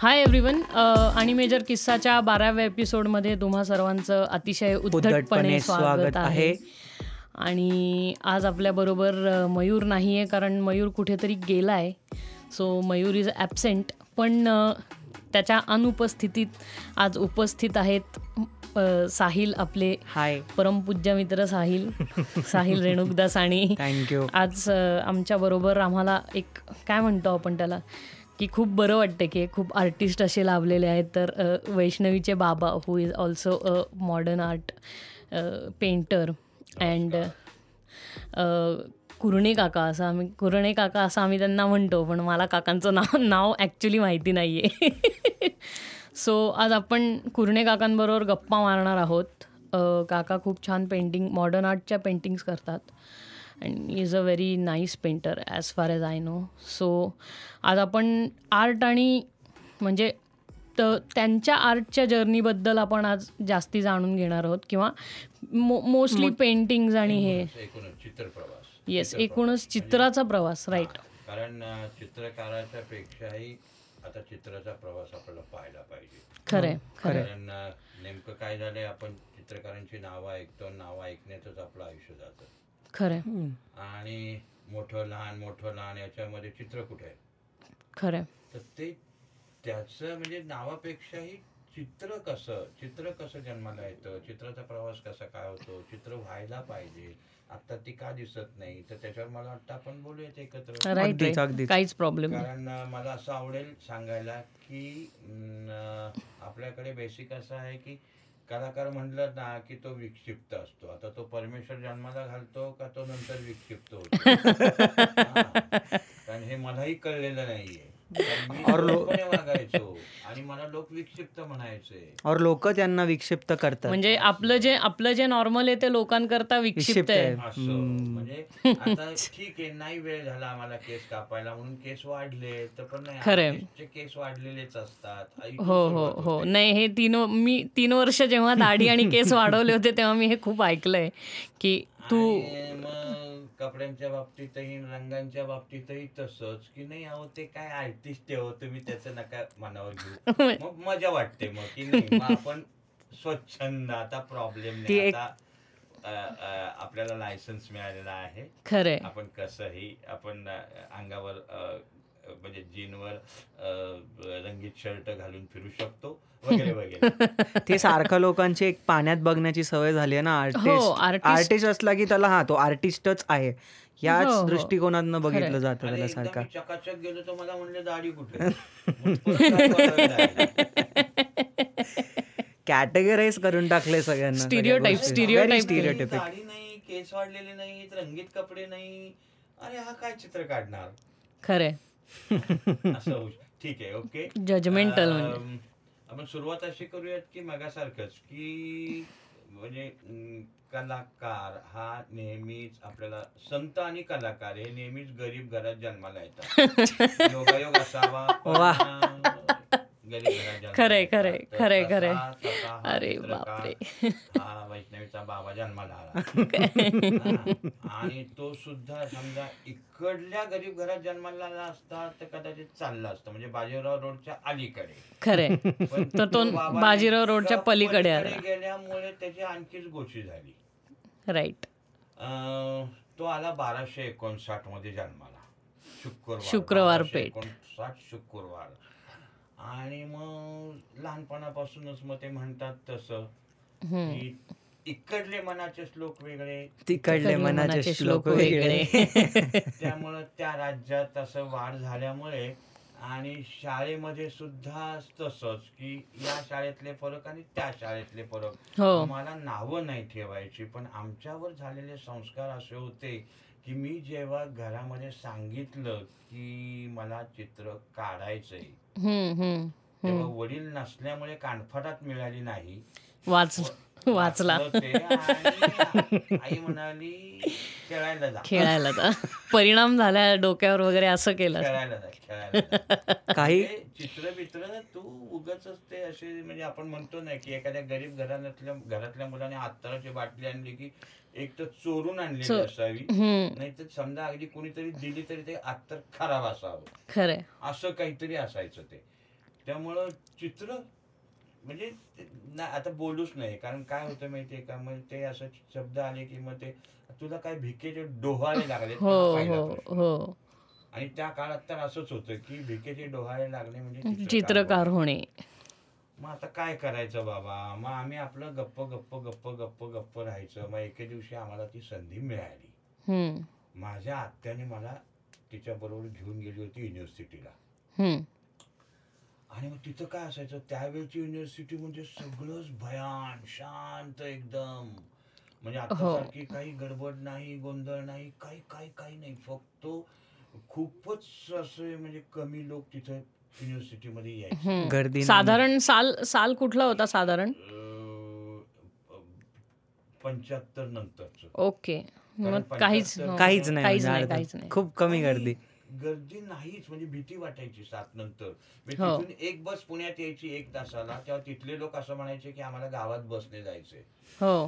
Hi everyone आणि major किस्साच्या बाराव्या एपिसोडमध्ये तुम्हा सर्वांचं अतिशय उद्धटपणे स्वागत आहे. आणि आज आपल्याबरोबर मयूर नाही आहे कारण मयूर कुठेतरी गेला आहे सो मयूर इज ॲबसेंट पण त्याच्या अनुपस्थितीत आज उपस्थित आहेत साहिल आपले हाय परमपूज्य मित्र साहिल साहिल रेणुकदास आणि थँक्यू आज आमच्या बरोबर आम्हाला एक काय म्हणतो आपण त्याला? की खूप बरं वाटतं की खूप आर्टिस्ट असे लाभलेले आहेत. तर वैष्णवीचे बाबा who is also a modern art painter and Kurane काका असं आम्ही कुरणे काका असं आम्ही त्यांना म्हणतो पण मला काकांचं नाव नाव ॲक्च्युली माहिती नाही आहे सो आज आपण कुरणे काकांबरोबर गप्पा मारणार आहोत. काका खूप छान पेंटिंग मॉडर्न आर्टच्या पेंटिंग्स करतात. And is a very nice painter as far as I know so आज आपण आर्ट आणि म्हणजे त त्यांच्या आर्टच्या जर्नीबद्दल आपण आज जास्ती जाणून घेणार आहोत. किंवा मो मोस्टली पेंटिंग्ज आणि हे. चित्रप्रवास. येस एकूणच चित्राचा प्रवास राईट कारण चित्रकाराच्या पेक्षाही आता चित्राचा प्रवास आपल्याला पाहायला पाहिजे. खरंय कारण नेमकं काय झालंय आपण चित्रकारांची नावं ऐकतो नावं ऐकण्यातच आपलं आयुष्य जातं. खरंय. आणि मोठं लहान मोठं लहान याच्यामध्ये चित्र कुठे आहे? खरंय. तर ते त्याचं म्हणजे नावापेक्षाही चित्र कसं? चित्र कसं जन्माला येतं? चित्राचा प्रवास कसा काय होतो? चित्र व्हायला पाहिजे. आता ती का दिसत नाही? तर त्याच्यावर मला वाटतं आपण बोलूयात एकत्र. काहीच प्रॉब्लेम कारण मला असं आवडेल सांगायला की आपल्याकडे बेसिक असं आहे की कलाकार म्हणलं ना की तो विक्षिप्त असतो. आता तो परमेश्वर जन्माला घालतो का तो नंतर विक्षिप्त होतो. कारण हे मलाही कळलेलं नाहीये. और लो- लोकपणे वागायचो आणि मला लोक विक्षिप्त म्हणायचे. और लोक त्यांना विक्षिप्त करतात. म्हणजे आपलं जे आपलं जे नॉर्मल आहे ते लोकांकरता विक्षिप्त विक्षिप्त आहे. आहे. असं. म्हणजे आता ठीक आहे नाही वेळ झाला आम्हाला केस कापायला म्हणून केस वाढले तर पण नाही खरंय. केस वाढलेलेच असतात. हो हो सुरुवात हो. होते. नाही हे तीन मी तीन वर्ष जेव्हा दाढी आणि केस वाढवले होते तेव्हा मी हे खूप ऐकलंय की तू आणि मग कपड्यांच्या बाबतीतही रंगांच्या बाबतीतही तसंच की नाही अहो ते काय आर्टिस्ट आहे हो तुम्ही त्याचं नका मनावर घेऊ. मग मजा वाटते मग की नाही मग आपण स्वच्छंद आता प्रॉब्लेम ती नाही एक- आता अ, अ, आपल्याला लायसन्स मिळालेला आहे. खरंय. आपण कसंही आपण अ, अंगावर अ, म्हणजे जीनवर रंगीत शर्ट घालून फिरू शकतो. वगैरे वगैरे. ते सारखं लोकांची एक पाण्यात बघण्याची सवय झाली आहे ना हो, आर्टिस्ट. artist- आर्टिस्ट असला की त्याला हा तो आर्टिस्टच आहे. हो, याच हो. दृष्टिकोनातनं बघितलं. जातं त्याला सारखा. चकाचक गेलो तर मला म्हणले दाढी कुठे. कॅटेगराईज करून टाकले सगळ्यांना Stereotype, stereotype. नाही, स्टिरियोटाईप दाढी नाही केस वाढलेले नाहीत रंगीत कपडे नाही. अरे हा काय चित्र काढणार? खरंय. असं ठीक आहे ओके म्हणजे. अम, आपण सुरुवात अशी करूयात की मगासारखंच की म्हणजे कलाकार हा नेहमीच आपल्याला संत आणि कलाकार हे नेहमीच गरीब घरात जन्माला येतात. योगायोग असावा खरंय. खरंय, खरंय, खरंय. अरे बापरे. हा वैष्णवीचा बाबा जन्माला आला. आणि तो सुद्धा समजा इकडल्या गरीब घरात जन्माला आला असता तर कदाचित चालला असतं म्हणजे बाजीराव रोडच्या अलीकडे खरंय तर तो बाजीराव रोडच्या पलीकडे आला. गेल्यामुळे त्याची आणखीच गोष्टी झाली राईट तो आला बाराशे एकोणसाठमध्ये जन्माला शुक्रवार शुक्रवार पेठ. एकोणसाठ शुक्रवार आणि मग लहानपणापासूनच मग ते म्हणतात तसं की इकडले मनाचे श्लोक वेगळे तिकडले मनाचे श्लोक वेगळे. त्यामुळं त्या राज्यात असं वाढ झाल्यामुळे आणि शाळेमध्ये सुद्धा तसंच की या शाळेतले फरक आणि त्या शाळेतले फरक. हो. मला नावं नाही ठेवायची पण आमच्यावर झालेले संस्कार असे होते की मी जेव्हा घरामध्ये सांगितलं की मला चित्र काढायचंय हम्म हम्म तेव्हा वडील नसल्यामुळे कानफटात मिळाली नाही. वाच वाचला वाचलं. आई म्हणाली खेळायला जा. खेळायला जा. परिणाम झाला डोक्यावर वगैरे असं केलं. खेळायला जा. काही म्हणजे चित्र बित्र तू उगाच ते असे म्हणजे आपण म्हणतो ना की एखाद्या गरीब घरातल्या घरातल्या मुलाने हाताची बाटली आणली की एक तर चोरून आणलेली चो- असावी. हम्म. नाही तर समजा अगदी कोणीतरी दिली तरी ते अत्तर खराब असावं. खरंय. असं काहीतरी असायचं ते. त्यामुळं चित्र म्हणजे ना आता बोलूच नाही कारण काय होतं माहितीये का? मग ते असं शब्द आले की मग ते तुला काय भिकेचे डोहाळे लागले हो पहिला हो प्रश्न. हो. आणि त्या काळात तर असंच होतं की भिकेचे डोहाळे लागणे म्हणजे चित्रकार होणे. मग आता काय करायचं बाबा? मग आम्ही आपलं गप्प गप्प गप्प गप्प गप्प राहायचं. मग एके दिवशी आम्हाला ती संधी मिळाली. हम्म. माझ्या आत्याने मला तिच्या बरोबर घेऊन गेली होती युनिव्हर्सिटीला हम्म. आणि मग तिथं काय असायचं त्यावेळची युनिव्हर्सिटी म्हणजे सगळंच भयान शांत एकदम म्हणजे हो. आतासारखी काही गडबड नाही गोंधळ नाही काही काही काही नाही फक्त खूपच असे म्हणजे कमी लोक तिथं युनिव्हर्सिटीमध्ये यायचे. गर्दी. साधारण साल साल कुठला होता साधारण पंच्याहत्तर नंतरच ओके मग काहीच हो. काहीच नाही काहीच म्हणजे. काहीच नाही खूप कमी गर्दी गर्दी नाहीच म्हणजे भीती वाटायची सात नंतर. म्हणजे हो. तिथून एक बस पुण्यात यायची एक तासाला तेव्हा तिथले लोक असं म्हणायचे की आम्हाला गावात बसने जायचे हो.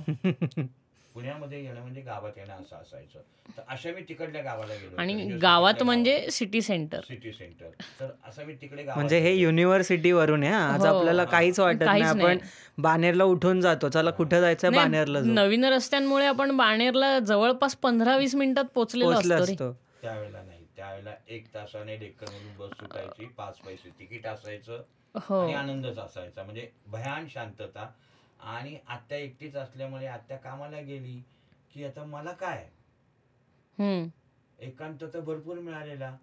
पुण्यामध्ये येणं म्हणजे गावात येणं असं असायचं. तर अशा मी तिकडल्या गावाला गेलो आणि गावात म्हणजे सिटी सेंटर सिटी सेंटर तर असं मी तिकडे म्हणजे हे. युनिव्हर्सिटी वरून आहे. आज हो. आपल्याला काहीच वाटत नाही. आपण बानेरला उठून जातो. चला कुठं जायचं बानेरला नवीन रस्त्यांमुळे आपण बाणेरला जवळपास पंधरा वीस मिनिटात पोहोचलेलो पोचलं असतो त्यावेळेला त्यावेळेला एक तासाने डेक्कनवरून बस सुटायची पाच पैसे तिकीट असायचं हो. आणि आनंदच असायचा. म्हणजे भयान शांतता. आणि आत्या एकटीच असल्यामुळे आत्या कामाला गेली की आता मला काय? हम्म. एकांत तर भरपूर मिळालेला.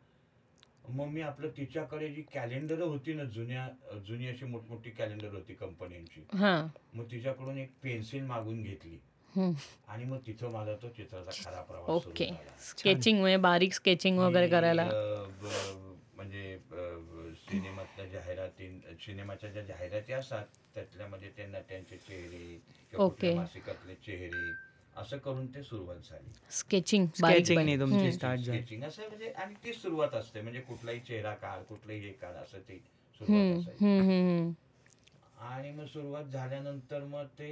मग मी आपलं तिच्याकडे जी कॅलेंडर होती ना जुन्या जुनी अशी मोठमोठी कॅलेंडर होती कंपन्यांची हा. मग तिच्याकडून एक पेन्सिल मागून घेतली. आणि मग तिथं माझा तो चित्राचा खरा प्रवास ओके. स्केचिंग म्हणजे बारीक स्केचिंग वगैरे करायला? म्हणजे सिनेमातल्या जाहिराती सिनेमाच्या ज्या जाहिराती असतात त्यातल्यामध्ये ते नट्यांचे चेहरे किंवा ओके. मासिकातले चेहरे असं करून ते सुरुवात झाली. स्केचिंग बारीक स्केचिंग. तुमची. स्टार्ट झाली. स्केचिंग असं म्हणजे आणि ती सुरुवात असते. म्हणजे कुठलाही चेहरा काढ कुठलंही हे काढ असं ते सुरुवात आणि मग सुरुवात झाल्यानंतर मग ते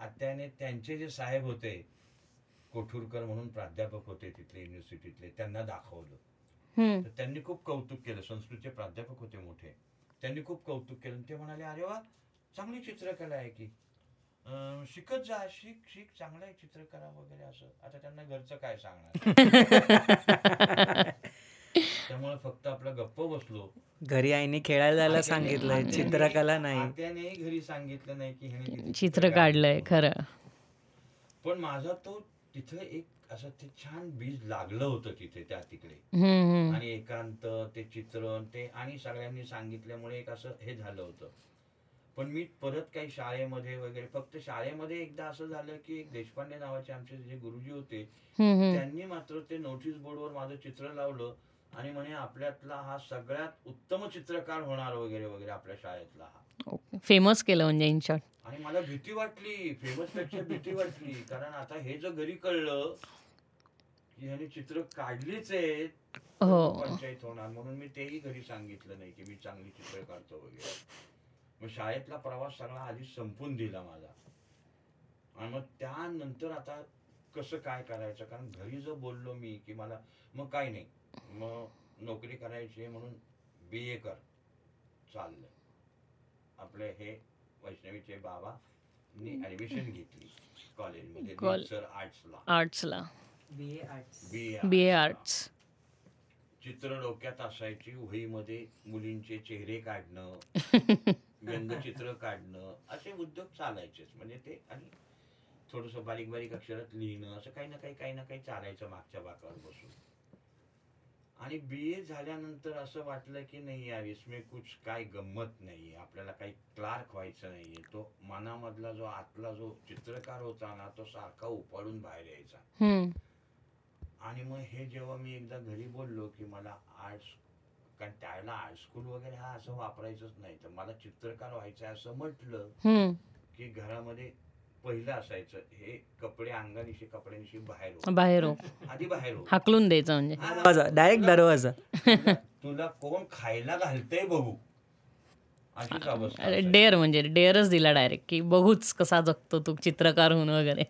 आत्याने त्यांचे जे साहेब होते कोठूरकर म्हणून प्राध्यापक होते तिथले युनिव्हर्सिटीतले त्यांना दाखवलं. तर त्यांनी खूप कौतुक केलं. संस्कृतचे प्राध्यापक होते मोठे. त्यांनी खूप कौतुक केलं. आणि ते म्हणाले अरे वा चांगली चित्रकला आहे की. शिकत जा शिक शिक चांगलं आहे चित्रकला वगैरे असं. आता त्यांना घरचं काय सांगणार? त्यामुळे फक्त आपलं गप्प बसलो. घरी आईने खेळायला जायला सांगितलंय चित्रकला नाही. आत्यानेही घरी सांगितलं नाही की ह्याने चित्र काढलंय खरं. पण माझा तो तिथे एक असं ते छान बीज लागलं होतं तिथे त्या तिकडे. हम्म, हम्म. आणि एकांत ते चित्रण ते आणि सगळ्यांनी सांगितल्यामुळे एक असं हे झालं होतं. पण मी परत काही शाळेमध्ये वगैरे फक्त शाळेमध्ये एकदा असं झालं की एक देशपांडे नावाचे आमचे जे गुरुजी होते. त्यांनी मात्र ते नोटीस बोर्डवर माझं चित्र लावलं. आणि म्हणे आपल्यातला हा सगळ्यात उत्तम चित्रकार होणार वगैरे वगैरे आपल्या शाळेतला हा. फेमस केलं म्हणजे इन शॉर्ट आणि मला भीती वाटली फेमसपेक्षा भीती वाटली कारण आता हे जर घरी कळलं की ह्याने चित्र काढलीच आहेत हो. पंचायत होणार. म्हणून मी तेही घरी सांगितलं नाही की मी चांगली चित्र काढतो वगैरे. मग शाळेतला प्रवास सगळा आधी संपून दिला माझा. आणि मग त्यानंतर आता कसं काय करायचं? कारण घरी जर बोललो मी की मला मग काय नाही. मग नोकरी करायची म्हणून बी ए कर. चाललं. आपले हे वैष्णवीचे बाबा मी ऍडमिशन घेतली कॉलेजमध्ये. कॉल- सर आर्ट्सला. बी ए आर्ट्स चित्र डोक्यात असायची वहीमध्ये मुलींचे चेहरे काढणं व्यंगचित्र काढणं असे उद्योग चालायचेच. म्हणजे ते आणि थोडस बारीक बारीक अक्षरात लिहिणं असं काही ना काही काही ना काही चालायचं मागच्या बाकावर बसून. आणि बी ए झाल्यानंतर असं वाटलं की नाही यार इसमें कुछ काय गंमत नाही आपल्याला काही क्लार्क व्हायचं नाहीये तो मनामधला जो आतला जो चित्रकार होता ना तो सारखा उपाडून बाहेर यायचा. आणि मग हे जेव्हा मी एकदा घरी बोललो की मला आर्ट्स कारण त्यावेळेला आर्ट स्कूल वगैरे हा असं वापरायचंच नाही तर मला चित्रकार व्हायचं आहे असं म्हटलं. की घरामध्ये पहिलं असायचं हे कपडे अंगानिशी कपड्यानिशी बाहेर हो. बाहेर हो. आधी बाहेर हो. हाकलून द्यायचं म्हणजे. दरवाजा डायरेक्ट दरवाजा तुला- तुला कोण खायला घालतंय बघू. अशीच अवस्था असायची. डेअर म्हणजे डेअरच दिला डायरेक्ट की बघूच कसा जगतो तू चित्रकार होऊन वगैरे.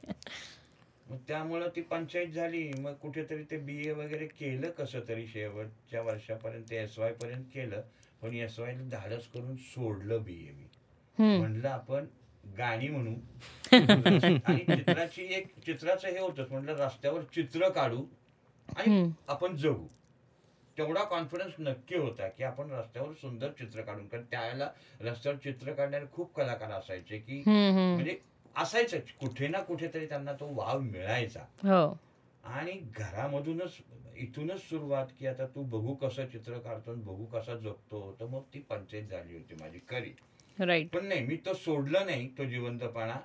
मग त्यामुळं ती पंचायत झाली. मग कुठेतरी ते बी ए वगैरे केलं कसं तरी शेवटच्या वर्षापर्यंत एस वाय पर्यंत केलं. पण एस वाय धाडस करून सोडलं बी ए मी. हम्म. म्हणलं आपण गाणी म्हणू. आणि चित्राची एक चित्राचं हे होतं म्हणलं रस्त्यावर चित्र काढू आणि आपण जगू. तेवढा कॉन्फिडन्स नक्की होता की आपण रस्त्यावर सुंदर चित्र काढून कारण त्यावेळेला रस्त्यावर चित्र काढणारे खूप कलाकार असायचे की. म्हणजे असायचंच कुठे ना कुठेतरी त्यांना तो वाव मिळायचा. हो. आणि घरामधूनच इथूनच सुरुवात की आता तू बघू कसं चित्र काढतो बघू कसा जगतो. तर मग ती पंचायत झाली होती माझी खरी राईट पण नाही मी तो सोडलं नाही तो जिवंतपणा.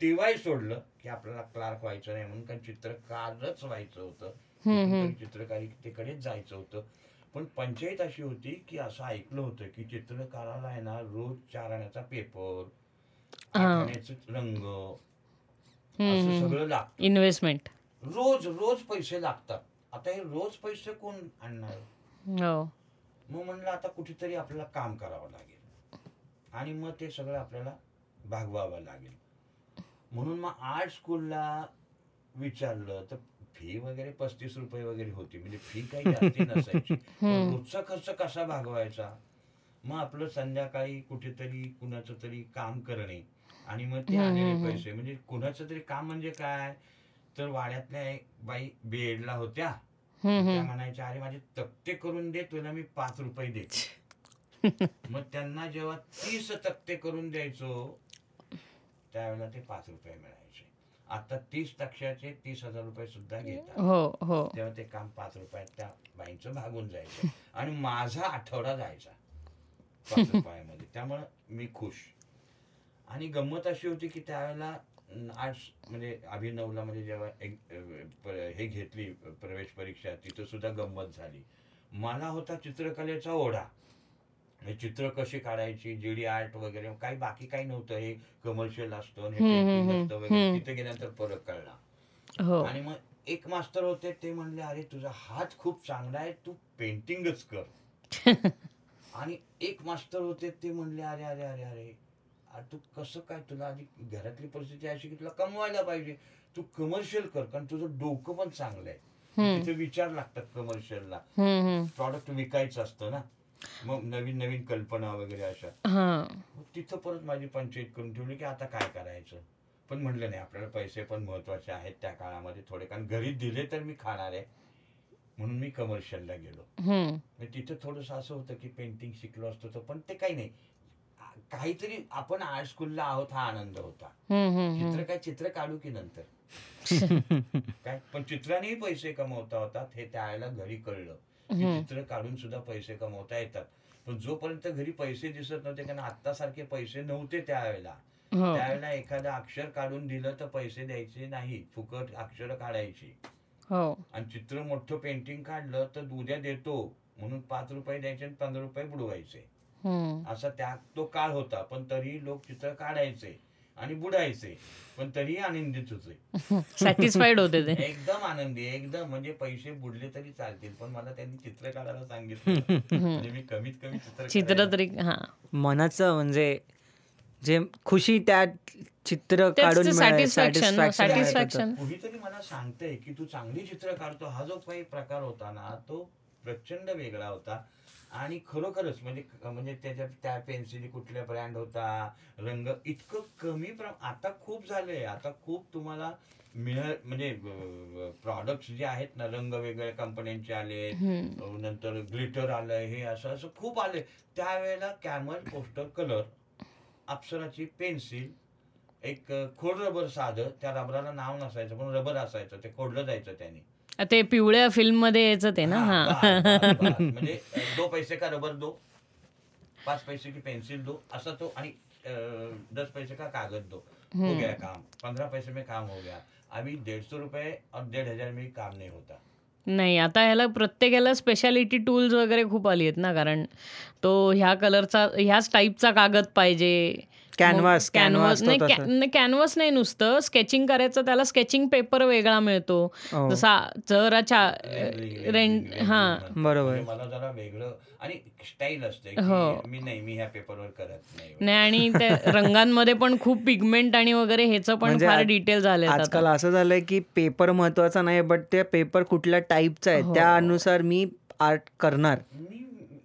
तेव्हाही सोडलं की आपल्याला क्लार्क व्हायचं नाही म्हणून कारण चित्रकारच व्हायचं होतं. चित्रकारितेकडेच जायचं होतं. पण पंचायत अशी होती की असं ऐकलं होतं की चित्रकाराला आहे ना रोज चार आण्याचा पेपर रंग असं सगळं लागतं. इन्व्हेस्टमेंट रोज रोज पैसे लागतात. आता हे रोज पैसे कोण आणणार? हो. मग म्हणलं आता कुठेतरी आपल्याला काम करावं लागेल. आणि मग ते सगळं आपल्याला भागवावं लागेल. म्हणून मग आर्ट स्कूलला विचारलं तर फी वगैरे पस्तीस रुपये वगैरे होती. म्हणजे फी काही जास्ती नसायची. रोजचा खर्च कसा भागवायचा? मग आपलं संध्याकाळी कुठेतरी कुणाचं तरी काम करणे आणि मग ते आलेले पैसे. म्हणजे कुणाचं तरी काम म्हणजे काय? तर वाड्यातल्या एक बाई बेडला होत्या. त्या म्हणायच्या अरे माझे तक्ते करून दे तुला मी पाच रुपये देते. मग त्यांना जेव्हा तीस तक्ते करून द्यायचो त्यावेळेला ते पाच रुपये मिळायचे. आता तीस तक्षाचे तीस हजार रुपये सुद्धा घेतात. हो हो. तेव्हा ते काम पाच रुपयात त्या बाईंचं भागून जायचं. आणि माझा आठवडा जायचा पाच रुपयामध्ये. त्यामुळं मी खुश. आणि गंमत अशी होती की त्यावेळेला आर्ट्स म्हणजे अभिनवला म्हणजे जेव्हा एक हे घेतली प्रवेश परीक्षा तिथं सुद्धा गंमत झाली. मला होता चित्रकलेचा ओढा. चित्र कशी काढायची जीडी आर्ट वगैरे काही बाकी काही नव्हतं. हे कमर्शियल असतं हे painting असतं वगैरे. तिथे गेल्यानंतर फरक कळला. हो. आणि मग एक मास्टर होते ते म्हणले अरे तुझा हात खूप चांगला आहे तू पेंटिंगच कर. आणि एक मास्टर होते ते म्हणले अरे अरे अरे अरे अरे तू कसं काय तुला आधी घरातली परिस्थिती अशी की तुला कमवायला पाहिजे? तू कमर्शियल कर कारण तुझं डोकं पण चांगलं आहे. तिथे विचार लागतात कमर्शियलला हम्म, हम्म. प्रॉडक्ट विकायचं असतं ना. मग नवीन नवीन कल्पना वगैरे अशा. हा. मग तिथं परत माझी पंचायत करून ठेवली की आता काय करायचं? पण म्हणलं नाही आपल्याला पैसे पण महत्त्वाचे आहेत त्या काळामध्ये थोडे. कारण घरी दिले तर मी खाणार आहे. म्हणून मी कमर्शियलला गेलो. हम्म. मग तिथं थोडंसं असं होतं की पेंटिंग शिकलो असतो तर पण ते काही नाही. आ- काहीतरी आपण आर्ट स्कूलला आहोत हा आनंद होता. हम्म, हम्म, हम्म. चित्र काय चित्र काढू की नंतर? काय? पण चित्रानेही पैसे कमवता होतात हे त्यावेळेला घरी कळलं. चित्र काढून सुद्धा पैसे कमवता येतात. पण जोपर्यंत घरी पैसे दिसत नव्हते कारण आता सारखे पैसे नव्हते त्यावेळेला. हो. त्यावेळेला एखादं अक्षर काढून दिलं तर पैसे द्यायचे नाही फुकट अक्षर काढायची. हो. आणि चित्र मोठं पेंटिंग काढलं तर उद्या देतो म्हणून पाच रुपये द्यायचे आणि पंधरा रुपये बुडवायचे. असा त्या तो काळ होता पण तरी लोक चित्र काढायचे. आणि बुडायचे पण तरीही आनंदित होते सॅटिस्फाईड होते ते. एकदम आनंदी एकदम. म्हणजे पैसे बुडले तरी चालतील पण मला त्यांनी चित्र काढायला सांगितलं म्हणजे मी कमीत कमी चित्र चित्र तरी हा. मनाचं म्हणजे जे खुशी त्या चित्र काढून satisfaction. कुणीतरी मला सांगतंय की तू चांगली चित्र काढतो. हा जो काही प्रकार होता ना तो प्रचंड वेगळा होता. आणि खरोखरच म्हणजे म्हणजे त्याच्या त्या पेन्सिली कुठल्या ब्रँड होता? रंग इतकं कमी प्र आता खूप झालंय. आता खूप तुम्हाला मिळ म्हणजे प्रॉडक्ट्स जे आहेत ना रंग वेगवेगळ्या कंपन्यांचे आले नंतर ग्लिटर आलंय हे असं असं खूप आले. त्यावेळेला कॅमल पोस्टर कलर अप्सराची पेन्सिल एक खोड रबर साधं त्या रबराला नाव नसायचं पण रबर असायचं ते खोडलं जायचं त्याने. ते पिवळ्या फिल्ममध्ये यायचं ते ना. म्हणजे दो पैसे का रबर दो पाच पैसे की पेन्सिल दो असा तो आणि दस पैसे का कागज दो हो गया काम. पंद्रह पैसे में काम हो गया. अभी डेढ़ सौ रुपए और डेढ़ हजार में काम नहीं होता. नाही आता ह्याला प्रत्येकाला स्पेशालिटी टूल्स वगैरे खूप आली आहेत ना कारण तो ह्या कलरचा ह्याच टाईपचा कागद पाहिजे. कॅनव्हास कॅनव्हास नाही कॅनव्हास नाही नुसतं स्केचिंग करायचं त्याला स्केचिंग पेपर वेगळा मिळतो हो. जसा जरा चा Rendering, रेंट हा. बरोबर. म्हणजे मला जरा वेगळं आणि स्टाईल असते हो. की मी नाही मी ह्या पेपरवर करत नाही नाही आणि त्या रंगांमध्ये पण खूप पिगमेंट आणि वगैरे ह्याचं पण म्हणजे फार डिटेल झाले आजकाल असं झालंय की पेपर महत्त्वाचा नाही बट ते पेपर कुठल्या टाईपचा आहे हो. त्यानुसार मी आर्ट करणार मी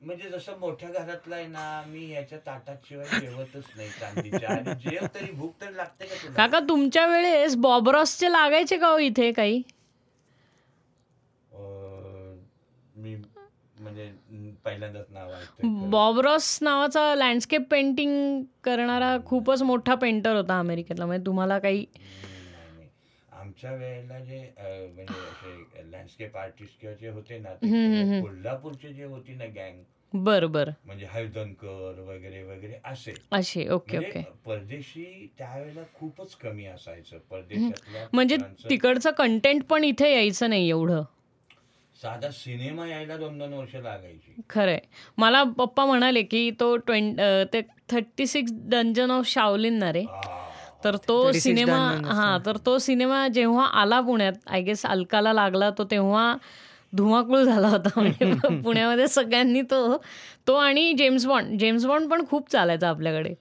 म्हणजे जसं मोठ्या घरातला आहे ना मी याच्या ताटात शिवाय जेवतच नाही चांदीच्या. आणि जेव तरी भूक तर लागते का तुला? काका तुमच्या वेळेस बॉबरॉसचे लागायचे का हो इथे काही? अं, मी म्हणजे न- पहिल्यांदाच नाव ऐकतोय बॉबरॉस नावाचा लँडस्केप पेंटिंग करणारा खूपच मोठा पेंटर होता अमेरिकेतला. म्हणजे तुम्हाला काही नाही, नाही. आमच्या वेळेला जे अं, म्हणजे असे लँडस्केप आर्टिस्ट किंवा जे होते ना ते कोल्हापूरचे जे होती ना गँग बरं बरं म्हणजे हळदणकर वगैरे वगैरे असे. असे ओके म्हणजे ओके. परदेशी त्यावेळेला खूपच कमी असायचं. परदेशातल्या म्हणजे तिकडचं कंटेंट पण इथे यायचं नाही एवढं. साधा सिनेमा यायला दोन दोन वर्ष लागायची. खरंय. मला पप्पा म्हणाले की तो ट्वें ते thirty six dungeon of Shaolin ना रे. तर तो 36 सिनेमा हा तर तो सिनेमा जेव्हा आला पुण्यात आय गेस अलकाला लागला तो तेव्हा धुमाकूळ झाला होता म्हणजे पुण्यामध्ये सगळ्यांनी तो तो आणि जेम्स बॉन्ड. जेम्स बॉन्ड पण खूप चालायचा आपल्याकडे.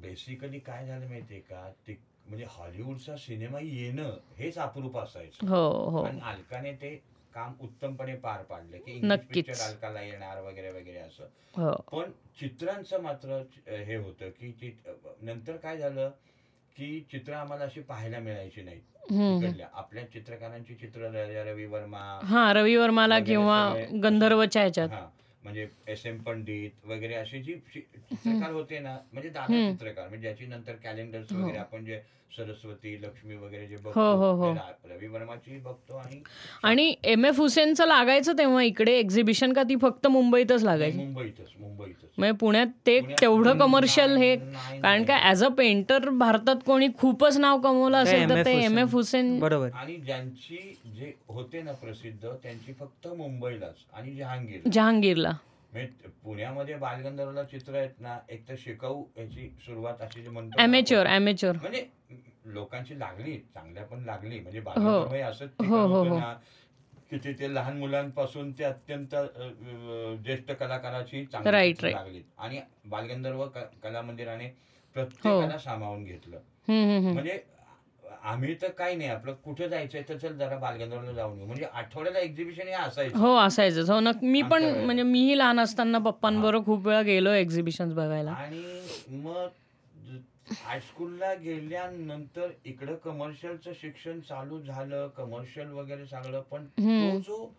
बेसिकली काय झालं माहितीये का? ते म्हणजे हॉलिवूडचा सिनेमा येणं हेच अप्रूप असायचं. हो हो. आणि अलकाने ते काम उत्तमपणे पार पाडलं की नक्कीच. पिक्चर अलकाला येणार वगैरे वगैरे असं. हो. पण चित्रांचं मात्र हे होतं की नंतर काय झालं? की चित्र आम्हाला अशी पाहायला मिळायची इकडल्या. आपल्या चित्रकारांची चित्र रवी वर्मा हा रवी वर्माला किंवा गंधर्वच्या ह्याच्यात म्हणजे एस एम पंडित वगैरे असे जी चित्रकार होते ना म्हणजे दादा चित्रकार म्हणजे ज्याची नंतर कॅलेंडर्स वगैरे आपण जे सरस्वती लक्ष्मी वगैरे जे हो, हो, हो. बघतो रवी वर्माची बघतो आणि आणि एम एफ हुसेनचं लागायचं तेव्हा इकडे एक्झिबिशन का ती फक्त मुंबईतच लागायची? मुंबईतच मुंबईतच. म्हणजे पुण्यात ते तेवढं कमर्शियल हे कारण का ऍज अ पेंटर भारतात कोणी खूपच नाव कमवलं असेल तर ते एम एफ हुसेन. हुसेन बरोबर. आणि ज्यांची जे होते ना प्रसिद्ध त्यांची फक्त मुंबईलाच आणि जहांगीर जहांगीरला. म्हणजे पुण्यामध्ये बालगंधर्वला चित्र आहेत ना एक तर शिकाऊ याची सुरुवात अशी जी म्हणतो ॲमेच्युअर. ॲमेच्युअर म्हणजे लोकांची लागली चांगल्या पण लागली म्हणजे बालगंधर्व हे असंच ठिकाण हो, हो, होतं हो. ना की तिथे लहान मुलांपासून ते अत्यंत अ, ज्येष्ठ कलाकाराची चांगली Right, चित्रं right. लागली आणि बालगंधर्व क- कला मंदिराने प्रत्येकाला हो. सामावून घेतलं हम्म, हम्म, हम्म. म्हणजे आम्ही तर काही नाही. आपलं कुठे जायचंय तर चल जरा बालगंधर्वला जाऊन येऊ. म्हणजे आठवड्याला एक्झिबिशन हे असायचं. हो असायचंच हो नक्की मी पण आमच्या. म्हणजे मीही लहान असताना पप्पांबरोबर खूप वेळा गेलो एक्झिबिशन बघायला. आणि मग हायस्कूलला गेल्यानंतर इकडं कमर्शियलचं शिक्षण चालू झालं. कमर्शियल वगैरे सगळं. पण तो जो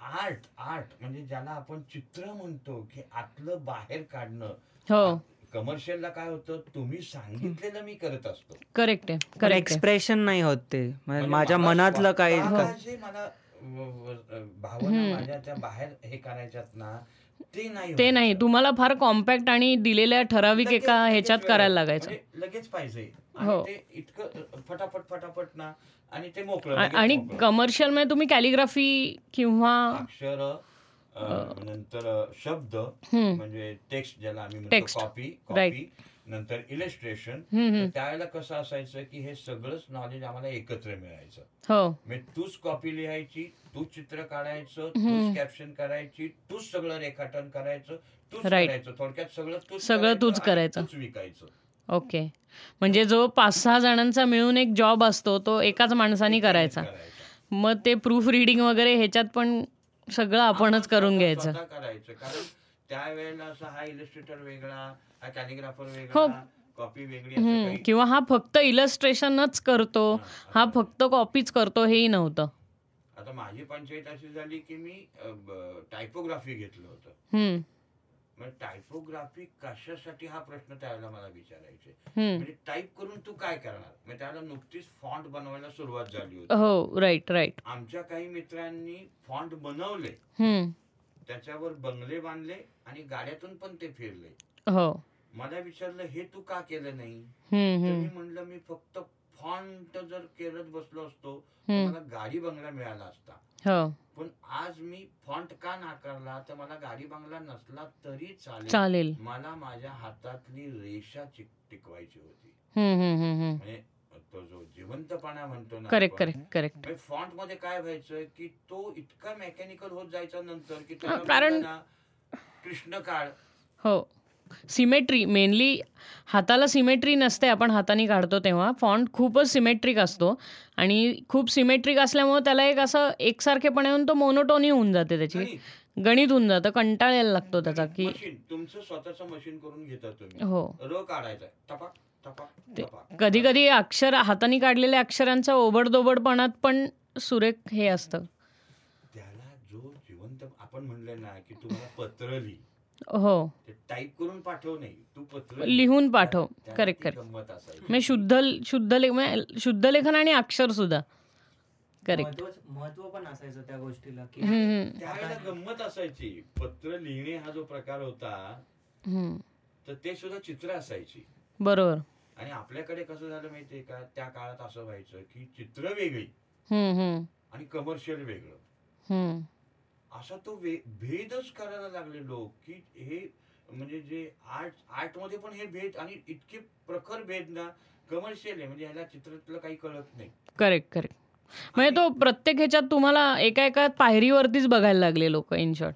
आर्ट आर्ट म्हणजे ज्याला आपण चित्र म्हणतो की आतलं बाहेर काढणं. हो. कमर्शियलला काय होतं तुम्ही सांगितलेलं मी करत असतो करेक्ट आहे करेक्ट एक्सप्रेशन नाही होत ते म्हणजे म्हणजे माझ्या मला मनातलं काही स्वतःला जे मला व- व- भावना माझ्या त्या बाहेर हे करायच्यात ना ते नाही ते होत. नाही तुम्हाला फार कॉम्पॅक्ट आणि दिलेल्या ठराविक लगेच- एका लगेच ह्याच्यात करायला. लागायचं म्हणजे लगेच पाहिजे हो. आणि ते इतकं फटाफट फटाफट ना आणि ते मोकळं आ- लगेच आणि मोकळं. कमर्शियलमध्ये तुम्ही कॅलिग्राफी किंवा अक्षर नंतर शब्द. म्हणजे टेक्स्ट ज्याला आम्ही म्हणतो. कॉपी. कॉपी नंतर इलेस्ट्रेशन. त्यावेळेला कसं असायचं की हे सगळंच नॉलेज आम्हाला एकत्र मिळायचं हो म्हणजे तूच कॉपी लिहायची तूच चित्र काढायचं तूच कॅप्शन करायची तूच सगळं रेखाटन करायचं तूच. करायचं थोडक्यात सगळं तूच सगळं तूच करायचं. तूच विकायचं ओके म्हणजे जो पाच सहा जणांचा मिळून एक जॉब असतो तो एकाच माणसाने करायचं. मग ते प्रूफ रिडिंग वगैरे ह्याच्यात पण सगळं आपणच आपण करून घ्यायचं. करायचं. कारण त्यावेळेला असं हा इलिस्ट्रेटर वेगळा हा कॅलिग्राफर हो. वेगळा कॉपी वेगळी किंवा हा फक्त इलस्ट्रेशनच करतो हा फक्त कॉपीच करतो हेही नव्हतं. आता माझी पंचायत अशी झाली की मी टायपोग्राफी घेतलं होतं. मग टायपोग्राफी कशासाठी हा प्रश्न त्यावेळेला मला विचारायचे. म्हणजे टाईप करून तू काय करणार? मग त्यावेळेला नुकतीच फॉन्ट बनवायला सुरुवात झाली होती. हो राईट राईट आमच्या काही मित्रांनी फॉन्ट बनवले. त्याच्यावर बंगले बांधले आणि गाड्यातून पण ते फिरले. हो. मला विचारलं हे तू का केलं नाही? मी म्हणलं मी फक्त फॉन्ट जर करत बसलो असतो मला गाडी बंगला मिळाला असता. हो. पण आज मी फॉन्ट का नाकारला तर मला गाडी बंगला नसला तरी चालेल. चालेल. मला माझ्या हातातली रेषा चिक टिकवायची होती. हम्म, हम्म, हम्म, हम्म. म्हणजे तो जो जिवंतपणा म्हणतो ना करेक्ट आपण, करेक्ट करेक्ट फॉन्टमध्ये काय व्हायचं की तो इतका मेकॅनिकल होत जायचा नंतर की त्याला कारण- ना, कृष्ण काळ हो. सिमेट्री मेनली हाताला सिमेट्री नसते आपण हाताने काढतो तेव्हा. फॉन्ट खूपच सिमेट्रिक असतो आणि खूप सिमेट्रिक असल्यामुळे त्याला एक असं एकसारखेपणे येऊन तो मोनोटोनी होऊन जाते त्याची. गणित. होऊन जातं कंटाळायला लागतो त्याचा की मशीन तुमचं स्वतःच मशीन करून हो. कधी कधी अक्षर हाताने काढलेल्या अक्षरांचा ओबडदोबडपणात पण सुरेख हे असतं. त्याला जो जिवंत आपण म्हणलं ना की तुम्हाला पत्र लिही. हो. ते टाईप करून पाठव नाही. तू पत्र लिहून पाठव. गंमत असायची. म्हणजे शुद्ध शुद्ध लेख म्हणजे शुद्ध लेखन आणि अक्षर सुद्धा. करेक्ट महत्त्व महत्त्व पण असायचं त्या गोष्टीला की त्यावेळेला गंमत असायची. पत्र लिहिणे हा जो प्रकार होता तर ते सुद्धा चित्र असायची. बरोबर. आणि आपल्याकडे कसं झालं माहितीये का? त्या काळात असं व्हायचं की चित्र वेगळी आणि कमर्शियल वेगळं. असा तो वे भेदच करायला लागले लोक की हे म्हणजे जे आर्ट आर्टमध्ये पण हे भेद आणि इतके प्रखर भेद ना कमर्शियल आहे. म्हणजे ह्याला चित्रातलं काही कळत नाही. करेक्ट करेक्ट म्हणजे तो प्रत्येक ह्याच्यात तुम्हाला एका एका पायरीवरतीच बघायला लागले लोक इन शॉर्ट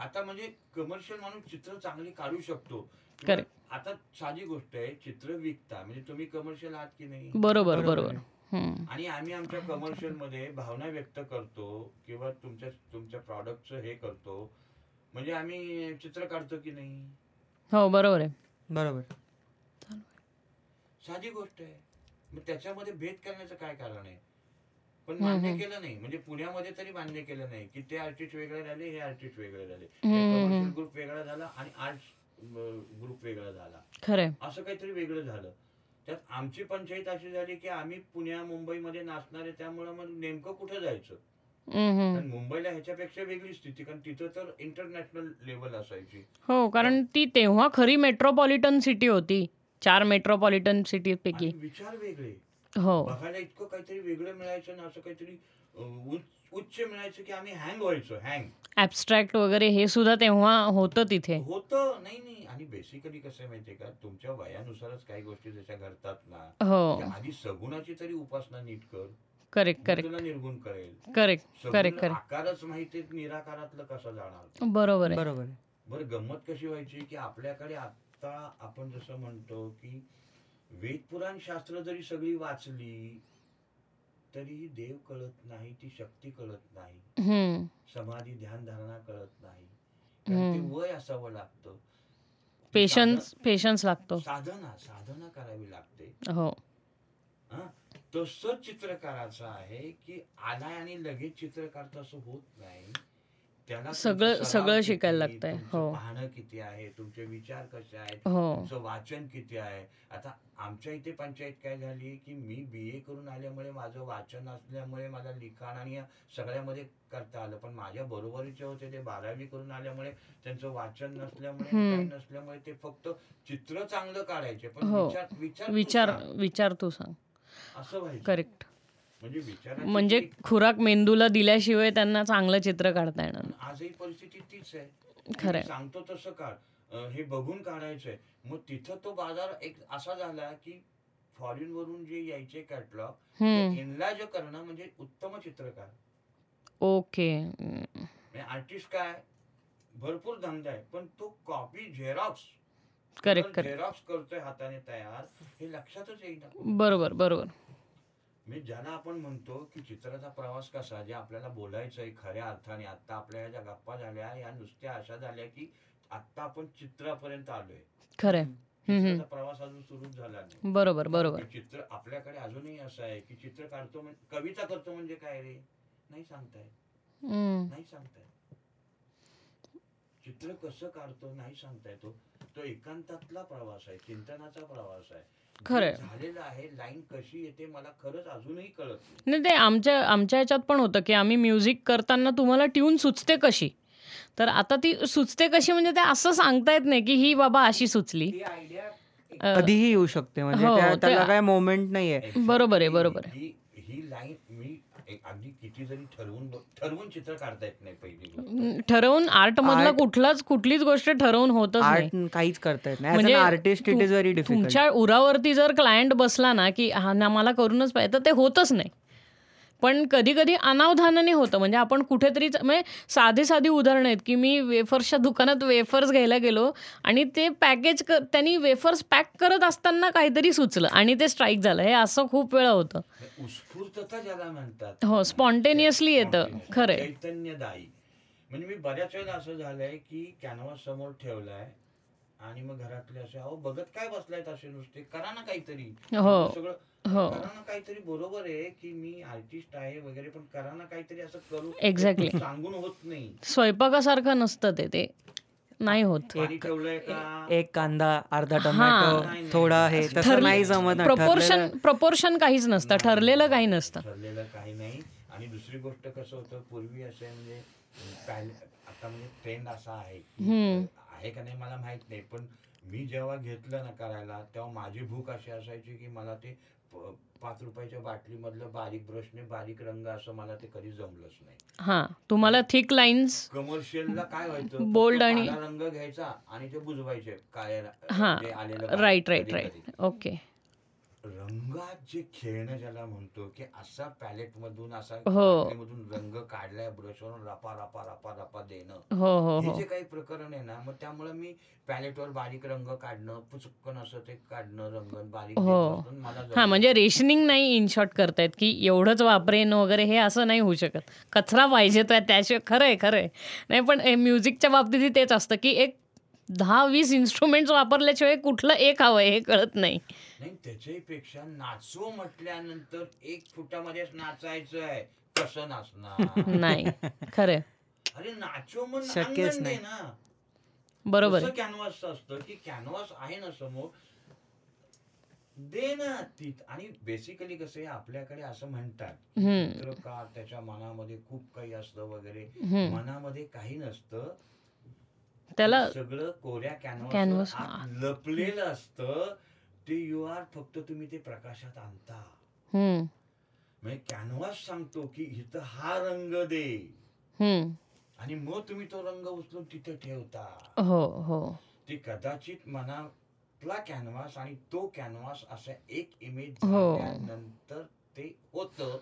आता म्हणजे कमर्शियल माणूस चित्र चांगली काढू शकतो. Correct. आता साधी गोष्ट आहे चित्र विकता. म्हणजे तुम्ही कमर्शियल आहात की नाही? बरोबर. बरोबर. आणि आम्ही आमच्या कमर्शियलमध्ये भावना व्यक्त करतो किंवा तुमच्या तुमच्या प्रॉडक्टचं हे करतो. म्हणजे आम्ही चित्र काढतो की नाही? हो बरोबर आहे. बरोबर. साधी गोष्ट आहे. मग त्याच्यामध्ये भेद करण्याचं काय कारण आहे? पण मान्य. केलं नाही. म्हणजे पुण्यामध्ये तरी मान्य केलं नाही की ते आर्टिस्ट वेगळे झाले हे आर्टिस्ट वेगळे झाले. ग्रुप वेगळा झाला आणि आर्ट ग्रुप वेगळा झाला. असं काहीतरी वेगळं झालं. त्यात आमची पंचायत अशी झाली की आम्ही पुण्या मुंबईमध्ये नाचणारे त्यामुळे मग नेमकं कुठं जायचं. कारण मुंबईला ह्याच्यापेक्षा वेगळी स्थिती कारण तिथं तर इंटरनॅशनल लेवल असायची. हो कारण ती तेव्हा खरी मेट्रोपॉलिटन सिटी होती चार मेट्रोपॉलिटन सिटी पैकी. विचार वेगळे. हो. बघायला इतकं काहीतरी वेगळं मिळायचं ना असं काहीतरी अं, उच्च- मिळायचं की आम्ही हँग व्हायचो हँग ऍबस्ट्रॅक्ट वगैरे हे सुद्धा तेव्हा होतं तिथे. होतं नाही नाही. आणि बेसिकली कसं आहे माहितीये का? तुमच्या वयानुसारच काही गोष्टी जशा घडतात ना हो. आधी सगुणाची तरी उपासना नीट कर. करेक्ट करेक्ट निर्गुण कळेल करेक्ट करेक्ट करेक्ट आकारच माहिती निराकारातलं कसं जाणार? बरोबर आहे. बरोबर आहे. बरं गंमत कशी व्हायची की आपल्याकडे आता आपण जसं म्हणतो की वेदपुराण शास्त्र जरी सगळी वाचली तरीही देव कळत नाही ती शक्ती कळत नाही. समाधी ध्यान धारणा कळत नाही. कारण ते. वय असावं लागतं. पेशन्स पेशन्स लागतो. साधना साधना करावी लागते. हो. हा? तसंच चित्रकाराचं आहे की आलाय आणि लगेच चित्र काढतं असं होत नाही. सगळं- सगळं शिकायला लागतंय. हो. पाहणं किती आहे तुमचे विचार कसे आहेत हो तुमचं वाचन किती आहे आता आमच्या इथे पंचायत काय झाली की मी बी ए करून आल्यामुळे माझं वाचन असल्यामुळे मला लिखाण आणि सगळ्यामध्ये करता आलं पण माझ्या बरोबरीचे होते ते बारावी करून आल्यामुळे त्यांचं वाचन नसल्यामुळे. काही नसल्यामुळे ते फक्त चित्र चांगलं काढायचे पण हो. विचार विचार विचार. विचार तू सांग असं करेक्ट म्हणजे म्हणजे खुराक मेंदूला दिल्याशिवाय त्यांना चांगलं चित्र काढता येणार. आजही परिस्थिती तीच आहे. खरंय. मी सांगतो तसं काढ. हे बघून काढायचंय. मग तिथं तो बाजार एक असा झाला की फॉरेन वरून जे यायचे कॅटलॉग. इनलाज करणं म्हणजे उत्तम चित्रकार ओके. आर्टिस्ट काय? भरपूर धंदा आहे पण तो कॉपी झेरॉक्स करेक्ट झेरॉक्स करतोय हाताने तयार हे लक्षातच येईना. बरोबर बरोबर. मी ज्याला आपण म्हणतो की चित्राचा प्रवास कसा जे आपल्याला बोलायचंय खऱ्या अर्थाने आता आपल्या ज्या गप्पा झाल्या या नुसत्या अशा झाल्या की आता आपण चित्रापर्यंत आलोय. चित्राचा प्रवास अजून सुरूच झाला नाही. बरोबर बरोबर. चित्र आपल्याकडे अजूनही असं आहे की चित्र काढतो म्हणजे कविता करतो म्हणजे काय रे? नाही सांगताय. नाही सांगताय. चित्र कसं काढतो नाही सांगताय तो. तो एकांतातला प्रवास आहे चिंतनाचा प्रवास आहे. खरंय. झालेलं आहे लाईन कशी येते मला खरंच अजूनही कळत नाही नाही ते आमच्या आमच्या ह्याच्यात पण होतं की आम्ही म्युझिक करताना तुम्हाला ट्यून सुचते कशी तर आता ती सुचते कशी म्हणजे ते असं सांगता येत नाही की ही बाबा अशी सुचली कधीही येऊ शकते म्हणजे हो, त्याला काय मोमेंट नाहीये बरोबर आहे, बरोबर आहे. ही ही लाईन मी एक अगदी किती जरी ठरवून चित्र काढता येत नाही पहिली ठरवून आर्ट मधला कुठलाच कुठलीच गोष्ट ठरवून होतच नाही. आर्ट काहीच करता येत नाही. म्हणजे artist it is very difficult तुमच्या उरावरती जर क्लायंट बसला ना की हा ना मला करूनच पाहिजे तर ते होतच नाही. पण कधी कधी अनावधानाने होतं. म्हणजे आपण कुठेतरी म्हणजे साधी साधी उदाहरणं आहेत की मी वेफर्सच्या दुकानात वेफर्स घ्यायला गेलो आणि ते पॅकेज क त्यांनी वेफर्स पॅक करत असताना काहीतरी सुचलं आणि ते स्ट्राईक झालं. हे असं खूप वेळा होतं. म्हणतात. हो स्पॉन्टेनियसली येतं. खरंय. चैतन्यदायी. म्हणजे मी बऱ्याच वेळेला असं झालंय की कॅनव्हास समोर ठेवलाय. आणि मग घरातले असे अहो बघत काय बसलायत असे नुसते करा ना काहीतरी हो. सगळं हो. करा ना काहीतरी बरोबर आहे की मी आर्टिस्ट आहे वगैरे पण करा ना काहीतरी असं करू Exactly. ते सांगून होत नाही स्वयंपाकासारखं नसतं ते ते नाही होत एक कांदा अर्धा. टोमॅटो थोडा हे तसं नाही जमत. प्रपोर्शन प्रपोर्शन काहीच नसतं ठरलेलं काही नसतं ठरलेलं काही नाही आणि दुसरी गोष्ट कसं होतं पूर्वी असं म्हणजे आता म्हणजे ट्रेंड असा आहे. आहे का नाही मला माहीत नाही. पण मी जेव्हा घेतलं ना करायला तेव्हा माझी भूक अशी असायची की मला ते पाच रुपयाच्या बाटलीमधलं बारीक ब्रशने बारीक रंग असं मला ते कधी जमलंच नाही. हा तुम्हाला थिक लाईन्स कमर्शियलला काय व्हायचं? फक्त आणि- रंग घ्यायचा आणि ते बुजवायचे काय हा आलेलं राईट राईट. राईट ओके रंगात जे खेळणं ज्याला म्हणतो की असा पॅलेट मधून असा हो. मधून रंग काढलाय ब्रशवरून रपा रपा रपा रपा देणं हो हो हे हो जे काही प्रकरण आहे ना मग त्यामुळे मी पॅलेटवर बारीक रंग काढणं पुचक्कन असं ते काढणं रंग बारीक हो. देत बसणं मला हा जमलं. म्हणजे रेशनिंग नाही इन शॉर्ट करतायत की एवढंच वापरेन वगैरे हे असं नाही होऊ शकत कचरा पाहिजे तर त्याशिवाय खरं आहे खरं आहे नाही पण म्युझिकच्या बाबतीतही तेच असतं की एक दहा वीस इन्स्ट्रुमेंट्स वापरल्याशिवाय कुठलं एक हवं हे कळत नाही नाही त्याच्याही पेक्षा नाचो म्हटल्यानंतर एक फुटामध्येच नाचायचं आहे कसं नाचणार नाही खरं. अरे नाचो मग शक्यच अंगण दे नाही. ना बरोबर. कॅनव्हास असतं की कॅनव्हास आहे ना समोर दे ना ती आणि बेसिकली कसं आहे आपल्याकडे असं म्हणतात. चित्रकार त्याच्या मनामध्ये खूप काही असतं वगैरे. मनामध्ये काही नसतं त्याला सगळं कोऱ्या कॅनव्हास लपलेलं असतं ते यू आर फक्त तुम्ही ते प्रकाशात आणता. म्हणजे कॅनव्हास सांगतो की इथं हा रंग दे. आणि मग तुम्ही तो रंग उचलून तिथे ठेवता. हो हो. ते कदाचित मनातला कॅनव्हास आणि तो कॅनव्हास असा एक इमेज हो. नंतर ते होतं.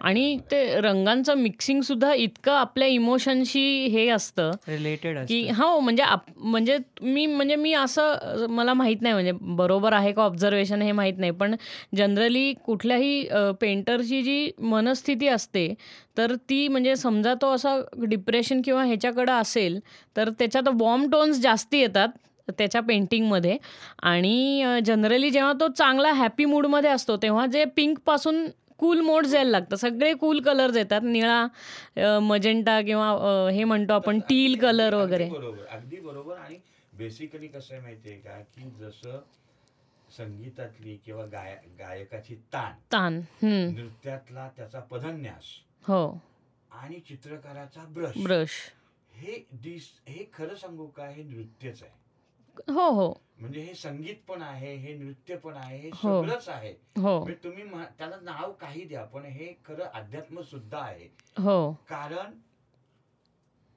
आणि ते रंगांचं मिक्सिंग सुद्धा इतकं आपल्या इमोशनशी हे असतं रिलेटेड की हो म्हणजे आप म्हणजे मी म्हणजे मी असं मला माहीत नाही म्हणजे बरोबर आहे का ऑब्झर्वेशन हे माहीत नाही पण जनरली कुठल्याही पेंटरची जी मनस्थिती असते तर ती म्हणजे समजा तो असा डिप्रेशन किंवा ह्याच्याकडं असेल तर त्याच्यात वॉर्म टोन्स जास्ती येतात त्याच्या पेंटिंगमध्ये आणि जनरली जेव्हा तो चांगला हॅपी मूडमध्ये असतो तेव्हा जे पिंकपासून कूल मोड जायला लागतं सगळे कूल कलर्स येतात. निळा मजेंटा किंवा हे म्हणतो आपण टील कलर वगैरे. बरोबर अगदी बरोबर. आणि बेसिकली कसं आहे माहितीये का की जसं संगीतातली किंवा गाय गायकाची ताण तान हम्म, नृत्यातला त्याचा पदन्यास हो. आणि चित्रकाराचा ब्रश. ब्रश. हे दिस हे खरं सांगू का हे नृत्यच आहे. हो हो. म्हणजे हे संगीत पण आहे हे नृत्य पण आहे हे हो. सगळंच आहे. हो. म्हणजे तुम्ही म्हा- त्याला नाव काही द्या पण हे खरं अध्यात्म सुद्धा आहे. हो. कारण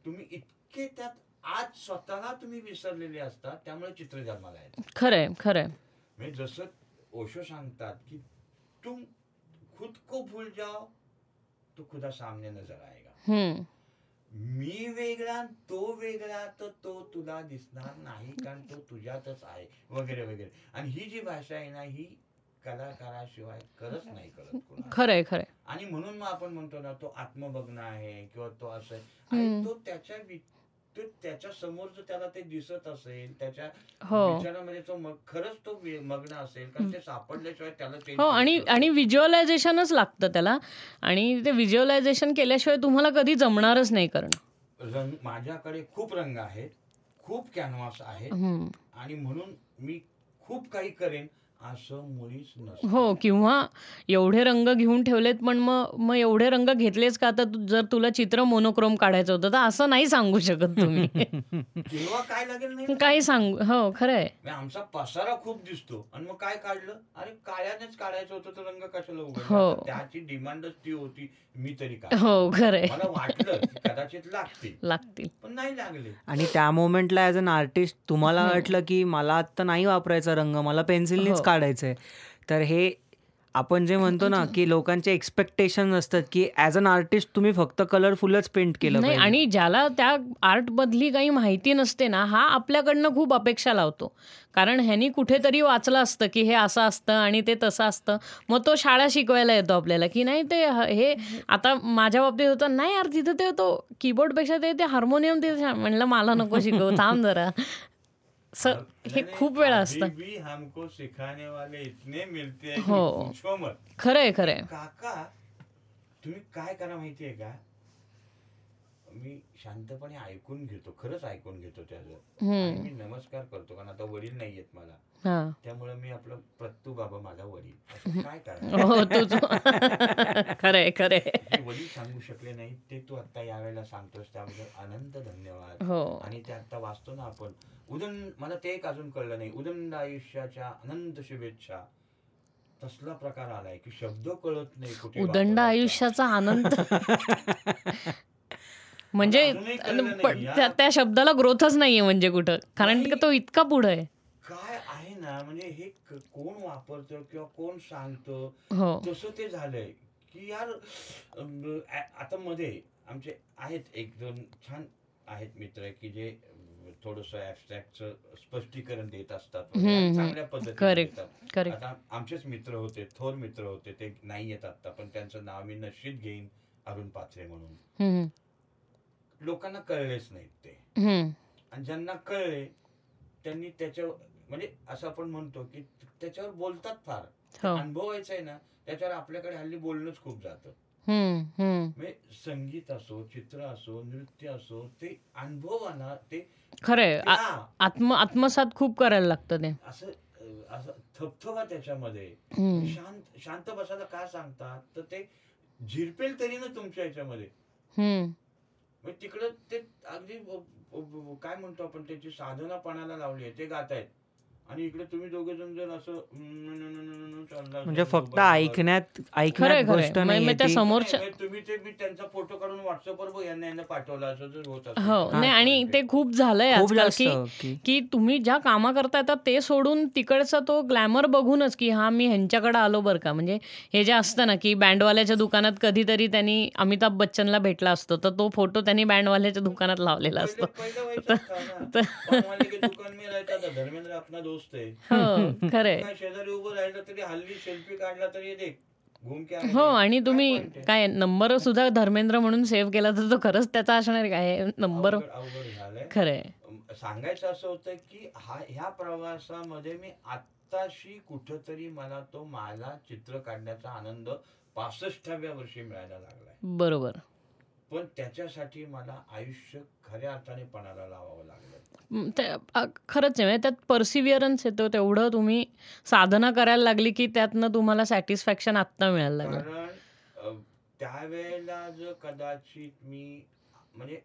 तुम्ही इतके त्यात आज स्वतःला तुम्ही विसरलेले असतात त्यामुळे चित्र जन्माला येतात खरंय खरंय. म्हणजे जसं ओशो सांगतात की तुम खुद को भूल जाओ तो खुदा सामने नजर आएगा. हम्म, मी वेगळा तो वेगळा तर तो तुला दिसणार नाही कारण तो तुझ्यातच आहे वगैरे वगैरे. आणि ही जी भाषा आहे ना ही कलाकाराशिवाय करत नाही करत. खरंय खरंय. आणि म्हणून मग आपण म्हणतो ना तो आत्मभग्न आहे किंवा तो असं आहे. तो त्याच्या तो त्याच्यासमोर जर त्याला ते दिसत असेल त्याच्या हो. विचारामध्ये तो मग खरंच तो मग्न असेल कारण ते सापडल्याशिवाय त्याला ते हो आणि आणि व्हिज्युअलायझेशनच लागतं त्याला. आणि ते व्हिज्युअलायझेशन केल्याशिवाय तुम्हाला कधी जमणारच नाही करणं. रंग माझ्याकडे खूप रंग आहेत खूप कॅनव्हास हम्म, आणि म्हणून मी खूप काही करेन असं मुळीच नसतं. हो किंवा एवढे रंग घेऊन ठेवलेत पण मग मग एवढे रंग घेतलेच का? तर तू- जर तुला चित्र मोनोक्रोम काढायचं होतं तर असं नाही सांगू शकत तुम्ही. तेव्हा काय लागेल नाही? काही सांगू हो खरंय. आमचा पसारा खूप दिसतो. आणि मग काय काढलं? अरे काळ्यानेच काढायचं होतं तर रंग कशाला हो. उघडला त्याची डिमांडच ती होती मी तरी काय हो खरंय. मला वाटलं की कदाचित लागतील. लागतील. पण नाही लागले. आणि त्या मोमेंटला ॲज अन आर्टिस्ट तुम्हाला वाटलं की मला आत्ता नाही वापरायचा रंग मला पेन्सिलनीच हो. काढायचंय तर हे आपण जे म्हणतो ना की लोकांचे एक्सपेक्टेशन असतात की ॲज अन आर्टिस्ट तुम्ही फक्त कलरफुलच पेंट केलं नाही आणि ज्याला त्या आर्ट बदली काही माहिती नसते ना हा आपल्याकडनं खूप अपेक्षा लावतो कारण ह्यानी कुठेतरी वाचलं असतं की हे असं असतं आणि ते तसं असतं मग तो शाळा शिकवायला येतो आपल्याला की नाही ते ह- आता माझ्या बाबतीत होतं नाही यार तिथं ते तो कीबोर्डपेक्षा ते ते हार्मोनियम ते छान." म्हणलं मला नको शिकव थांब जरा स हे. खूप वेळा असतं. हमको सिखाने वाले इतने मिलते हैं खरंय खरंय. काका तुम्ही काय करा माहितीये का? मी शांतपणे ऐकून घेतो खरंच ऐकून घेतो त्याचं. आणि मी नमस्कार करतो कारण आता वडील नाहीयेत मला. हा. त्यामुळे मी आपलं प्रत्तू बाबा माझा वडील. असं काय करा हो खरंय खरंय. जे वडील सांगू शकले नाही ते तू आता यावेळेला सांगतोस त्याबद्दल अनंत धन्यवाद. हो. आणि ते आता वाचतो ना आपण. उदन मला ते एक अजून कळलं नाही. उदंड आयुष्याच्या अनंत शुभेच्छा. तसला प्रकार आलाय की शब्द कळत नाही कुठे उदंड वापरायचा. आयुष्याचा आनंद. म्हणजे. त्या त्या शब्दाला ग्रोथच नाहीये म्हणजे कुठं. कारण तो इतका पुढे आहे. काय आहे ना म्हणजे हे कोण वापरतं किंवा कोण सांगतं? हो. तसं ते झालंय की यार आता मध्ये आमचे आहेत एक दोन छान आहेत मित्र की जे थोडस ऍबस्ट्रॅक्टचं स्पष्टीकरण देत असतात. चांगल्या पद्धतीने. देतात. आता आमचेच मित्र होते थोर मित्र होते ते नाही येत आता पण त्यांचं नाव मी नशीब घेईन अरुण पाथरे म्हणून. लोकांना कळलेच नाहीत ते. आणि ज्यांना कळले त्यांनी त्याच्यावर म्हणजे असं आपण म्हणतो की त्याच्यावर बोलतात फार. हो. अनुभवायचं आहे ना त्याच्यावर आपल्याकडे हल्ली बोलणंच खूप जातं. म्हणजे संगीत असो चित्र असो नृत्य असो ते अनुभवाना ते खरंय. आत्म आत्मसात खूप करायला लागतं ते. असं असं थपथपा त्याच्यामध्ये. शांत शांत बसायला का सांगतात? तर ते झिरपेल तरी ना तुमच्या ह्याच्यामध्ये मग म्हणजे तिकडं ते अगदी काय म्हणतो आपण त्याची साधनापणाला लावली आहे ते गात आहेत. आणि इकडे तुम्ही दोघे जण जण असं म्हणजे फक्त. ऐकण्यात ऐकण्यात गोष्ट नाही त्या समोरच्या तुम्ही ते मी त्यांचा फोटो काढून व्हॉट्सअपवर बघ यांना यांना पाठवला असं जर होत हो तर. नाही आणि ते खूप झालंय आजकाल की की तुम्ही ज्या कामा करता येतात ते सोडून तिकडचा तो ग्लॅमर बघूनच की हा मी ह्यांच्याकडे आलो बरं का. म्हणजे हे जे असतं ना की बँडवाल्याच्या दुकानात कधीतरी त्यांनी अमिताभ बच्चनला भेटला असतो तर तो फोटो त्यांनी बँडवाल्याच्या दुकानात लावलेला असतो. पहिले- दोस्त है हो खरंय काय शेजारी उभं राहिलं तरी हल्ली सेल्फी काढला तरी ये देख हो. आणि तुम्ही आहे? काय नंबर सुद्धा धर्मेंद्र म्हणून सेव्ह केला तर तो खरंच त्याचा असणार काय नंबर खरंय सांगायचं असं होतं की हा ह्या प्रवासामध्ये मी आत्ताशी कुठंतरी मला तो मला चित्र काढण्याचा आनंद पासष्टाव्या वर्षी मिळायला लागलाय. बरोबर. पण त्याच्यासाठी मला आयुष्य खऱ्या अर्थाने पणाला लावावं लागलं. खरंच आहे म्हणजे त्यात परसिव्हिअरन्स येतो तेवढं तुम्ही साधना करायला लागली की त्यातनं तुम्हाला सॅटिस्फॅक्शन आत्ता मिळायला लागलं. त्यावेळेला जर कदाचित मी म्हणजे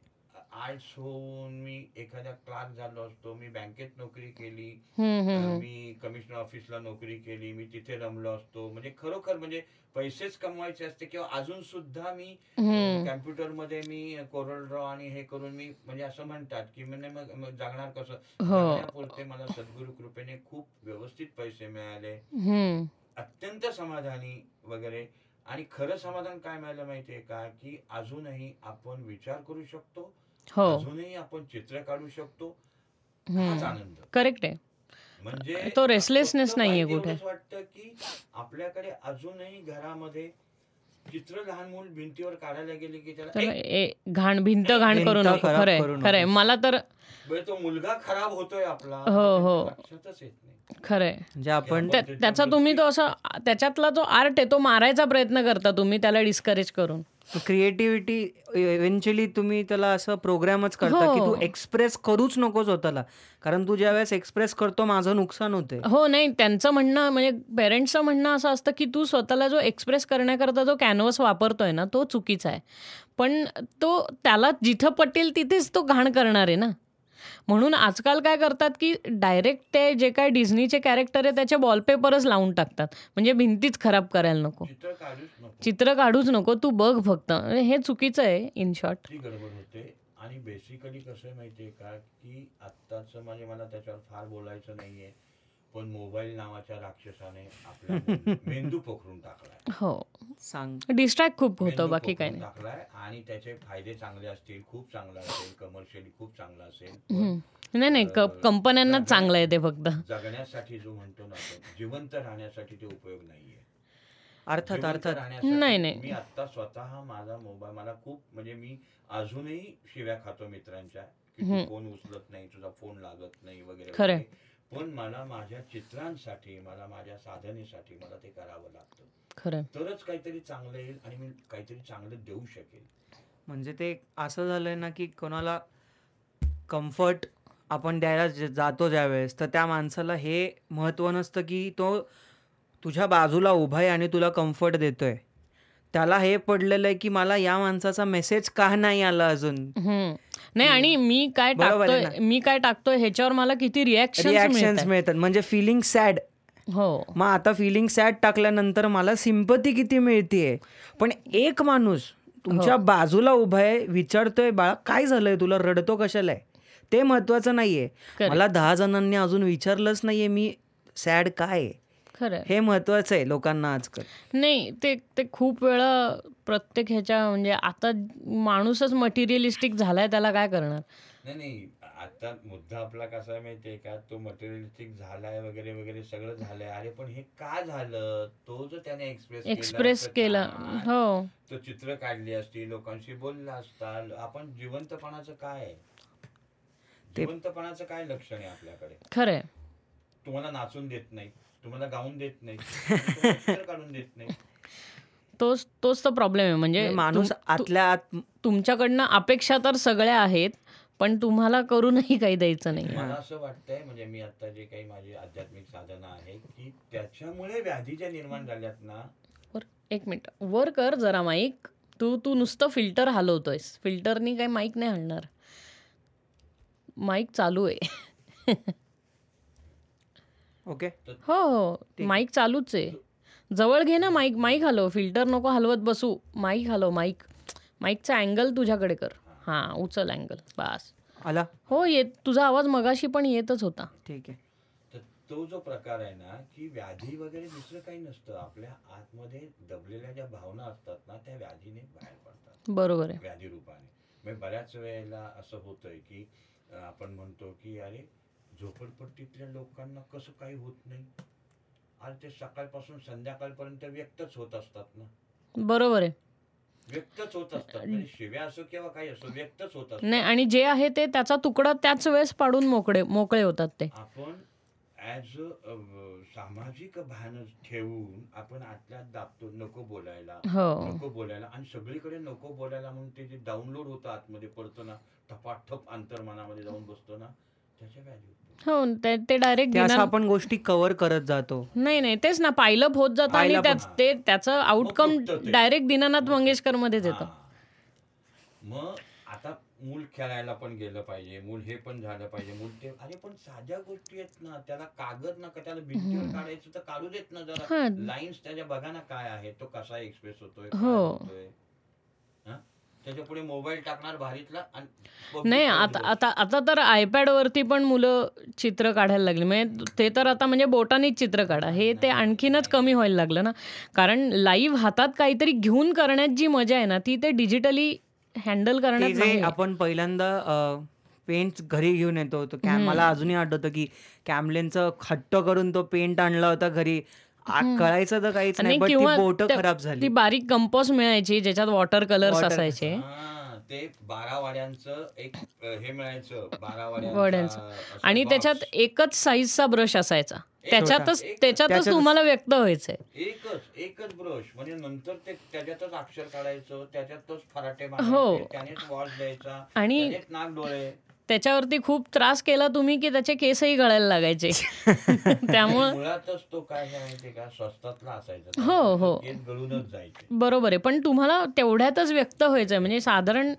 आर्ट्स होऊन मी एखाद्या क्लास झालो असतो मी बँकेत नोकरी केली. मी कमिशनर ऑफिसला नोकरी केली मी तिथे रमलो असतो म्हणजे खरोखर म्हणजे पैसेच कमवायचे असते किंवा अजून सुद्धा मी. कॅम्प्युटरमध्ये मी कोरल ड्रॉ आणि हे करून मी म्हणजे असं म्हणतात की म्हणजे मग जगणार कसं हो. जगण्यापुरते मला सद्गुरु कृपेने खूप व्यवस्थित पैसे मिळाले. अत्यंत समाधानी वगैरे आणि खरं समाधान काय मिळालं माहितीये का की अजूनही आपण विचार करू शकतो हो. अजूनही आपण चित्र काढू शकतो. हाच आनंद. करेक्ट आहे. म्हणजे तो फक्त नाहीये कुठे. वाटतं की आपल्याकडे अजूनही घरामध्ये चित्र लहान मूल भिंतीवर काढायला गेले की त्याला तर "ऐ, ए घाण भिंत घाण करू नको. खरंय खरंय. मला तर तो मुलगा खराब होतोय आपला हो, हो. खरंय. म्हणजे आपण त्याचा तुम्ही तो असा त्याच्यातला जो आर्ट आहे तो मारायचा प्रयत्न करता तुम्ही त्याला डिस्करेज करून. क्रिएटिव्हिटी इव्हेंच्युअली तुम्ही त्याला असं प्रोग्रामच करता की तू हो. एक्सप्रेस करूच नको स्वतःला. कारण तू ज्या वेळेस एक्सप्रेस करतो माझं नुकसान होते हो नाही त्यांचं म्हणणं म्हणजे पेरेंट्सचं म्हणणं असं असतं की तू स्वतःला जो एक्सप्रेस करण्याकरता जो कॅनव्हस वापरतोय ना तो चुकीचा आहे. पण तो त्याला जिथं पटेल तिथेच तो घाण करणार आहे ना. म्हणून आजकाल काय करतात की डायरेक्ट ते जे काय डिझनीचे कॅरेक्टर आहे त्याचे वॉलपेपरच लावून टाकतात. म्हणजे भिंतीच खराब करायला नको. चित्र काढूच नको. तू बघ फक्त. हे चुकीचं आहे इन शॉर्ट आणि बेसिकली कसं माहितीये का? की आत्ताच म्हणजे मला त्याच्यावर फार बोलायचं नाहीये. पण मोबाईल नावाच्या राक्षसाने आपला मेंदू- पोखरून टाकलाय हो सांग डिस्ट्रॅक्ट खूप मेंदू होतं बाकी काही पोखरून नाही टाकलाय आणि त्याचे फायदे चांगले असतील खूप चांगला असेल कमर्शियली खूप चांगला असेल पण हम्म. नाही नाही क- कंपन्यांनाच चांगलं आहे ते फक्त जगण्यासाठी जो म्हणतो ना आपण जिवंत राहण्यासाठी ते उपयोग नाहीये अर्थात जिवंत अर्थात राहण्यासाठी नाही, नाही. मी आता स्वतः माझा मोबाईल मला खूप म्हणजे मी अजूनही शिव्या खातो मित्रांच्या की तू हम्म. फोन उचलत नाही तुझा फोन लागत नाही वगैरे खरंय. वगैरे. पण मला माझ्या चित्रांसाठी मला माझ्या साधनेसाठी मला ते करावं लागतं. खरं तरच काहीतरी चांगलं येईल आणि मी काहीतरी चांगलं देऊ शकेल. म्हणजे ते असं झालंय ना की कोणाला कम्फर्ट आपण द्यायला जातो ज्यावेळेस तर त्या माणसाला हे महत्त्व नसतं की तो तुझ्या बाजूला उभा आहे आणि तुला कम्फर्ट देतोय. त्याला हे पडलेलं आहे की मला या माणसाचा मेसेज का नाही आला अजून. नाही आणि मी काय टाकतोय मी काय टाकतोय ह्याच्यावर मला किती रिॲक्शन रिॲक्शन्स मिळतात. म्हणजे फिलिंग सॅड हो. मग आता फिलिंग सॅड टाकल्यानंतर मला सिम्पती किती मिळतीये? पण एक माणूस तुमच्या हो. बाजूला उभा आहे विचारतोय बाळा काय झालंय तुला? रडतो कशाला आहे? ते महत्वाचं नाहीये. मला दहा जणांनी अजून विचारलंच नाहीये मी सॅड काय आहे. खरं हे महत्वाचं आहे लोकांना आजकाल. नाही ते ते खूप वेळा प्रत्येक ह्याच्या म्हणजे आता माणूसच मटेरियलिस्टिक झालाय त्याला काय करणार? नाही नाही आता मुद्दा आपला कसा आहे माहितीये का? तो मटेरियलिस्टिक झालाय वगैरे वगैरे सगळं झालंय. अरे पण हे का झालं? तो जो त्याने एक्सप्रेस एक्सप्रेस केला हो. तो चित्र काढली असती लोकांशी बोलला असता. आपण जिवंतपणाचं काय आहे? जिवंतपणाचं काय लक्षण आहे आपल्याकडे? खरंय. तुम्हाला नाचून देत नाही. तुम्हाला गाऊन देत नाही. काढून देत नाही. तोच तोच तर प्रॉब्लेम आहे. म्हणजे माणूस तुम- तु- आतल्या आत तुमच्याकडनं अपेक्षा तर सगळ्या आहेत पण तुम्हाला करूनही काही द्यायचं नाही. मला असं वाटतंय म्हणजे मी आता जे काही माझी आध्यात्मिक साधना आहे की त्याच्यामुळे व्याधी ज्या निर्माण झाल्यात ना वर एक मिनिट. वर कर जरा माईक तू तू नुसतं फिल्टर हलवतोयस. फिल्टरनी काही माईक नाही हलणार. माईक चालू आहे. ओके? हो हो माईक चालूच आहे. जवळ घे ना माईक माईक हलव फिल्टर नको हलवत बसू. माईक हलव माईक. माईकचा अँगल तुझ्याकडे कर. हां उचल अँगल बस. आला? हो येत तुझा आवाज मगाशी पण येतच होता. ठीक आहे. तो जो प्रकार आहे ना की व्याधी वगैरे दुसरं काही नसतं. आपल्या आतमध्ये दबलेल्या ज्या भावना असतात ना त्या व्याधीने बाहेर पडतात. बरोबर आहे. व्याधी रूपाने. म्हणजे बऱ्याच वेळेला असं होतंय की आपण म्हणतो की अरे झोपडपट्टीतल्या लोकांना कसं काही होत नाही. अरे ते सकाळपासून संध्याकाळपर्यंत व्यक्तच होत असतात ना. बरोबर आहे. व्यक्तच होत असतात. म्हणजे शिव्या असो किंवा काही असो व्यक्तच होत असतात. नाही आणि जे आहे ते त्याचा तुकडा त्याच वेळेस पाडून मोकळे मोकळे होतात ते. आपण ऍज अ सामाजिक भान ठेवून आपण आतल्यात दाबतो नको बोलायला. हो. नको बोलायला. आणि सगळीकडे नको बोलायला म्हणून ते जे डाउनलोड होतं आतमध्ये पडतो ना टपाटप अंतर्मनामध्ये जाऊन बसतो ना त्याच्या व्हॅल्यू हो ते ते डायरेक्ट आपण गोष्टी कव्हर करत जातो नाही नाही तेच ना पायलप होत जातं आणि ते त्याचं आउटकम. डायरेक्ट दीनानाथ मंगेशकर मध्येच येतं मग आता मूल खेळायला पण गेलं पाहिजे मूल हे पण झालं पाहिजे मूल ते अरे पण साध्या गोष्टी आहेत ना त्याला कागद नका त्याला भिंतीवर काढायचं तर काढू देत ना जरा. लाईन्स त्याच्या बघा ना काय आहे तो कसा एक्सप्रेस. होतोय. हा? त्याच्या पुढे मोबाईल टाकणार भारीतला नाही आता. आता आता तर आयपॅड वरती पण मुलं चित्र काढायला लागली. म्हणजे ते तर आता म्हणजे बोटानीच चित्र काढा. हे ते आणखीनच कमी व्हायला लागलं ना. कारण लाईव्ह हातात काहीतरी घेऊन करण्यात जी मजा आहे ना ती ते डिजिटली हँडल करण्यात आपण पहिल्यांदा पेंट घरी घेऊन येतो मला अजूनही आठवतं की कॅमलेनचं हट्ट करून तो पेंट आणला होता घरी. कळायचं तर काहीच नाही ती बोट त्या- खराब ती झाली बारीक कंपोस्ट मिळायची ज्याच्यात वॉटर कलर्स असायचे. हा, ते बारा वाड्यांचं एक हे मिळायचं आणि. त्याच्यात एकच साईजचा ब्रश असायचा. त्याच्यातच. त्याच्यातच तुम्हाला व्यक्त व्हायचंय. एकच एकच ब्रश म्हणजे नंतर ते त्याच्यातच अक्षर काढायचं त्याच्यातच फराटे हो. मारायचे त्यानेच वॉश द्यायचा आणि- नाक डोळे. त्याच्यावरती खूप त्रास केला तुम्ही की त्याचे केसही गळायला लागायचे. त्यामुळं मुळातच तो काय आहे माहितीये का? स्वस्तातला असायचा. हो, हो. केस गळूनच जायचे. बरोबर आहे. पण तुम्हाला तेवढ्यातच व्यक्त व्हायचं आहे म्हणजे साधारण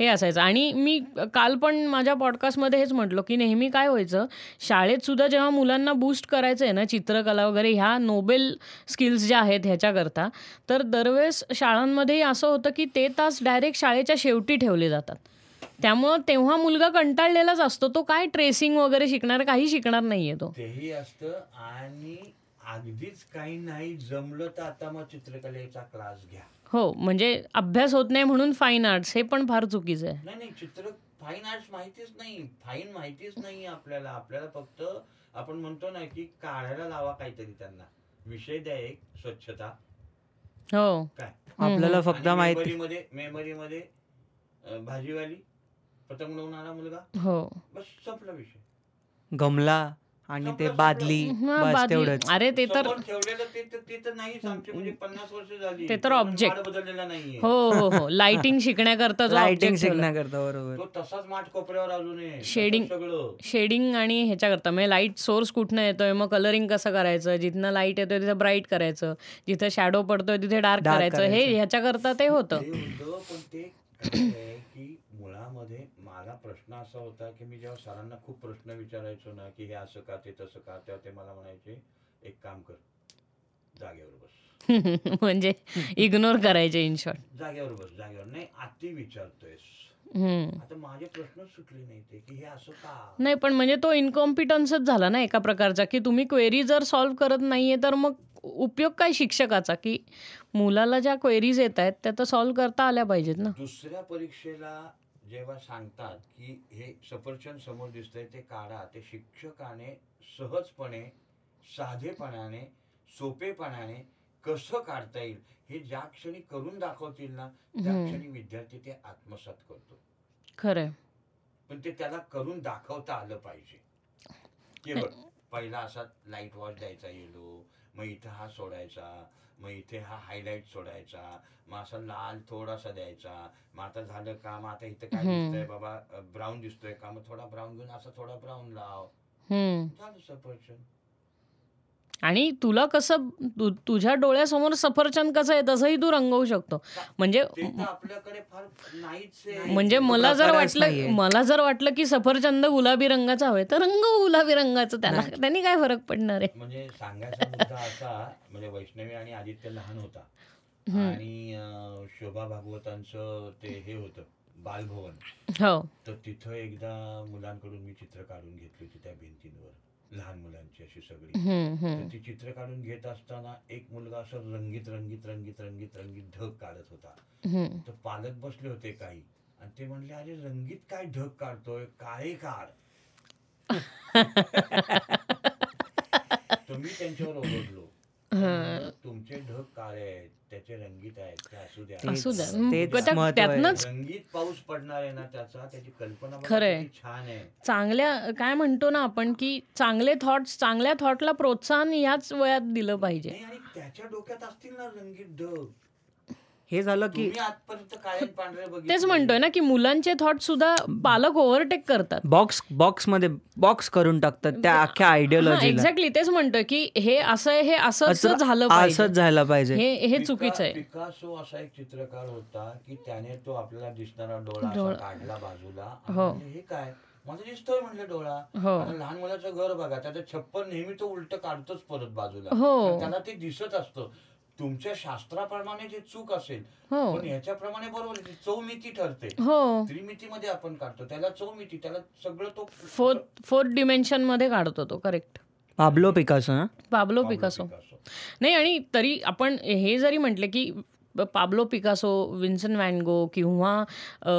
हे असायचं. आणि मी काल पण माझ्या पॉडकास्टमध्ये हेच म्हटलो की नेहमी काय व्हायचं? शाळेत सुद्धा जेव्हा मुलांना बूस्ट करायचं आहे ना चित्रकला वगैरे ह्या नोबेल स्किल्स ज्या आहेत ह्याच्याकरता तर दरवेळेस शाळांमध्येही असं होतं की ते तास डायरेक्ट शाळेच्या शेवटी ठेवले जातात. त्यामुळं तेव्हा मुलगा कंटाळलेलाच असतो. तो काय ट्रेसिंग वगैरे शिकणार काही शिकणार नाहीये तो. तेही असतं आणि अगदीच काही नाही जमलं तर आता मग चित्रकलेचा क्लास घ्या. हो म्हणजे अभ्यास होत नाही म्हणून फाईन आर्ट्स हे पण फार चुकीचं आहे. नाही नाही चित्र फाईन आर्ट्स माहितीच नाही. फाईन माहितीच नाही आपल्याला. आपल्याला फक्त आपण म्हणतो ना की काढायला लावा काहीतरी त्यांना. विषय द्या एक स्वच्छता. हो. काय? आपल्याला फक्त माहिती मेमरीमध्ये मेमरीमध्ये अं, भाजीवाली. पतंग उडवणारा मुलगा? हो. बस संपला विषय. गमला आणि ते बादली. हा, बस बादली. तेवढंच. अरे ते तर समोर ठेवलेलं ते तर ते तर नाहीच आमची म्हणजे पन्नास वर्ष झाली. ते तर पण object. माड बदललेला नाहीये. हो हो हो. लाइटिंग शिकण्याकरता जो लाइटिंग object ठेवला. शिकण्याकरता बरोबर. तो तसाच माठ कोपऱ्यावर अजून आहे. Shading. तसंच सगळं. शेडिंग आणि ह्याच्याकरता. म्हणजे लाइट सोर्स कुठनं येतोय? मग कलरिंग कसं करायचं? जिथनं लाइट येतोय तिथं ब्राईट करायचं. जिथं शॅडो पडतोय तिथे डार्क Dark करायचं. हे करायचं. ह्याच्याकरता ते होतं. ते होतं पण ते काय आहे की मुळामध्ये प्रश्न असा होता की मी जेव्हा सरांना खूप प्रश्न विचारायचो ना की हे असं का ते तसं का तेव्हा ते मला म्हणायचे एक काम कर जागेवर बस. म्हणजे इग्नोर करायचे इन शॉर्ट जागेवर बस जागेवर. नाही अति विचारतोयस. आता माझे सुटले नाही ते की हे असं का? नाही पण म्हणजे तो इनकॉम्पिटन्सच झाला ना एका प्रकारचा की तुम्ही क्वेरी जर सॉल्व्ह करत नाहीये तर मग उपयोग काय शिक्षकाचा? की मुलाला ज्या क्वेरीज येत आहेत त्या तर सॉल्व्ह करता आल्या पाहिजेत ना? दुसऱ्या परीक्षेला जेव्हा सांगतात की हे सफरचंद समोर दिसतंय ते काढा. ते शिक्षकाने सहजपणे साधेपणाने सोपेपणाने कसं काढता येईल हे ज्या क्षणी करून दाखवतील ना त्या. क्षणी विद्यार्थी ते आत्मसात करतो. खरंय पण ते त्याला करून दाखवता आलं पाहिजे. बघ पहिला असा लाइट वॉश द्यायचा येलो मग इथं हा सोडायचा मग इथे हा हायलाईट सोडायचा. मग असा लाल थोडासा द्यायचा. मग आता झालं का मग आता इथं काय. दिसतंय? बाबा ब्राऊन दिसतोय का? मग थोडा ब्राऊन घेऊन असा थोडा ब्राऊन लाव. झालं सफरचंद. आणि तुला कसं तु- तुझ्या डोळ्यासमोर सफरचंद कसं आहे तसंही तू रंगवू शकतो. म्हणजे. म्हणजे मला जर वाटलं. मला जर वाटलं की सफरचंद गुलाबी रंगाचा हवे तर रंग गुलाबी रंगाचं त्याला त्यांनी काय फरक पडणार आहे? म्हणजे सांगायचा असा म्हणजे वैष्णवी आणि आदित्य लहान होता. आणि शोभा भागवतांचं ते हे होतं बालभवन. हो. तर तिथं एकदा मुलांकडून मी चित्र काढून घेतली होती त्या भिंतींवर. लहान मुलांची अशी सगळी. तर ती चित्र काढून घेत असताना एक मुलगा असं रंगीत रंगीत रंगीत रंगीत रंगीत ढग काढत होता. तर पालक बसले होते काही. आणि ते म्हणले अरे रंगीत काय ढग काढतोय? काळे काढ तर मी त्यांच्यावर ओरडलो. तुमचे ढग काळे आहेत. त्याचे रंगीत आहेत ते असू द्या. असू तेच आहे. त्यातनंच रंगीत पाऊस पडणार आहे ना त्याचा त्याची कल्पना बघा खरंय. किती छान आहे. चांगल्या काय म्हणतो ना आपण की चांगले थॉट्स चांगल्या थॉटला प्रोत्साहन याच वयात दिलं पाहिजे. नाही आणि त्याच्या डोक्यात असतील ना रंगीत ढग. हे झालं की तेच म्हणतोय ना की मुलांचे थॉट सुद्धा पालक ओव्हरटेक करतात. बॉक्स बॉक्समध्ये बॉक्स करून टाकतात त्या अख्ख्या आयडियोलॉजीला एक्झॅक्टली तेच म्हणतोय की हे असं आहे हे असं असं झालं पाहिजे. असंच झालं पाहिजे. हे हे चुकीचं आहे. पिकासो असा एक चित्रकार होता की त्याने तो आपल्याला दिसणारा डोळा. काढला बाजूला. हो. हे काय? मला दिसतोय म्हणलं डोळा. हो. लहान मुलाचं घर बघा त्याचं छप्पर नेहमी तो उलट काढतोच परत बाजूला. हो. त्याला ते दिसत असतं. तुमच्या शास्त्राप्रमाणे जे चूक असेल हो. पण ह्याच्याप्रमाणे बरोबर आहे, ती चौमिती ठरते. हो. त्रिमितीमध्ये आपण काढतो त्याला चौमिती त्याला सगळं तो फोर्थ फोर्थ डिमेन्शनमध्ये काढतो तो करेक्ट पाब्लो पिकासो ना पाब्लो Pablo पिकासो. Picasso. नाही आणि तरी आपण हे जरी म्हटले की पाब्लो पिकासो विन्सन वॅनगो किंवा अ,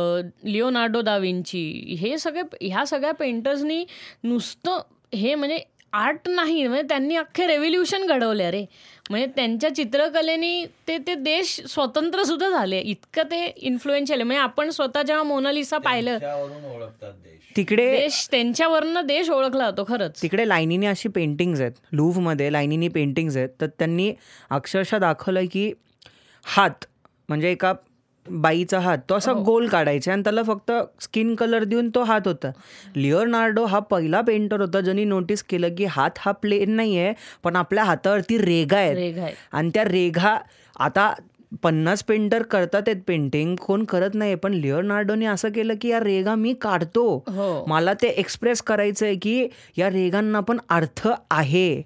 लिओनार्डो दा विंची हे सगळे ह्या सगळ्या पेंटर्सनी नुसतं हे म्हणजे आर्ट नाही म्हणजे त्यांनी अख्खे रेव्होल्युशन घडवले रे म्हणजे त्यांच्या चित्रकलेने ते ते देश स्वतंत्र सुद्धा झाले. इतकं ते इन्फ्लुएन्शियल आहे. म्हणजे आपण स्वतः जेव्हा मोनालिसा पाहिलं त्याच्यावरून ओळखतात देश. तिकडे देश त्यांच्यावरनं देश ओळखला जातो खरंच. तिकडे लाईनीने अशी पेंटिंग्ज आहेत. लूव्हमध्ये लाईनीनी पेंटिंग्ज आहेत. तर त्यांनी अक्षरशः दाखवलं की हात म्हणजे एका बाईचा हात तो असा गोल काढायचा आणि त्याला फक्त स्किन कलर देऊन तो हात होता. लिओनार्डो हा पहिला पेंटर होता ज्यांनी नोटीस केलं की हात हा प्लेन नाही आहे पण आपल्या हातावरती रेगा आहेत. आहे आणि त्या रेघा आता पन्नास पेंटर करतात आहेत पेंटिंग कोण करत नाही पण लिओनार्डोने असं केलं की या रेगा मी काढतो. हो. मला ते एक्सप्रेस करायचं आहे की या रेगांना पण अर्थ आहे.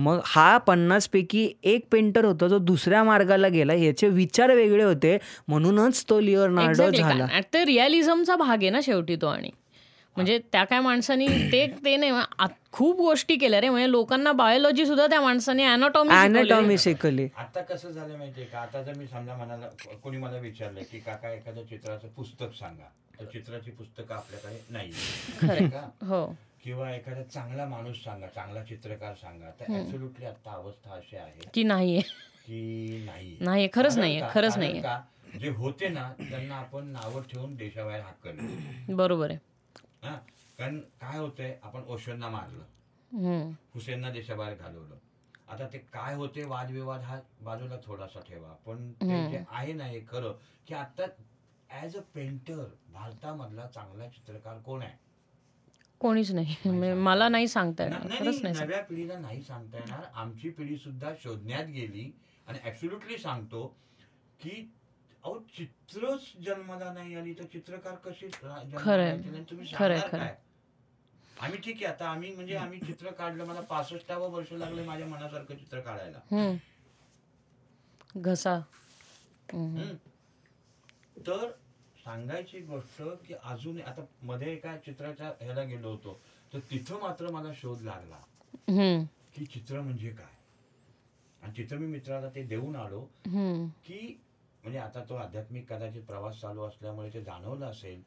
मग हा पन्नासपैकी एक पेंटर होता जो दुसऱ्या मार्गाला गेला. याचे विचार वेगळे होते. म्हणूनच तो लिओनार्डो. झाला. कारण ते रिअलिझमचा भाग आहे ना शेवटी तो आणि. म्हणजे त्या काय माणसानी ते ते नाही खूप गोष्टी केल्या रे. म्हणजे लोकांना बायोलॉजी सुद्धा त्या माणसाने अॅनाटॉमी अॅनाटॉमी शिकवली. आता कसं झालं माहितीये का? आता जर मी समजा म्हणाला कोणी मला विचारलं की काका एखाद्या चित्राचं पुस्तक सांगा. तर चित्राची पुस्तकं आपल्याकडे नाही का? हो. किंवा एखादा चांगला माणूस सांगा चांगला चित्रकार सांगा तर ऍब्सोल्युटली आता अवस्था अशी आहे. की नाहीये. की नाही खरंच का- खरंच का? जे होते ना त्यांना आपण नावं ठेवून देशाबाहेर हाकलले बरोबर आहे. हा? कारण काय होतंय? आपण ओशोंना मारलं. हुसेनना देशाबाहेर घालवलं. आता ते काय होते? वादविवाद हा बाजूला थोडासा ठेवा. पण ते जे आहे ना हे खरं की आता ऍज अ पेंटर भारतामधला चांगला चित्रकार कोण आहे? कोणीच नाही. म्हणजे मला नाही सांगता येणार. नाही, खरंच नाही नाही, नव्या पिढीला नाही सांगता येणार. आमची पिढी सुद्धा शोधण्यात गेली आणि ऍब्सोल्युटली सांगतो की अहो चित्रच जन्माला नाही आली तर चित्रकार कशी खरंय. खरंय, आम्ही ठीक आहे आता आम्ही म्हणजे आम्ही चित्र काढलं मला पासष्टावं वर्ष लागलं माझ्या मनासारखं चित्र काढायला. घसा. तर सांगायची गोष्ट की अजून आता मध्ये एका चित्राच्या ह्याला गेलो होतो. तर तिथं मात्र मला शोध लागला. की चित्र म्हणजे काय? आणि चित्र मी मित्राला ते देऊन आलो. की म्हणजे आता तो आध्यात्मिक कदाचित प्रवास चालू असल्यामुळे ते जाणवलं असेल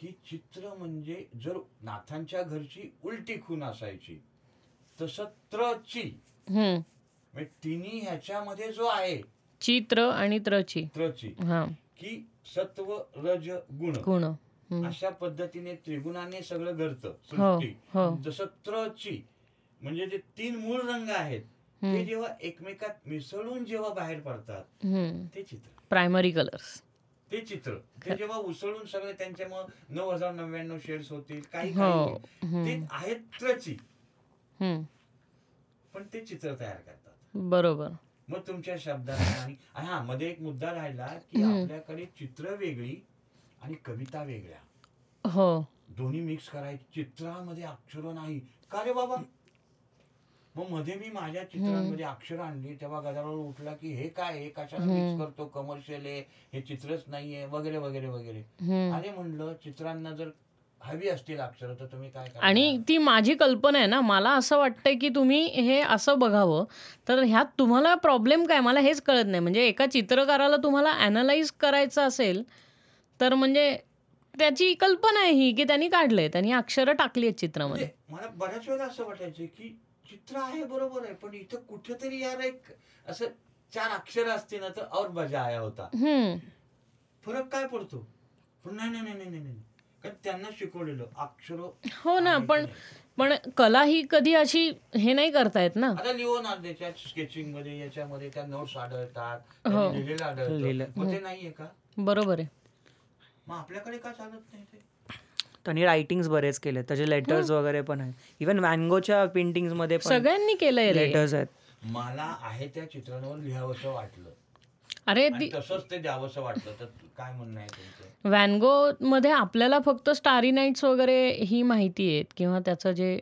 की चित्र म्हणजे जर नाथांच्या घरची उलटी खून असायची तसं त्रची. म्हणजे तिन्ही ह्याच्यामध्ये जो आहे चित्र आणि त्रची. त्रची. की सत्व रज गुण. अशा पद्धतीने त्रिगुणाने सगळं घडतं हो, सृष्टी. हो. जसं त्रची म्हणजे जे तीन मूळ रंग आहेत ते जेव्हा एकमेकात मिसळून जेव्हा बाहेर पडतात. ते चित्र. प्रायमरी कलर्स ते चित्र. ते जेव्हा उसळून सगळे त्यांच्या मग नऊ हजार नव्याण्णव शेअर्स होतील काही हो. ते आहेत त्रची. पण ते चित्र तयार करतात. बरोबर. मग तुमच्या शब्दाने आणि हा मध्ये एक मुद्दा राहिला की आपल्याकडे चित्र वेगळी आणि कविता वेगळ्या. हो. दोन्ही मिक्स करायची. चित्रामध्ये अक्षर नाही. का रे बाबा? मग मध्ये मी माझ्या चित्रांमध्ये अक्षर आणली तेव्हा गदारोळ उठला की हे काय हे कशाला मिक्स करतो? कमर्शियल आहे. हे चित्रच नाहीये. वगैरे वगैरे वगैरे. अरे म्हणलं चित्रांना जर हवी असतील अक्षर तर तुम्ही काय? आणि ती माझी कल्पना आहे ना मला असं वाटतंय की तुम्ही हे असं बघावं. तर ह्यात तुम्हाला प्रॉब्लेम काय? मला हेच कळत नाही. म्हणजे एका चित्रकाराला तुम्हाला अॅनलाइज करायचं असेल तर म्हणजे त्याची कल्पना आहे ही की त्यांनी काढलंय. त्यांनी अक्षरं टाकली आहेत चित्रामध्ये. म्हणजे मला बऱ्याच वेळेला असं वाटायचं की चित्र आहे बरोबर आहे पण इथं कुठेतरी यार एक असं चार अक्षर असते ना तर और मजा आया होता. फरक काय पडतो? पण नाही नाही नाही नाही. त्यांना शिकवलेलं अक्षर हो ना पण पण कला ही कधी अशी हे नाही करतायत ना? आता लिओनार्दोच्या स्केचिंगमध्ये याच्यामध्ये त्या नोट्स आढळतात हो. लिहिलं. मग ते नाहीये का? बरोबर आहे. मग आपल्याकडे का चालत नाही ते? त्यांनी रायटिंग्स बरेच केले त्याचे लेटर्स वगैरे पण आहेत. इवन वॅनगोच्या पेंटिंगमध्ये पण सगळ्यांनी केलंय रे. लेटर्स आहेत. मला आहे त्या चित्रांवर लिहावंसं वाटलं. अरे आणि तसंच ते द्यावंसं तर काय म्हणणं आहे तुमचं? वॅनगो मध्ये आपल्याला फक्त स्टारी नाईट्स वगैरे ही माहिती आहेत किंवा त्याचं जे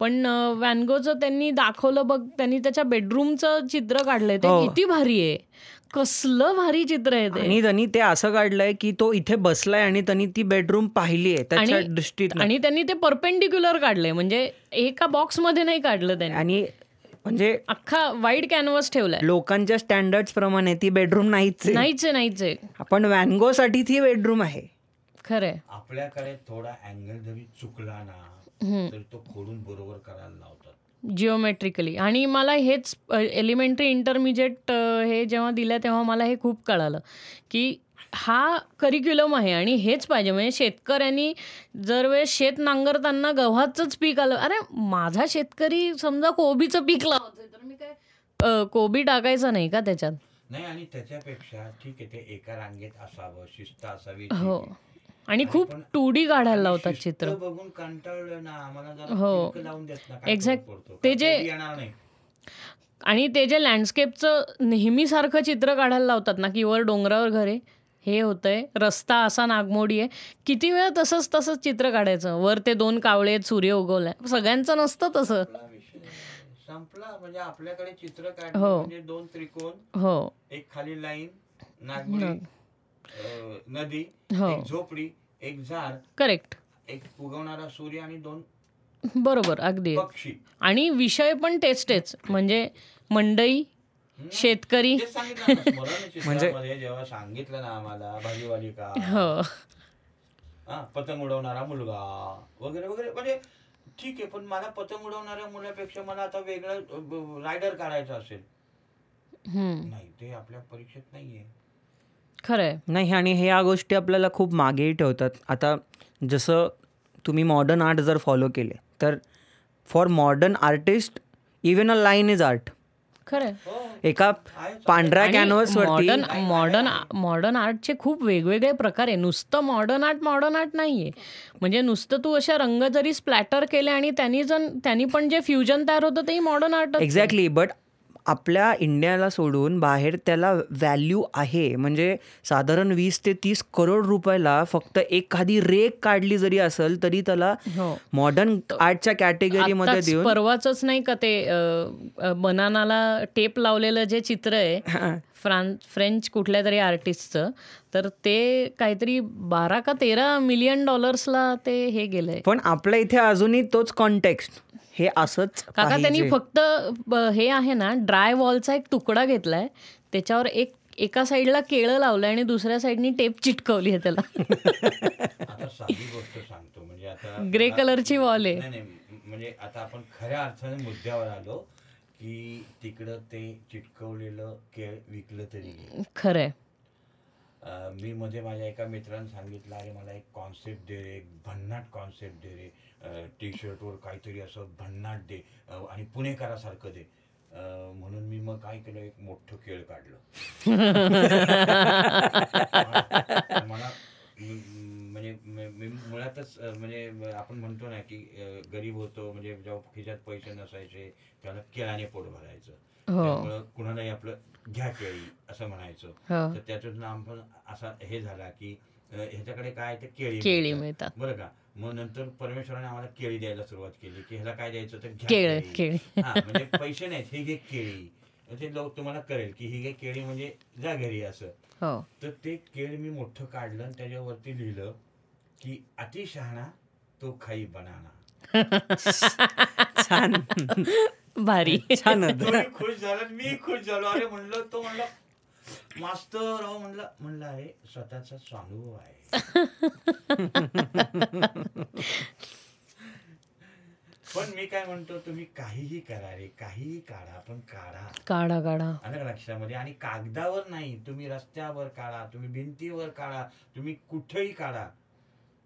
पण वॅनगोचं त्यांनी दाखवलं बघ त्यांनी त्याच्या बेडरूमचं चित्र काढलंय. ते हो. किती भारी आहे. कसलं भारी चित्र आहे ते. आणि त्यांनी ते असं काढलंय की तो इथे बसलाय आणि त्यांनी ती बेडरूम पाहिली आहे त्याच्या आणि दृष्टीत आणि त्यांनी ते परपेंडिक्युलर काढलंय. म्हणजे एका बॉक्समध्ये नाही काढलं त्यांनी. आणि म्हणजे अख्खा वाईड कॅनव्हास ठेवलाय. लोकांच्या स्टँडर्ड प्रमाणे ती बेडरूम नाहीच आहे. नाहीच आहे नाहीच आहे आपण वॅनगो साठी ती बेडरूम आहे. खरंय. आपल्याकडे थोडा अँगल जरी चुकला ना तर तो खोडून बरोबर करायला लावतात. जिओमेट्रिकली आणि मला हेच एलिमेंटरी इंटरमिजिएट हे जेव्हा दिलं तेव्हा मला हे खूप कळालं की हा करिक्युलम आहे आणि हेच पाहिजे म्हणजे शेतकऱ्यांनी जर वेळेस शेत नांगरताना गव्हाचंच पीक आलं अरे माझा शेतकरी समजा कोबीचं पीक लावतोय तर मी काय कोबी टाकायचं नाही का त्याच्यात नाही आणि त्याच्यापेक्षा ठीक आहे ते एका रांगेत असावं शिस्त असावी हो. आणि खूप पण- टू डी काढायला लावतात चित्र बघून कंटाळलं ना आम्हाला हो. पडतो? ते जे- आणि ते जे लँडस्केपचं नेहमीसारखं चित्र काढायला लावतात ना की वर डोंगरावर घरे हे होतंय. रस्ता असा नागमोडी आहे. किती वेळा तसंच तसंच चित्र काढायचं. वर ते दोन कावळे आहेत सूर्य उगवलाय. सगळ्यांचं नसतं तसं. संपला म्हणजे आपल्याकडे चित्र काढणे हो. म्हणजे दोन त्रिकोण. हो. एक खाली लाईन नागमोडी अं, नदी हो. एक झोपडी एक झाड करेक्ट एक उगवणारा सूर्य आणि दोन बरोबर अगदी. पक्षी. आणि विषय पण तेच तेच. म्हणजे मंडई शेतकरी. तेच सांगितलं ना, स्मरण चित्रामध्ये जेव्हा सांगितलं ना आम्हाला भाजीवाली का? हो. हा, पतंग उडवणारा मुलगा वगैरे वगैरे. म्हणजे ठीक आहे पण मला पतंग उडवणाऱ्या मुलापेक्षा मला आता वेगळं रायडर काढायचं असेल. हम्म. नाही ते आपल्या परीक्षेत नाहीये. खरंय. नाही आणि ह्या गोष्टी आपल्याला खूप मागेही ठेवतात. आता जसं तुम्ही मॉडर्न आर्ट जर फॉलो केले तर for modern artist even a line is art खरंय. एका पांढऱ्या कॅनव्हसवरती मॉडर्न मॉडर्न मॉडर्न आर्टचे खूप वेगवेगळे प्रकार आहे. नुसतं मॉडर्न आर्ट मॉडर्न आर्ट नाहीये. म्हणजे नुसतं तू अशा रंग जरी स्प्लॅटर केले आणि त्यांनी जण त्यांनी पण जे फ्युजन तयार होतं तेही मॉडर्न आर्ट एक्झॅक्टली बट आपल्या इंडियाला सोडून बाहेर त्याला व्हॅल्यू आहे. म्हणजे साधारण वीस ते तीस करोड रुपयाला फक्त एखादी रेक काढली जरी असेल तरी त्याला मॉडर्न आर्टच्या कॅटेगरीमध्ये देऊन परवाच नाही का ते बनानाला टेप लावलेलं जे चित्र आहे फ्रान्स फ्रेंच कुठल्या तरी आर्टिस्टचं तर ते काहीतरी बारा का तेरा मिलियन डॉलर्सला ते हे गेलंय. पण आपल्या इथे अजूनही तोच कॉन्टेक्स्ट हे असंच काका त्यांनी. फक्त हे आहे ना ड्राय वॉलचा एक तुकडा घेतलाय. त्याच्यावर एक एका साईडला केळं लावलंय आणि दुसऱ्या साईडनी टेप चिटकवली आहे त्याला. आता साधी गोष्ट सांगतो म्हणजे आता ग्रे कलरची वॉल आहे. नाही नाही म्हणजे आता आपण खऱ्या अर्थाने मुद्द्यावर आलो की तिकडं ते चिटकवलेलं केळ विकलं तरी खरंय. मी मध्ये माझ्या एका मित्राने सांगितलं अरे मला एक कॉन्सेप्ट दे रे एक भन्नाट कॉन्सेप्ट दे रे. टी शर्टवर काहीतरी असं भन्नाट दे आणि पुणेकरासारखं दे म्हणून मी मग काय केलं एक मोठं केळ काढलं मला म्हणजे मुळातच म्हणजे आपण म्हणतो ना की गरीब होतो म्हणजे जेव्हा खिशात पैसे नसायचे त्याला केळाने पोट भरायचं हो. त्यामुळं कुणालाही आपलं घ्या केळी असं म्हणायचं हो. तर त्याच्यातून आपण असा हे झाला की ह्याच्याकडे काय ते केळी केळी. मिळतात. बरं का मग नंतर परमेश्वराने आम्हाला केळी द्यायला सुरुवात केली की ह्याला काय द्यायचं तर घ्या केळं, केळी. हा, म्हणजे पैसे नाहीत हे घे केळी. ते लोक तुम्हाला कळेल की ही घे केळी म्हणजे जा घरी असं. हो. तर ते केळ मी मोठं काढलं आणि त्याच्यावरती लिहिलं की अति शहाणा तो खाई बनाना. छान. भारी. छान. खुश झाला आणि मी खुश झालो. अरे म्हणलं तो म्हणलं मास्तर अहो म्हणलं म्हणलं अरे स्वतःचा स्वानुभव आहे. पण मी काय म्हणतो तुम्ही काहीही करा रे काहीही काढा पण काढा. काढा काढा. आलं का लक्षामध्ये आणि कागदावर नाही तुम्ही रस्त्यावर काढा तुम्ही भिंतीवर काढा तुम्ही कुठेही काढा.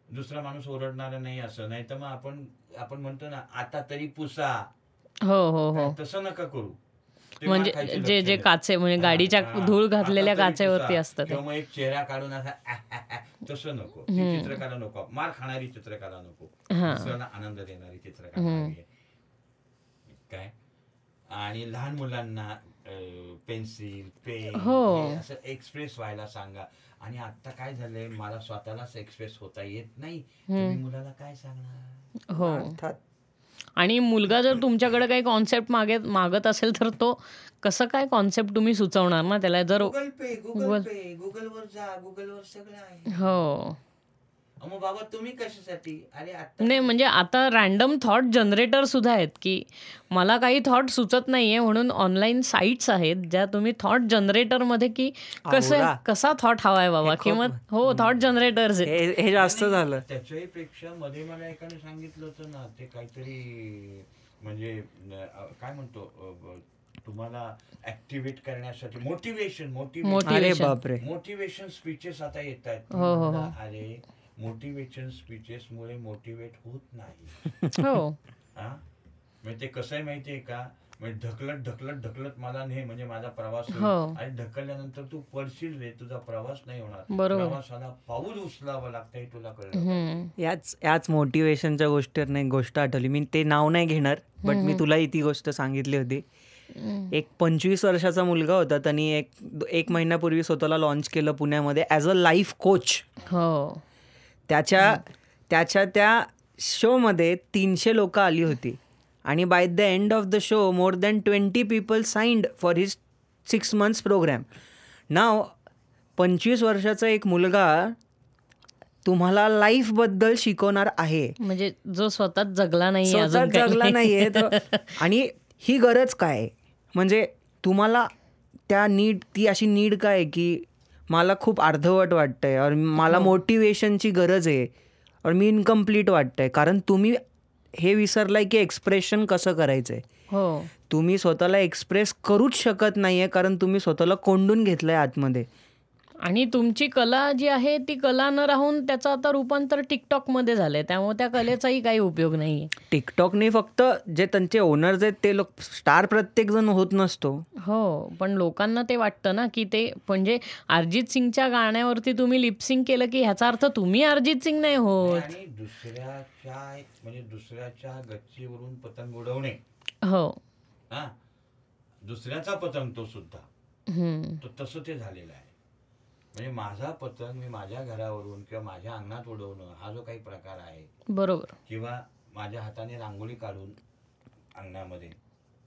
दुसरा माणूस ओरडणार नाही असं नाही तर मग आपण आपण म्हणतो ना आता तरी पुसा. हो हो हो. तसं नका करू. म्हणजे जे जे. काचे म्हणजे गाडीच्या. धूळ घातलेल्या काचेवरती पुसा. असतं ते किंवा मग एक चेहरा काढून असा तसं नको चित्रकला नको मार खाणारी चित्रकला नको हा. आनंद देणारी चित्रकला. काय आणि लहान मुलांना पेन्सिल पेन हो. असं एक्सप्रेस व्हायला सांगा आणि आता काय झालंय मला स्वतःलाच एक्सप्रेस होता येत नाही तुम्ही मुलाला काय सांगणार हो अर्थात. आणि मुलगा जर तुमच्याकडे काही कॉन्सेप्ट मागे मागत असेल तर तो कसं काय कॉन्सेप्ट तुम्ही सुचवणार ना? त्याला जर Google Pay Google Pay Google वर जा गुगल वर सगळं आहे. हो. मग बाबा तुम्ही कशासाठी? अरे नाही म्हणजे आता रॅन्डम थॉट जनरेटर सुद्धा आहेत की मला काही थॉट सुचत नाहीये म्हणून ऑनलाईन साईट्स आहेत ज्या तुम्ही थॉट जनरेटरमध्ये की कसं. कसा थॉट हवाय बाबा? किंवा हो थॉट जनरेटर्स आहेत. हे जास्त झालं. त्याच्याही पेक्षा मध्ये मला एकाने सांगितलं होतं ना ते काहीतरी म्हणजे काय म्हणतो तुम्हाला ऍक्टिव्हेट करण्यासाठी मोटिवेशन मोटिवेशन मोटिवेशन स्पीचेस आता येत आहेत हो, हो, हो. अरे मोटिवेशन स्पीचेस मुळे मोटिवेट होत नाही. हो. हा? म्हणजे ते कसं आहे माहितीये का? म्हणजे ढकलत ढकलत ढकलत मला नाही म्हणजे माझा प्रवास. हो. आणि ढकलल्यानंतर तू पडशील रे तुझा प्रवास नाही होणार. प्रवासाला पाऊल उचलावं लागतं हे तुला कळलं. याच याच मोटिवेशनच्या गोष्टीवर एक गोष्ट आठवली. मी ते नाव नाही घेणार बट मी तुलाही ती गोष्ट सांगितली होती. एक पंचवीस वर्षाचा मुलगा होता त्यांनी एक एक महिन्यापूर्वी स्वतःला लॉन्च केलं पुण्यामध्ये ॲज अ लाईफ कोच हो. त्याच्या त्याच्या त्या शोमध्ये तीनशे लोक आली होती. आणि by the end of the show more than twenty people signed for his six months programme नाव पंचवीस वर्षाचा एक मुलगा तुम्हाला लाईफबद्दल शिकवणार आहे. म्हणजे जो स्वतःच जगला नाही स्वतः. जगला नाहीये आणि ही गरज काय? म्हणजे तुम्हाला त्या नीड ती अशी नीड काय की मला खूप अर्धवट वाटतंय और मला मोटिवेशनची गरज आहे. और मी इनकम्प्लीट वाटतंय. कारण तुम्ही हे विसरलाय की एक्सप्रेशन कसं करायचंय. हो. तुम्ही स्वतःला एक्सप्रेस करूच शकत नाहीये कारण तुम्ही स्वतःला कोंडून घेतलंय आतमध्ये. आणि तुमची कला जी आहे ती कला न राहून त्याचं आता रूपांतर टिकटॉकमध्ये झालंय. त्यामुळे त्या कलेचाही काही उपयोग नाहीये टिकटॉकने फक्त जे त्यांचे ओनर्स आहेत ते लोक स्टार प्रत्येक जण होत नसतो. हो पण लोकांना ते वाटतं ना की ते म्हणजे अरिजित सिंगच्या गाण्यावरती तुम्ही लिपसिंग केलं की ह्याचा अर्थ तुम्ही अरिजित सिंग नाही होत. आणि दुसऱ्याच्या म्हणजे दुसऱ्याच्या गच्चीवरून पतंग उडवणे. हो. हा? दुसऱ्याचा पतंग तो सुद्धा. तसं ते झालेलं आहे. म्हणजे माझा पतंग मी माझ्या घरावरून किंवा माझ्या अंगणात उडवणं हा जो काही प्रकार आहे बरोबर. किंवा माझ्या हाताने रांगोळी काढून अंगणामध्ये.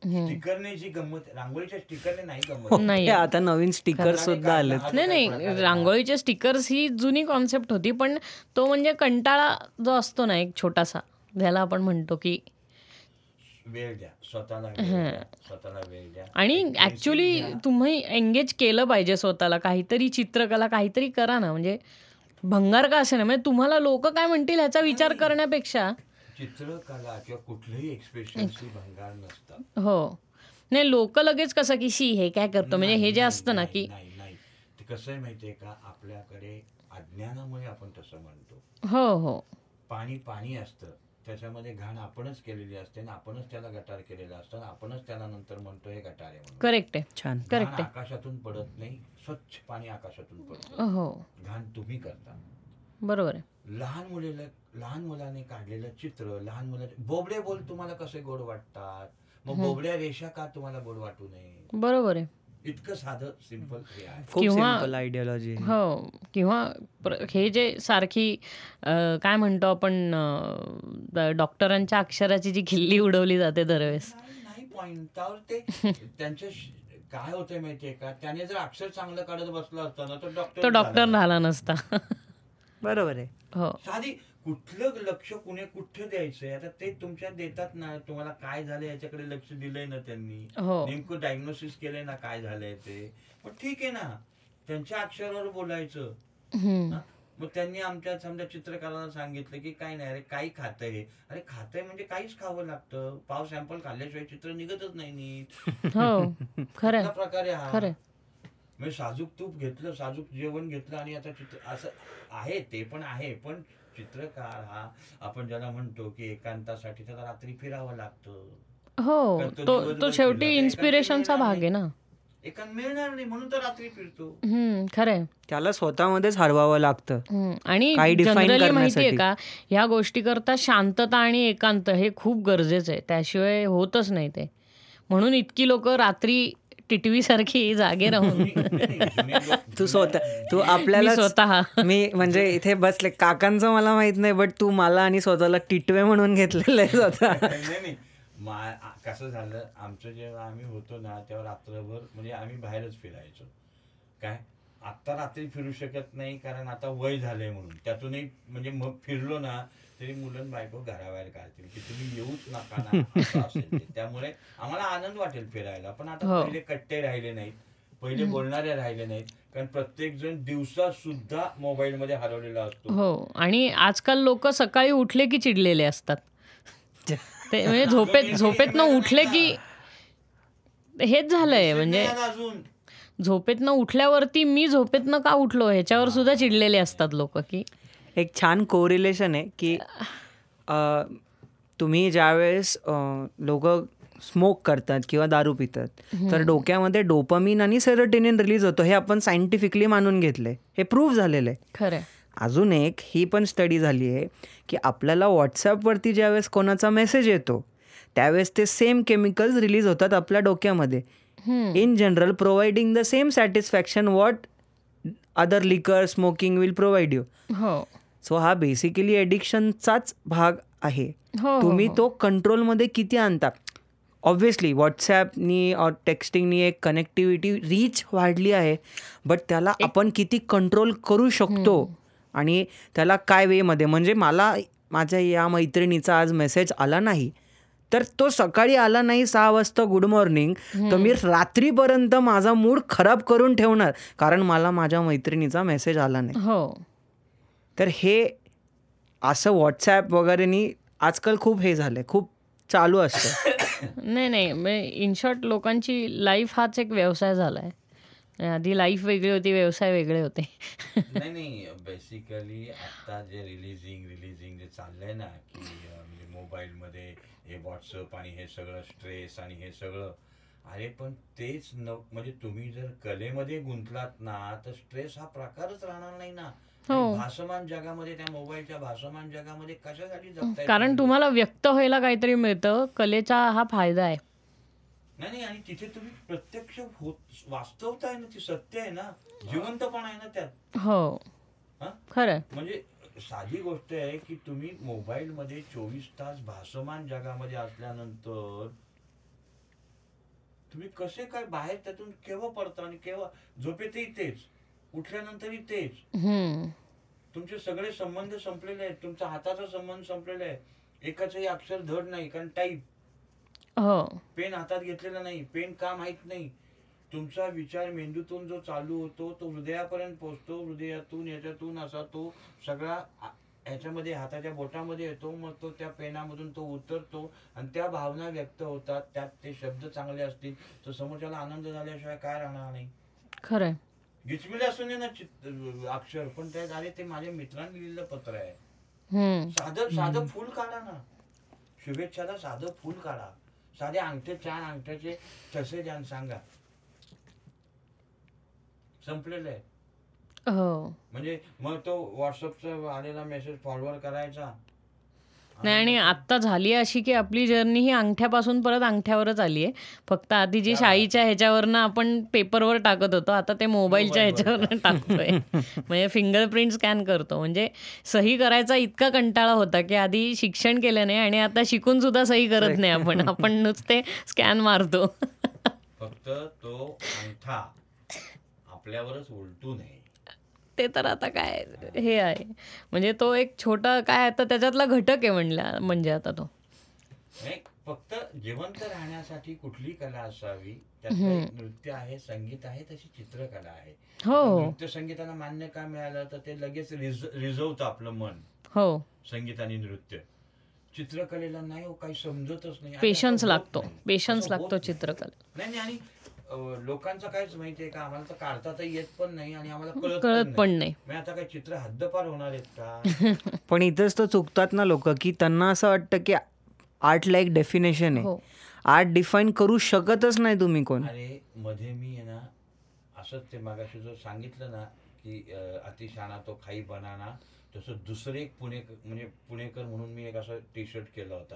स्टिकरने जी गंमत रांगोळीच्या स्टिकरने नाही गंमत. नाही. हे आता नवीन स्टिकर सुद्धा आले नाही नाही रांगोळीचे स्टिकर्स ही जुनी कॉन्सेप्ट होती पण तो म्हणजे कंटाळा जो असतो ना एक छोटासा ज्याला आपण म्हणतो की वेळ द्या. स्वतःला स्वतःला वेळ द्या. आणि ऍक्च्युली. तुम्ही एंगेज केलं पाहिजे स्वतःला. काहीतरी चित्रकला काहीतरी करा ना. म्हणजे भंगार का असे ना म्हणजे तुम्हाला लोक काय म्हणतील ह्याचा विचार करण्यापेक्षा? चित्रकला किंवा कुठलंही एक्सप्रेशन भंगार नसतं. हो. नाही लोक लगेच कसं की शी हे काय करतो? म्हणजे हे जे असतं ना की कसं आहे माहितीये का? आपल्याकडे अज्ञानामुळे आपण तसं म्हणतो. हो हो. पाणी पाणी असतं. त्याच्यामध्ये घाण आपणच केलेली असते आणि आपणच त्याला गटार केलेलं असतं आणि आपणच त्याला नंतर म्हणतो हे गटार आहे करेक्ट आहे. छान. आहे. आकाशातून पडत नाही स्वच्छ पाणी आकाशातून पडतं हो. घाण तुम्ही करता. बरोबर आहे. लहान मुलीला लहान मुलाने काढलेलं चित्र लहान मुलाचे बोबडे बोल तुम्हाला कसे गोड वाटतात? मग बोबड्या रेषा का तुम्हाला गोड वाटू नये? बरोबर आहे. इतकं साधं सिंपल हे आहे. खूप किंवा- आयडियोलॉजी हो किंवा प्र- हे जे सारखी काय म्हणतो आपण डॉक्टरांच्या अक्षराची जी खिल्ली उडवली जाते दरवेळेस. नाही नाही पॉइंट त्यावर ते त्यांच्या काय होतंय माहितीये का? त्याने जर अक्षर चांगलं काढत बसला असता ना तो डॉक्टर तो डॉक्टर झाला नसता. बरोबर आहे. हो. साधी कुठलं लक्ष कुणे कुठं द्यायचंय? आता ते तुमच्या देतात ना तुम्हाला काय झालंय याच्याकडे लक्ष दिलंय ना त्यांनी. हो. नेमकं डायग्नोसिस केलंय ना काय झालंय ते. पण ठीक आहे ना. त्यांच्या अक्षरावर बोलायचं. हम्म. मग त्यांनी आमच्या समजा चित्रकाराला सांगितलं की काय नाही अरे काही खातंय हे. अरे खातंय म्हणजे काहीच खावं लागतं. पाव सॅम्पल खाल्ल्याशिवाय चित्र निघतच नाही नीट. हो कुठला प्रकार हा. म्हणजे साजूक तूप घेतलं साजूक जेवण घेतलं आणि आता चित्र असं आहे ते पण आहे पण चित्रकार हा. आपण ज्याला म्हणतो की एकांतासाठी त्याला रात्री फिरावं लागतं. हो तो तो शेवटी इन्स्पिरेशनचा एकांत भाग आहे ना. एकांत मिळणार नाही म्हणून तर रात्री फिरतो. हम्म खरंय. त्याला स्वतःमध्येच हरवावं लागतं. हम्म. आणि जनरली माहितीये. का ह्या गोष्टी करता शांतता आणि एकांत हे खूप गरजेचं आहे. त्याशिवाय होतच नाही ते. म्हणून इतकी लोक रात्री टिटवीसारखी जागे राहून. तू स्वतः तू मी आपल्याला स्वतः. मी म्हणजे इथे बसले. काकांचं मला माहीत नाही बट तू मला आणि स्वतःला टिटवे म्हणून घेतलेलं आहे स्वतः. नाही नाही मा आ- कसं झालं आमचं जेव्हा आम्ही होतो ना तेव्हा रात्रभर म्हणजे आम्ही बाहेरच फिरायचो. काय? आत्ता रात्री फिरू शकत नाही कारण आता वय झालंय म्हणून. त्यातूनही म्हणजे मग फिरलो ना तरी मुलं बायको घराबाहेर काढतील की तुम्ही येऊच नका ना असं असेल ते. त्यामुळे आम्हाला आनंद वाटेल फिरायला. पण आता हो. पहिले कट्टे राहिले नाहीत पहिले बोलणारे राहिले नाहीत कारण प्रत्येक जण दिवसा सुद्धा मोबाईल मध्ये हरवलेला असतो. हो आणि आजकाल लोक सकाळी उठले की चिडलेले असतात. ते म्हणजे झोपेत झोपेतनं उठले की हेच झालंय म्हणजे नाही आला अजून. झोपेतनं उठल्यावरती मी झोपेतनं का उठलो? ह्याच्यावर सुद्धा चिडलेले असतात लोक की एक छान कोरिलेशन आहे की तुम्ही ज्यावेळेस लोक स्मोक करतात किंवा दारू पितात तर डोक्यामध्ये डोपामीन आणि सेरोटेनिन रिलीज होतो हे आपण सायंटिफिकली मानून घेतलंय. हे प्रूव्ह झालेलं आहे. खरंय अजून एक ही पण स्टडी झाली आहे की आपल्याला व्हॉट्सॲपवरती ज्यावेळेस कोणाचा मेसेज येतो त्यावेळेस ते सेम केमिकल्स रिलीज होतात आपल्या डोक्यामध्ये. In general providing the same satisfaction what other liquor smoking will provide you हो. सो हा बेसिकली ॲडिक्शनचाच भाग आहे. हो तुम्ही तो कंट्रोलमध्ये किती आणता? ऑब्व्हियसली व्हॉट्सॲपनी और टेक्स्टिंगनी एक कनेक्टिव्हिटी रीच वाढली आहे बट त्याला आपण किती कंट्रोल करू शकतो? आणि त्याला काय वेमध्ये? म्हणजे मला माझ्या या मैत्रिणीचा आज मेसेज आला नाही. तर तो सकाळी आला नाही सहा वाजता गुड मॉर्निंग तर मी रात्रीपर्यंत माझा मूड खराब करून ठेवणार कारण मला माझ्या मैत्रिणीचा मेसेज आला नाही. हो. तर हे असं व्हॉट्सॲप वगैरेनी आजकाल खूप हे झालंय खूप चालू असतं नाही नाही इन शॉर्ट लोकांची लाईफ हाच एक व्यवसाय झालाय. आधी लाईफ वेगळी होती व्यवसाय वेगळे होते. नाही नाही बेसिकली आता जे रिलीजिंग रिलीजिंग जे चाललंय ना की म्हणजे मोबाईलमध्ये हे व्हॉट्सअप आणि हे सगळं स्ट्रेस आणि हे सगळं अरे पण तेच न म्हणजे तुम्ही जर कलेमध्ये गुंतलात ना तर स्ट्रेस हा प्रकारच राहणार नाही ना. भासमान जगामध्ये त्या मोबाईलच्या भासमान जगामध्ये कशासाठी जगताय कारण तुम्ही? तुम्हाला व्यक्त व्हायला काहीतरी मिळतं. कलेचा हा फायदा आहे. नाही नाही आणि तिथे तुम्ही प्रत्यक्ष होत वास्तवता आहे ना ती सत्य आहे ना. जिवंतपणा आहे ना त्यात. हो. हा? खरंय म्हणजे साधी गोष्ट आहे की तुम्ही मोबाईल मध्ये चोवीस तास भासमान जगामध्ये असल्यानंतर तुम्ही कसे काय बाहेर त्यातून केव्हा पडता आणि केव्हा झोपेतही तेच. उठल्यानंतरही तेच. तुमचे सगळे संबंध संपलेले आहेत. तुमचा हाताचा संबंध संपलेला आहे. एकाचंही अक्षर धड नाही कारण टाईप हो. पेन हातात घेतलेला नाही. पेन का माहीत नाही. तुमचा विचार मेंदूतून जो चालू होतो तो हृदयापर्यंत पोहोचतो. हृदयातून याच्यातून असा तो सगळा ह्याच्यामध्ये हाताच्या बोटामध्ये येतो. मग तो त्या पेनामधून तो उतरतो आणि त्या भावना व्यक्त होतात. त्यात ते शब्द चांगले असतील. तर समोरच्याला आनंद झाल्याशिवाय काय राहणार नाही. खरंय. गिचमिले असून ना चित- अक्षर पण त्यात अरे ते माझ्या मित्रांनी लिहिलेलं पत्र आहे. हम्म. साधं साधं फुल काढा ना. शुभेच्छाला साधं फुल काढा. साधे अंगठे चार अंगठ्याचे तसे द्या आणि सांगा. संपलेलं आहे. हो. म्हणजे मग तो व्हॉट्सअपचा आलेला मेसेज फॉरवर्ड करायचा. नाही आणि आत्ता झाली अशी की आपली जर्नी ही अंगठ्यापासून परत अंगठ्यावरच आली आहे. फक्त आधी जी शाईच्या ह्याच्यावरनं आपण पेपरवर टाकत होतो आता ते मोबाईलच्या ह्याच्यावरनं टाकतोय. म्हणजे फिंगरप्रिंट स्कॅन करतो. म्हणजे सही करायचा इतका कंटाळा होता की आधी शिक्षण केलं नाही आणि आता शिकून सुद्धा सही करत नाही आपण. आपण नुसते स्कॅन मारतो. फक्त तो अंगठा आपल्यावरच उलटू नये. ते तर आता काय हे आहे. म्हणजे तो एक छोटा काय आता त्याच्यातला घटक आहे म्हणला म्हणजे आता तो. नाही फक्त जिवंत राहण्यासाठी कुठली कला असावी त्यात एक नृत्य आहे संगीत आहे तशी चित्रकला आहे. हो. नृत्य संगीताला मान्य का मिळालं तर ते लगेच रिझ रिझवतं आपलं मन. हो. संगीत आणि नृत्य. चित्रकलेला नाही हो काही समजतच नाही. पेशन्स लागतो. पेशन्स लागतो. चित्रकला नाही नाही आणि अं, लोकांचं कायच माहितीये का? आम्हाला तर काढता तर येत पण नाही आणि आम्हाला कळत कळत पण नाही. मी आता काय चित्र हद्दपार होणार आहेत का? पण इथंच तर चुकतात ना लोक की त्यांना असं वाटतं की आर्टला एक डेफिनेशन आहे. हो. आर्ट डिफाईन करू शकतच नाही तुम्ही कोण. अरे मध्ये मी आहे ना असंच ते मागाशी जो सांगितलं ना की अं, अतिशाणा तो खाई बनाना तसं दुसरं एक पुणे म्हणजे पुणेकर म्हणून मी एक असं टी शर्ट केला होता.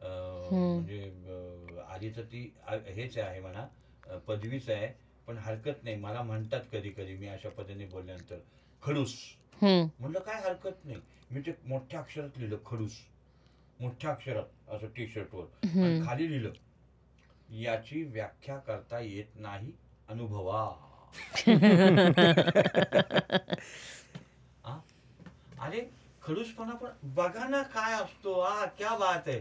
अं, म्हणजे अं, आधी तर ती आ- हेच आहे म्हणा. पदवीच आहे पण हरकत नाही. मला म्हणतात कधी कधी मी अशा पद्धतीने बोलल्यानंतर खडूस. म्हणलं काय हरकत नाही. मी ते मोठ्या अक्षरात लिहिलं खडूस. मोठ्या अक्षरात असं टी शर्टवर खाली लिहिलं याची व्याख्या करता येत नाही अनुभवा? अरे खडूसपणा पण बघा ना काय असतो आ क्या बात आहे.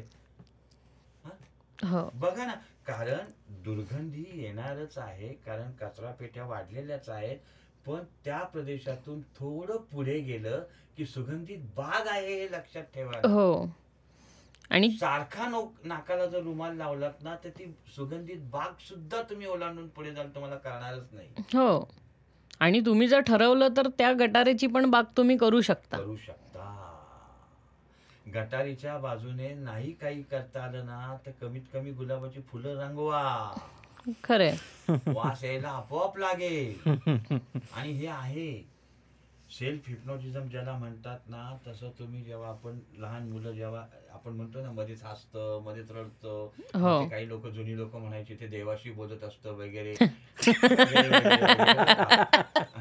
हो. बघा ना कारण दुर्गंधी येणारच आहे कारण कचरा पेट्या वाढलेल्याच आहेत. पण त्या प्रदेशातून थोडं पुढे गेलं की सुगंधित बाग आहे हे लक्षात ठेवा. हो. आणि सारखा नो नाकाला जर रुमाल लावलात ना तर ती सुगंधित बाग सुद्धा तुम्ही ओलांडून पुढे जाल तुम्हाला कळणारच नाही. हो. आणि तुम्ही जर ठरवलं तर त्या गटारेची पण बाग तुम्ही करू शकता. करू शकता. गटारीच्या बाजूने नाही काही करता आलं ना तर कमीत कमी गुलाबाची फुलं रंगवा खरंय वास यायला आपोआप लागेल आणि हे आहे सेल्फ हिप्नोटिझम ज्याला म्हणतात ना तसं तुम्ही जेव्हा आपण लहान मुलं जेव्हा आपण म्हणतो ना मध्येच हसतं मध्येच रडतं हो. म्हणजे काही लोक जुनी लोक म्हणायचे ते देवाशी बोलत असतं वगैरे.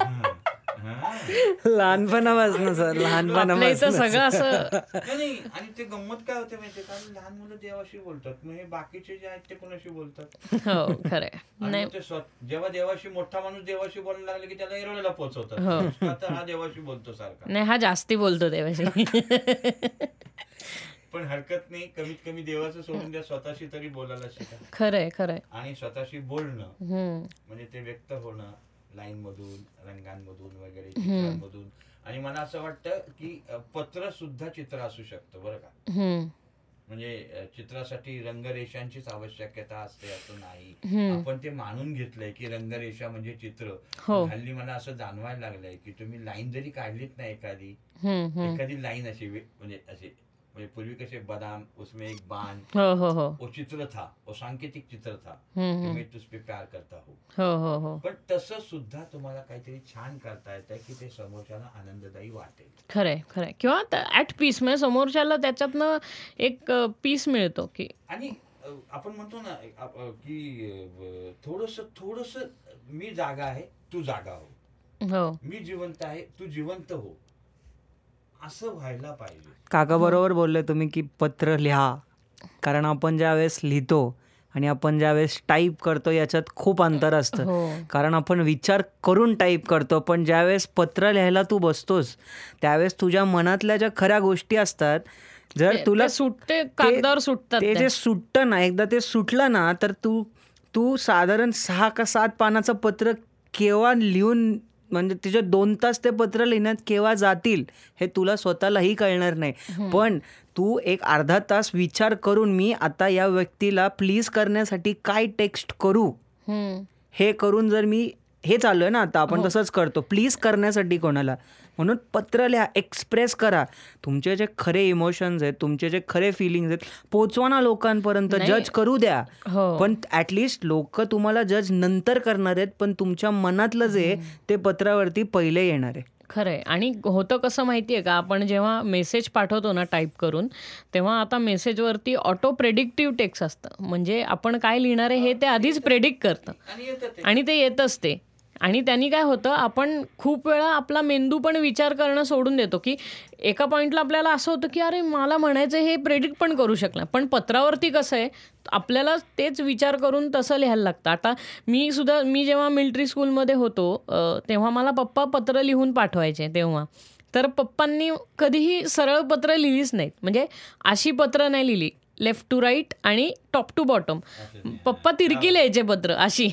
लहानपणापासून सर आपल्या इथं लहानपणापासून सगळं असं नाही, नाही आणि ते गंमत काय होते माहितीये का? लहान मुलं देवाशी बोलतात मग हे बाकीचे जे आहेत ते कोणाशी बोलतात? हो खरंय. आणि नाही ते जेव्हा देवाशी मोठा माणूस देवाशी बोलायला लागले की त्याला एरोळ्याला हो. पोहोचवतात तर हा देवाशी बोलतो सारखा. नाही हा जास्ती बोलतो देवाशी. पण हरकत नाही कमीत कमी देवाचं सोडून द्या स्वतःशी तरी बोलायला शिका. खरंय खरंय. आणि स्वतःशी बोलणं हम्म. म्हणजे ते व्यक्त होणं लाईन मधून रंगांमधून वगैरे चित्रांमधून. आणि मला असं वाटतं की पत्र सुद्धा चित्र असू शकतं बरं का? म्हणजे चित्रासाठी रंगरेषांचीच आवश्यकता असते असं नाही. आपण ते मानून घेतलंय की रंगरेषा म्हणजे चित्र. हो. हल्ली मला असं जाणवायला लागलंय की तुम्ही लाईन जरी काढलीत ना एखादी एखादी लाईन अशी म्हणजे अशी म्हणजे पूर्वी कसे बदाम उसमें एक बाण हो हो हो. वो चित्र था वो सांकेतिक चित्र था कि. मैं तुझ पे प्यार करता हूँ। हो हो हो. पण तसं सुद्धा तुम्हाला काहीतरी छान करता येतं की ते समोरच्याला आनंददायी वाटेल. खरंय खरंय. किंवा ऍट पीस म्हणजे समोरच्याला त्याच्यातनं एक पीस मिळतो की आणि आपण म्हणतो ना की थोडस थोडस मी जागा आहे तू जागा हो. हो. मी जिवंत आहे तू जिवंत हो. असं व्हायला पाहिजे. काका बरोबर बोलले तुम्ही की पत्र लिहा. कारण आपण ज्यावेळेस लिहितो आणि आपण ज्यावेळेस टाईप करतो याच्यात खूप अंतर असतं. हो. कारण आपण विचार करून टाईप करतो पण ज्यावेळेस पत्र लिहायला तू बसतोस त्यावेळेस तुझ्या मनातल्या ज्या खऱ्या गोष्टी असतात जर तुला सुटते कागदावर सुटतात ते. जे सुटतं ना एकदा ते सुटलं ना तर तू तू साधारण सहा का सात पानाचं पत्र केव्हा लिहून म्हणजे तुझे दोन तास ते पत्र लिहिण्यात केव्हा जातील हे तुला स्वतःलाही कळणार नाही. पण तू एक अर्धा तास विचार करून मी आता या व्यक्तीला प्लीज करण्यासाठी काय टेक्स्ट करू. हे करून जर मी हे चालू आहे ना आता आपण तसंच करतो. प्लीज करण्यासाठी कोणाला? म्हणून पत्र लिहा एक्सप्रेस करा. तुमचे जे खरे इमोशन्स आहेत तुमचे जे खरे फिलिंग्स आहेत पोचवा ना लोकांपर्यंत. जज करू द्या. हो. पण ऍटलिस्ट लोक तुम्हाला जज नंतर करणार आहेत पण तुमच्या मनातलं जे आहे, ते पत्रावरती पहिले येणार आहे. खरंय. आणि होतं कसं माहितीये का आपण जेव्हा मेसेज पाठवतो ना टाईप करून तेव्हा आता मेसेजवरती ऑटो प्रेडिक्टिव्ह टेक्स्ट असतं. म्हणजे आपण काय लिहिणार आहे हे ते आधीच प्रेडिक्ट करतं. आणि येतं ते. आणि ते येतच ते. आणि त्यांनी काय होतं आपण खूप वेळा आपला मेंदू पण विचार करणं सोडून देतो की एका पॉईंटला आपल्याला असं होतं की अरे मला म्हणायचं हे प्रेडिक्ट पण करू शकणार पण पत्रावरती कसं आहे आपल्याला तेच विचार करून तसं लिहायला लागतं. आता मी सुद्धा मी जेव्हा मिलिटरी स्कूलमध्ये होतो तेव्हा मला पप्पा पत्र लिहून पाठवायचे तेव्हा. तर पप्पांनी कधीही सरळ पत्र लिहिलीच नाहीत. म्हणजे अशी पत्र नाही लिहिली. लेफ्ट टू राईट आणि टॉप टू बॉटम पप्पा तिरकी लिहायचे पत्र अशी.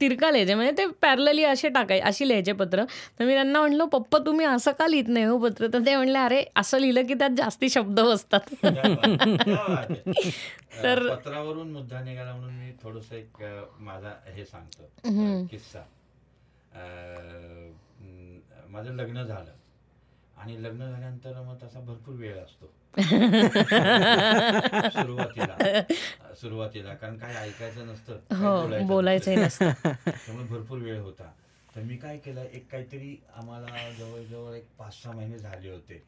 तिरका लिहायचे म्हणजे ते पॅरलली असे टाकाय अशी लिहायचे पत्र. तर मी त्यांना म्हटलं पप्पा तुम्ही असं का लिहित नाही हो पत्र? तर ते म्हणले अरे असं लिहिलं की त्यात जास्ती शब्द बसतात. तर- पत्रावरून मुद्दा निघाला म्हणून मी थोडस एक माझा हे सांगतो किस्सा. माझं लग्न झालं. आणि लग्न झाल्यानंतर मग तसा भरपूर वेळ असतो. सुरुवातीला. सुरुवातीला कारण काय ऐकायचं नसतं हो बोलायचं नसतं. त्यामुळे भरपूर वेळ होता. तर मी काय केलं एक काहीतरी आम्हाला जवळजवळ एक पाच सहा महिने झाले होते.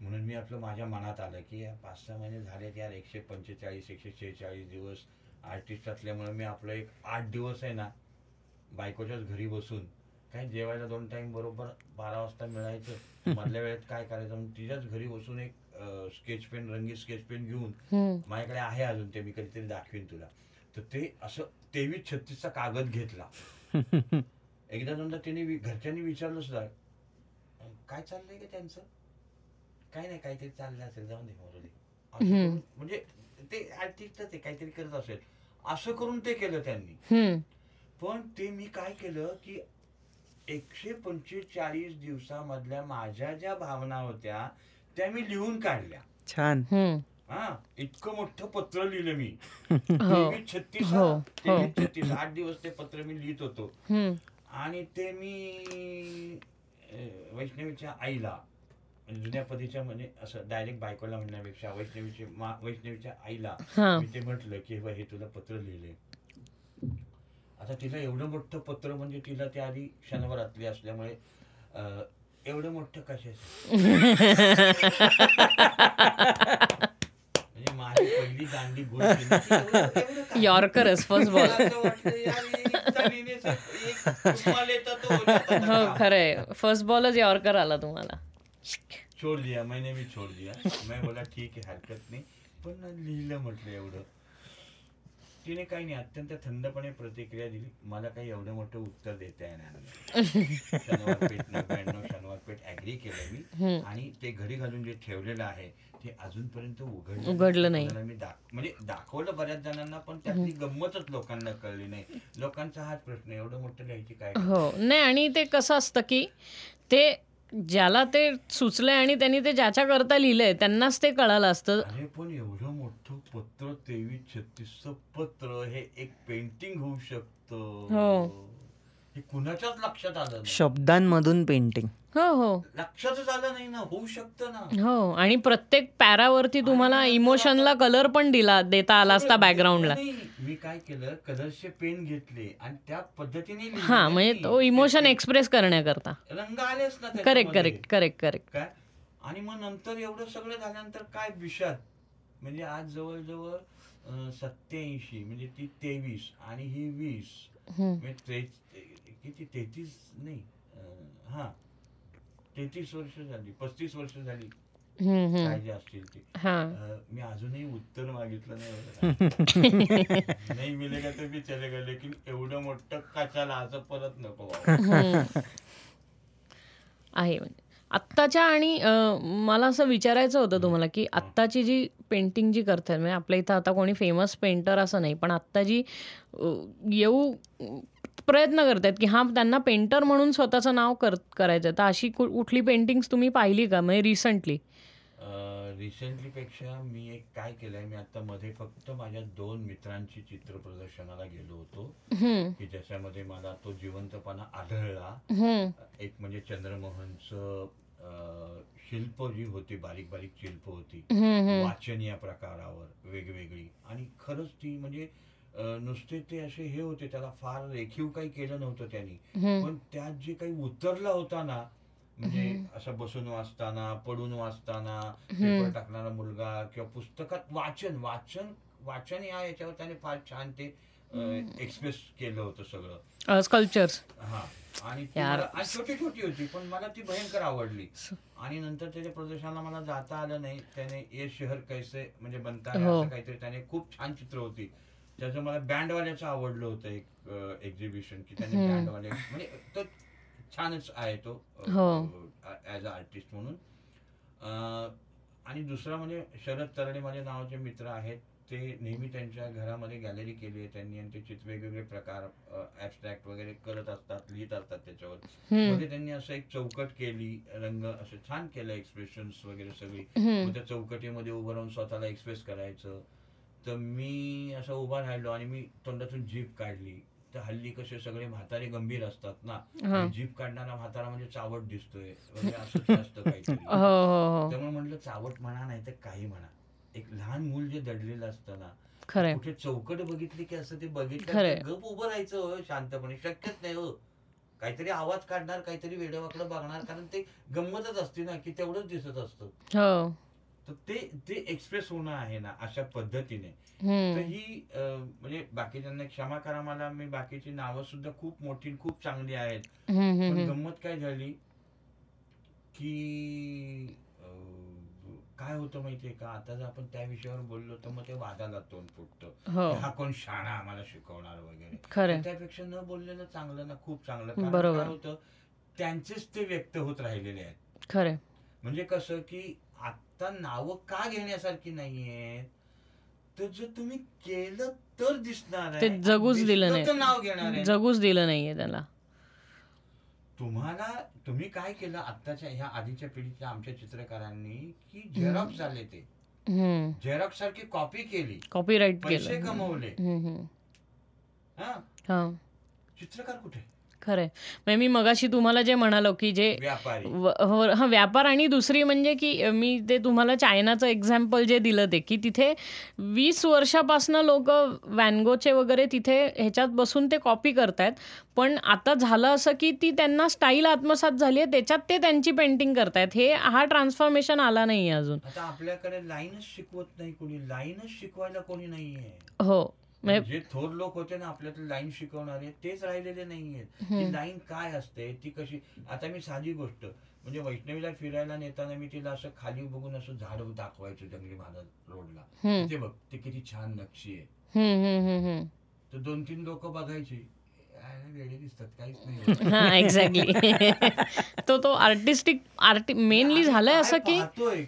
म्हणून मी आपलं माझ्या मनात आलं की या पाच सहा महिने झालेत यार एकशे पंचेचाळीस एकशे शेहेचाळीस दिवस आर्टिस्ट असल्यामुळे मी आपलं एक आठ दिवस आहे ना बायकोच्याच घरी बसून काय जेवायला दोन टाइम बरोबर बारा वाजता मिळायचं मधल्या वेळेत काय करायचं म्हणून तिच्याच घरी बसून एक स्केच पेन रंगीत स्केच पेन घेऊन. माझ्याकडे आहे अजून ते मी कधीतरी दाखवीन तुला. तर ते असं तेवीस छत्तीसचा कागद घेतला. एकदा त्यांनी वि- घरच्यांनी विचारलं सुद्धा काय चाललंय का त्यांचं? काय नाही काहीतरी चाललं असेल जाऊन दे म्हणजे ते आर्टिस्टच आहे काहीतरी करत असेल. असं करून ते केलं त्यांनी. पण ते मी काय केलं की एकशे पंचेचाळीस दिवसामधल्या माझ्या ज्या भावना होत्या त्या मी लिहून काढल्या छान हम्म. हा इतकं मोठं पत्र लिहिलं मी हो छत्तीस हो, हा. छत्तीस आठ दिवस ते पत्र मी लिहित होतो हम्म. आणि ते मी वैष्णवीच्या आईला जुन्या पदीच्या म्हणजे असं डायरेक्ट बायकोला म्हणण्यापेक्षा वैष्णवीची वैष्णवीच्या आईला. मी ते म्हटलं की "हे हे तुला पत्र लिहिले आता तिला एवढं मोठं पत्र म्हणजे तिला त्या आधी शनिवारातली असल्यामुळे अं, एवढं मोठं कशाचं म्हणजे माझी पहिली दांडी गोल केली. की एवढं- एवढं काय? यॉर्करच फ़र्स्ट बॉल मला असं वाटलं, यार, हे एक येतं तो हो हो. खरंय. फ़र्स्ट बॉलच यॉर्कर आला तुम्हाला. छोड़ दिया मैंने भी छोड़ दिया. मैं बोला ठीक आहे हरकत नाही. पण लिहिलं म्हटलं एवढं. तिने काही नाही अत्यंत थंडपणे प्रतिक्रिया दिली. मला काही एवढं मोठं उत्तर देता येणार नाही. शनिवार पेठ नव्याण्णव शनिवार पेठ ऍग्री केलं मी. आणि ते घडी घालून जे ठेवलेलं आहे ते अजूनपर्यंत उघडलं उघडलं नाही. मी दाख म्हणजे दाखवलं बऱ्याच जणांना पण त्यातली गंमतच लोकांना कळली नाही. लोकांचा हाच प्रश्न एवढं मोठं लिहायची काय हो. नाही आणि ते कसं असतं की ते ज्याला ते सुचलंय आणि त्यांनी ते ज्याच्या करता लिहिलंय त्यांनाच ते कळालं असतं अरे पण एवढं मोठं पत्र तेवीस छत्तीस पत्र हे एक पेंटिंग होऊ शकतं हो. हे कुणाच्याच लक्षात आलं नाही. शब्दांमधून पेंटिंग हो हो. लक्षातच आलं नाही ना होऊ शकतं ना. हो आणि प्रत्येक पॅरावरती तुम्हाला इमोशनला कलर पण दिला देता आला असता बॅकग्राऊंडला नाही, मी काय केलं कलरचे पेन घेतले आणि त्या पद्धतीने लिहिलं हा म्हणजे. तो इमोशन एक्सप्रेस करण्याकरता. रंग आलेच ना करेक्ट. करेक्ट करेक्ट करेक्ट काय? आणि मग नंतर एवढं सगळं झाल्यानंतर काय विषाद? म्हणजे आज जवळजवळ सत्याऐंशी म्हणजे ती तेवीस आणि ही वीस म्हणजे त्रे- किती? तेहतीस नाही. हा. तेहतीस वर्ष झाली. पस्तीस वर्ष झाली. काय जे असतील ते. हा. अं, मी अजूनही उत्तर मागितलं नाही नाही मिळेगा तर मी चले गेले लेकिन एवढं मोठं कशाला असं परत नको बाबा. आहे म्हणजे आत्ताच्या आणि अं, मला असं विचारायचं होतं तुम्हाला की आत्ताची जी पेंटिंग जी करतात म्हणजे आपल्या इथं आता कोणी फेमस पेंटर असं नाही पण आत्ता जी अं, येऊ प्रयत्न करतात की हा त्यांना पेंटर म्हणून स्वतःचं नाव कर करायचं तर अशी कुठली पेंटिंग्स तुम्ही पाहिली का? म्हणजे रिसंटली रिसेंटली पेक्षा मी एक काय केलंय मी आता मध्ये फक्त माझ्या दोन मित्रांची चित्र प्रदर्शनाला गेलो होतो. की ज्याच्यामध्ये मला तो जिवंतपणा आढळला. एक म्हणजे चंद्रमोहनचं शिल्प जी होती बारीक बारीक शिल्प होती. वाचन या प्रकारावर वेगवेगळी. आणि खरंच ती म्हणजे नुसते ते असे हे होते त्याला फार रेखीव काही केलं नव्हतं त्यांनी. पण त्यात जे काही उतरला होता ना म्हणजे असं बसून वाचताना पडून वाचताना पेपर टाकणारा मुलगा किंवा पुस्तकात वाचन वाचन वाचन या याच्यावर त्याने फार छान ते एक्सप्रेस केलं होतं सगळं. स्कल्पचर्स हा. आणि छोटी छोटी होती पण मला ती भयंकर आवडली. आणि नंतर त्याच्या प्रदर्शनाला मला जाता आलं नाही. त्याने ये शहर कैसे म्हणजे बनता है काहीतरी त्याने खूप छान चित्र होती. त्याचं मला बँडवाल्याचं आवडलं होतं एक एक्झिबिशन की त्याने बँडवाले म्हणजे तो छानच आहे तो. ऍज अ आर्टिस्ट म्हणून. आणि दुसरा म्हणजे शरद तरडे माझे नावाचे मित्र आहेत. ते नेहमी त्यांच्या घरामध्ये गॅलरी केली आहे त्यांनी आणि ते चित्र वेगवेगळे प्रकार ऍबस्ट्रॅक्ट वगैरे करत असतात लिहित असतात त्याच्यावर. मध्ये त्यांनी असं एक चौकट केली रंग असं छान केलं एक्सप्रेशन्स वगैरे सगळी. त्या चौकटीमध्ये उभं राहून स्वतःला एक्सप्रेस करायचं. तर मी असं उभा राहिलो आणि मी तोंडातून जीभ काढली. तर हल्ली कसे सगळे म्हातारे गंभीर असतात ना जीभ काढणारा म्हातारा म्हणजे चावट दिसतोय म्हणजे असंच असतं काहीतरी. हो हो हो. त्यामुळे म्हटलं चावट म्हणा नाही तर काही म्हणा. एक लहान मूल जे दडलेलं असतं ना कुठे चौकट बघितली की असं ते बघितलं गप उभं राहायचं शांतपणे. शक्यच नाही हो. काहीतरी आवाज काढणार काहीतरी वेडवाकडं बघणार कारण ते गंमतच असते ना की तेवढंच दिसत असतं. तर ते ते एक्सप्रेस होणं आहे ना अशा पद्धतीने. तर ही अं, म्हणजे बाकीच्यांना क्षमा करा मला मी बाकीची नावं सुद्धा खूप मोठी खूप चांगली आहेत. पण. गंमत काय झाली? की अं, काय होतं माहितीये का? आता जर आपण त्या विषयावर बोललो तर मग ते वादाला तोंड फुटतं. हो. हा कोण शाणा आम्हाला शिकवणार वगैरे. तर त्यापेक्षा न बोललेलं चांगलं ना खूप चांगलं. कारण बरोबर. काय होतं? त्यांचेच ते व्यक्त होत राहिलेले आहेत. खरंय म्हणजे कसं की आता नावं का घेण्यासारखी नाहीये तर जर तुम्ही केलं तर दिसणार ते जगूच दिलं तर नाव घेणार नाही आहे. जगूच दिलं नाहीये त्याला. तुम्हाला तुम्ही काय केलं आत्ताच्या ह्या आधीच्या पिढीतल्या आमच्या चित्रकारांनी की झेरॉक्स झाले ते. झेरॉक्स सारखी कॉपी केली. कॉपीराईट पैसे केलं. कमवले. चित्रकार कुठे? खरंय. म्हणजे मी मगाशी तुम्हाला जे म्हणालो की जे हो- हा व्यापार आणि दुसरी म्हणजे की मी ते तुम्हाला चायनाचं एक्झाम्पल जे दिलं ते की तिथे वीस वर्षापासनं लोक वॅनगोचे वगैरे तिथे ह्याच्यात बसून ते कॉपी करतायत. पण आता झालं असं की ती त्यांना स्टाईल आत्मसात झाली आहे त्याच्यात ते त्यांची पेंटिंग करतायत. हे हा ट्रान्सफॉर्मेशन आला नाही अजून. आता आपल्याकडे लाईनच शिकवत नाही कोणी. लाईनच शिकवायला कोणी नाहीये. हो. जे थोर लोक होते ना आपल्याला लाईन शिकवणारे तेच राहिलेले नाहीये ती लाईन काय असते ती कशी आता मी साधी गोष्ट म्हणजे वैष्णवीला फिरायला नेताना मी तिला असं खाली बघून असं झाड दाखवायचो जंगली महाराज रोडला. ते बघ ते किती छान नक्षी आहे. तर दोन तीन लोक बघायचे. हा एक्झॅक्टली तो तो आर्टिस्टिक आर्टि मेनली झालंय असं की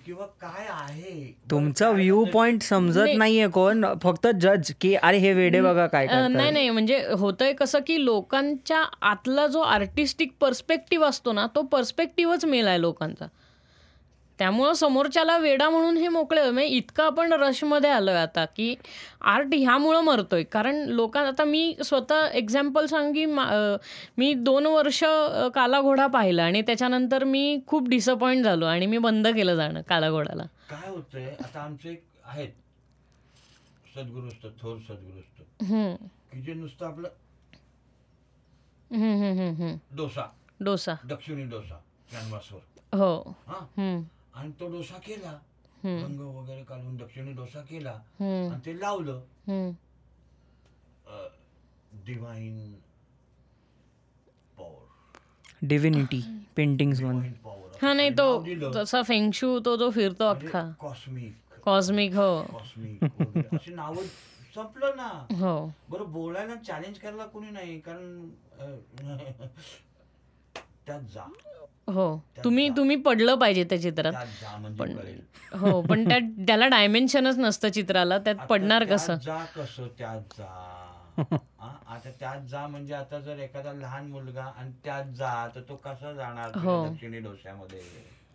किंवा काय आहे? तुमचा व्ह्यू पॉइंट समजत नाही. नाहीये कोण फक्त जज की अरे हे वेडे बघा काय नाही नाही म्हणजे होतंय कसं की लोकांच्या आतला जो आर्टिस्टिक पर्स्पेक्टिव्ह असतो ना तो पर्स्पेक्टिव्हच मेल आहे लोकांचा. त्यामुळं समोरच्याला वेडा म्हणून हे मोकळे. म्हणजे इतकं आपण रशमध्ये आलोय आता की आर्ट ह्यामुळं मरतोय. कारण लोकां आता मी स्वतः एक्झाम्पल सांग की मा- दोन वर्ष अ, काला घोडा पाहिला आणि त्याच्यानंतर मी खूप डिसअपॉइंट झालो आणि मी बंद केलं जाणं काला घोडाला काय होतंय आता आमचे आहेत. सद्गुरुस्त थोर सद्गुरुस्त. की जे नुसतं आपलं. डोसा. डोसा. दक्षिणी डोसा कॅनव्हासवर हो. हा? आणि तो डोसा केला. रंग वगैरे काढून दक्षिणी डोसा केला. आणि ते लावलं. Divine power divinity paintings power हा नाही तो तसा फेंगशू तो जो फिरतो अख्खा. कॉस्मिक कॉस्मिक हो. कॉस्मिक अशी नावं संपलं ना. हो. बरं बोलायला चॅलेंज करायला कोणी नाही कारण त्यात जा. हो. तुम्ही तुम्ही पडलं पाहिजे त्या चित्रात. त्यात म्हणजे कळेल. हो पण त्या त्याला डायमेन्शनच नसतं चित्राला. त्यात पडणार त्यात कसं? जा कसं त्यात जा. आता त्यात जा म्हणजे आता जर एखादा लहान मुलगा आणि त्यात जा तर तो कसा जाणार हो. दक्षिणी डोस्यामध्ये?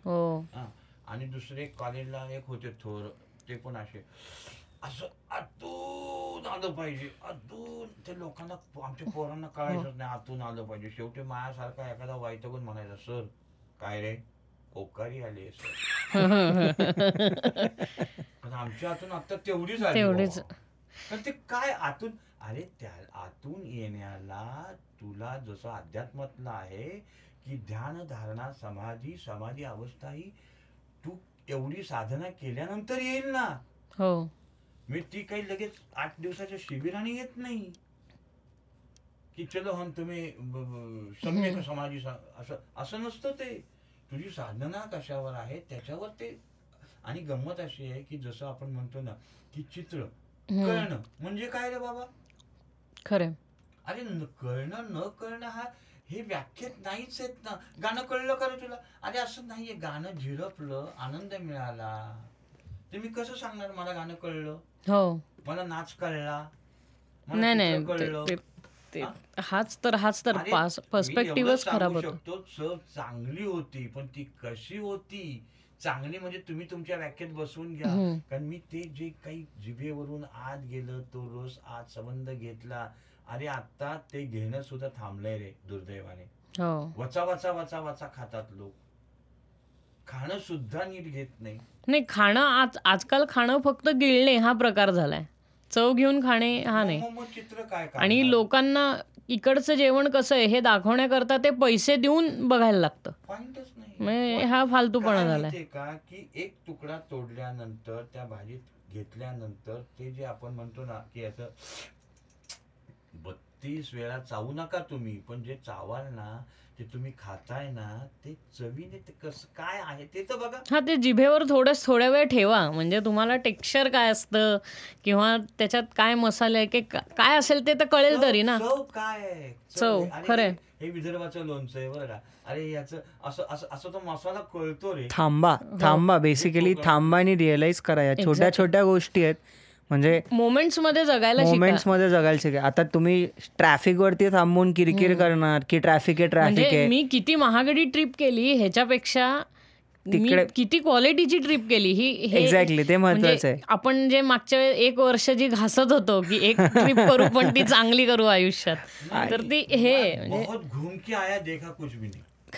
हो. हा. आणि दुसरे कॉलेजला एक होते थोर ते पण असे. असं आतून आलं पाहिजे. आतून ते लोकांना आमच्या पोरांना कळायचंच नाही आतून आलं पाहिजे. शेवटी मायासारखा एखादा वाईटगून म्हणायचा सर काय रे? ओकारी आली सर. पण आमच्या आतून आता तेवढीच आली तेवढीच. पण ते काय आतून? अरे त्या आतून येण्याला तुला जसं अध्यात्मातलं आहे की ध्यान धारणा समाधी समाधी अवस्था ही तू एवढी साधना केल्यानंतर येईल ना? हो. मी ती काही लगेच आठ दिवसाच्या शिबिराने येत नाही. की चलो हम तुम्ही सम्यक समाधी सा- असं असं नसतं ते. तुझी साधना कशावर आहे त्याच्यावर ते. आणि गंमत अशी आहे की जसं आपण म्हणतो ना की चित्र कळणं म्हणजे काय रे बाबा? खरंय अरे कळणं न कळणं हा हे व्याख्यात नाहीच आहेत ना. गाणं कळलं का रे तुला? अरे असं नाहीये. गाणं झिरपलं आनंद मिळाला. ते मी कसं सांगणार? मला गाणं कळलं. हो. मला नाच कळला. मला नाही नाही कळलं. ते- ते- ते- हाच तर हाच तर अरे, पास मी पर्स्पेक्टिव्हच खराब सांगू होतो. शकतो चव चांगली होती पण ती कशी होती? चांगली म्हणजे तुम्ही तुमच्या व्याख्यात बसवून घ्या. हम्म. कारण मी ते जे काही जिभेवरून आत गेलं तो रोज आत संबंध घेतला. अरे आता ते घेणं सुद्धा थांबलंय रे दुर्दैवाने. हो. वचा वचा वचा वचा खातात लोक. खाणं सुद्धा नीट घेत नाही. नाही खाणं आज आजकाल खाणं फक्त गिळणे हा प्रकार झालाय. चव घेऊन खाणे हा नाही. चित्र काय आणि? लोकांना इकडचं जेवण कसं आहे हे दाखवण्याकरता ते पैसे देऊन बघायला लागतं. हा फालतूपणा झालाय. का? की एक तुकडा तोडल्यानंतर त्या भाजीत घेतल्यानंतर ते जे आपण म्हणतो ना की असं बत्तीस वेळा चावू नका तुम्ही पण जे चावाल ना ते तुम्ही खाताय ना ते चवीने ते कसं काय आहे ते तर बघा. हा ते जिभेवर थोडंच थोड्या वेळ ठेवा. म्हणजे तुम्हाला टेक्स्चर काय असतं किंवा त्याच्यात काय मसाले आहे की का- काय असेल ते तर कळेल तरी ना. चव काय आहे? चव, आहे. खरंय. हे विदर्भाचं लोणचं आहे बरं का. अरे याचं असं असं असं तो मसाला कळतो रे. थांबा थांबा. बेसिकली थांबा आणि रिअलाइज करा या. छोट्या छोट्या गोष्टी आहेत. म्हणजे मोमेंट्समध्ये जगायला मोमेंट्समध्ये जगायला शिका. आता तुम्ही ट्रॅफिक वरती थांबून किरकिर करणार की ट्रॅफिक आहे ट्रॅफिक म्हणजे आहे. मी किती महागडी ट्रिप केली ह्याच्यापेक्षा मी तिकडे- किती क्वालिटीची ट्रिप केली ही हे Exactly, ते महत्वाचं म्हणजे आहे. आपण जे मागच्या वेळेस एक वर्ष जी घासत होतो की एक ट्रिप करू पण ती चांगली करू आयुष्यात. तर ती हे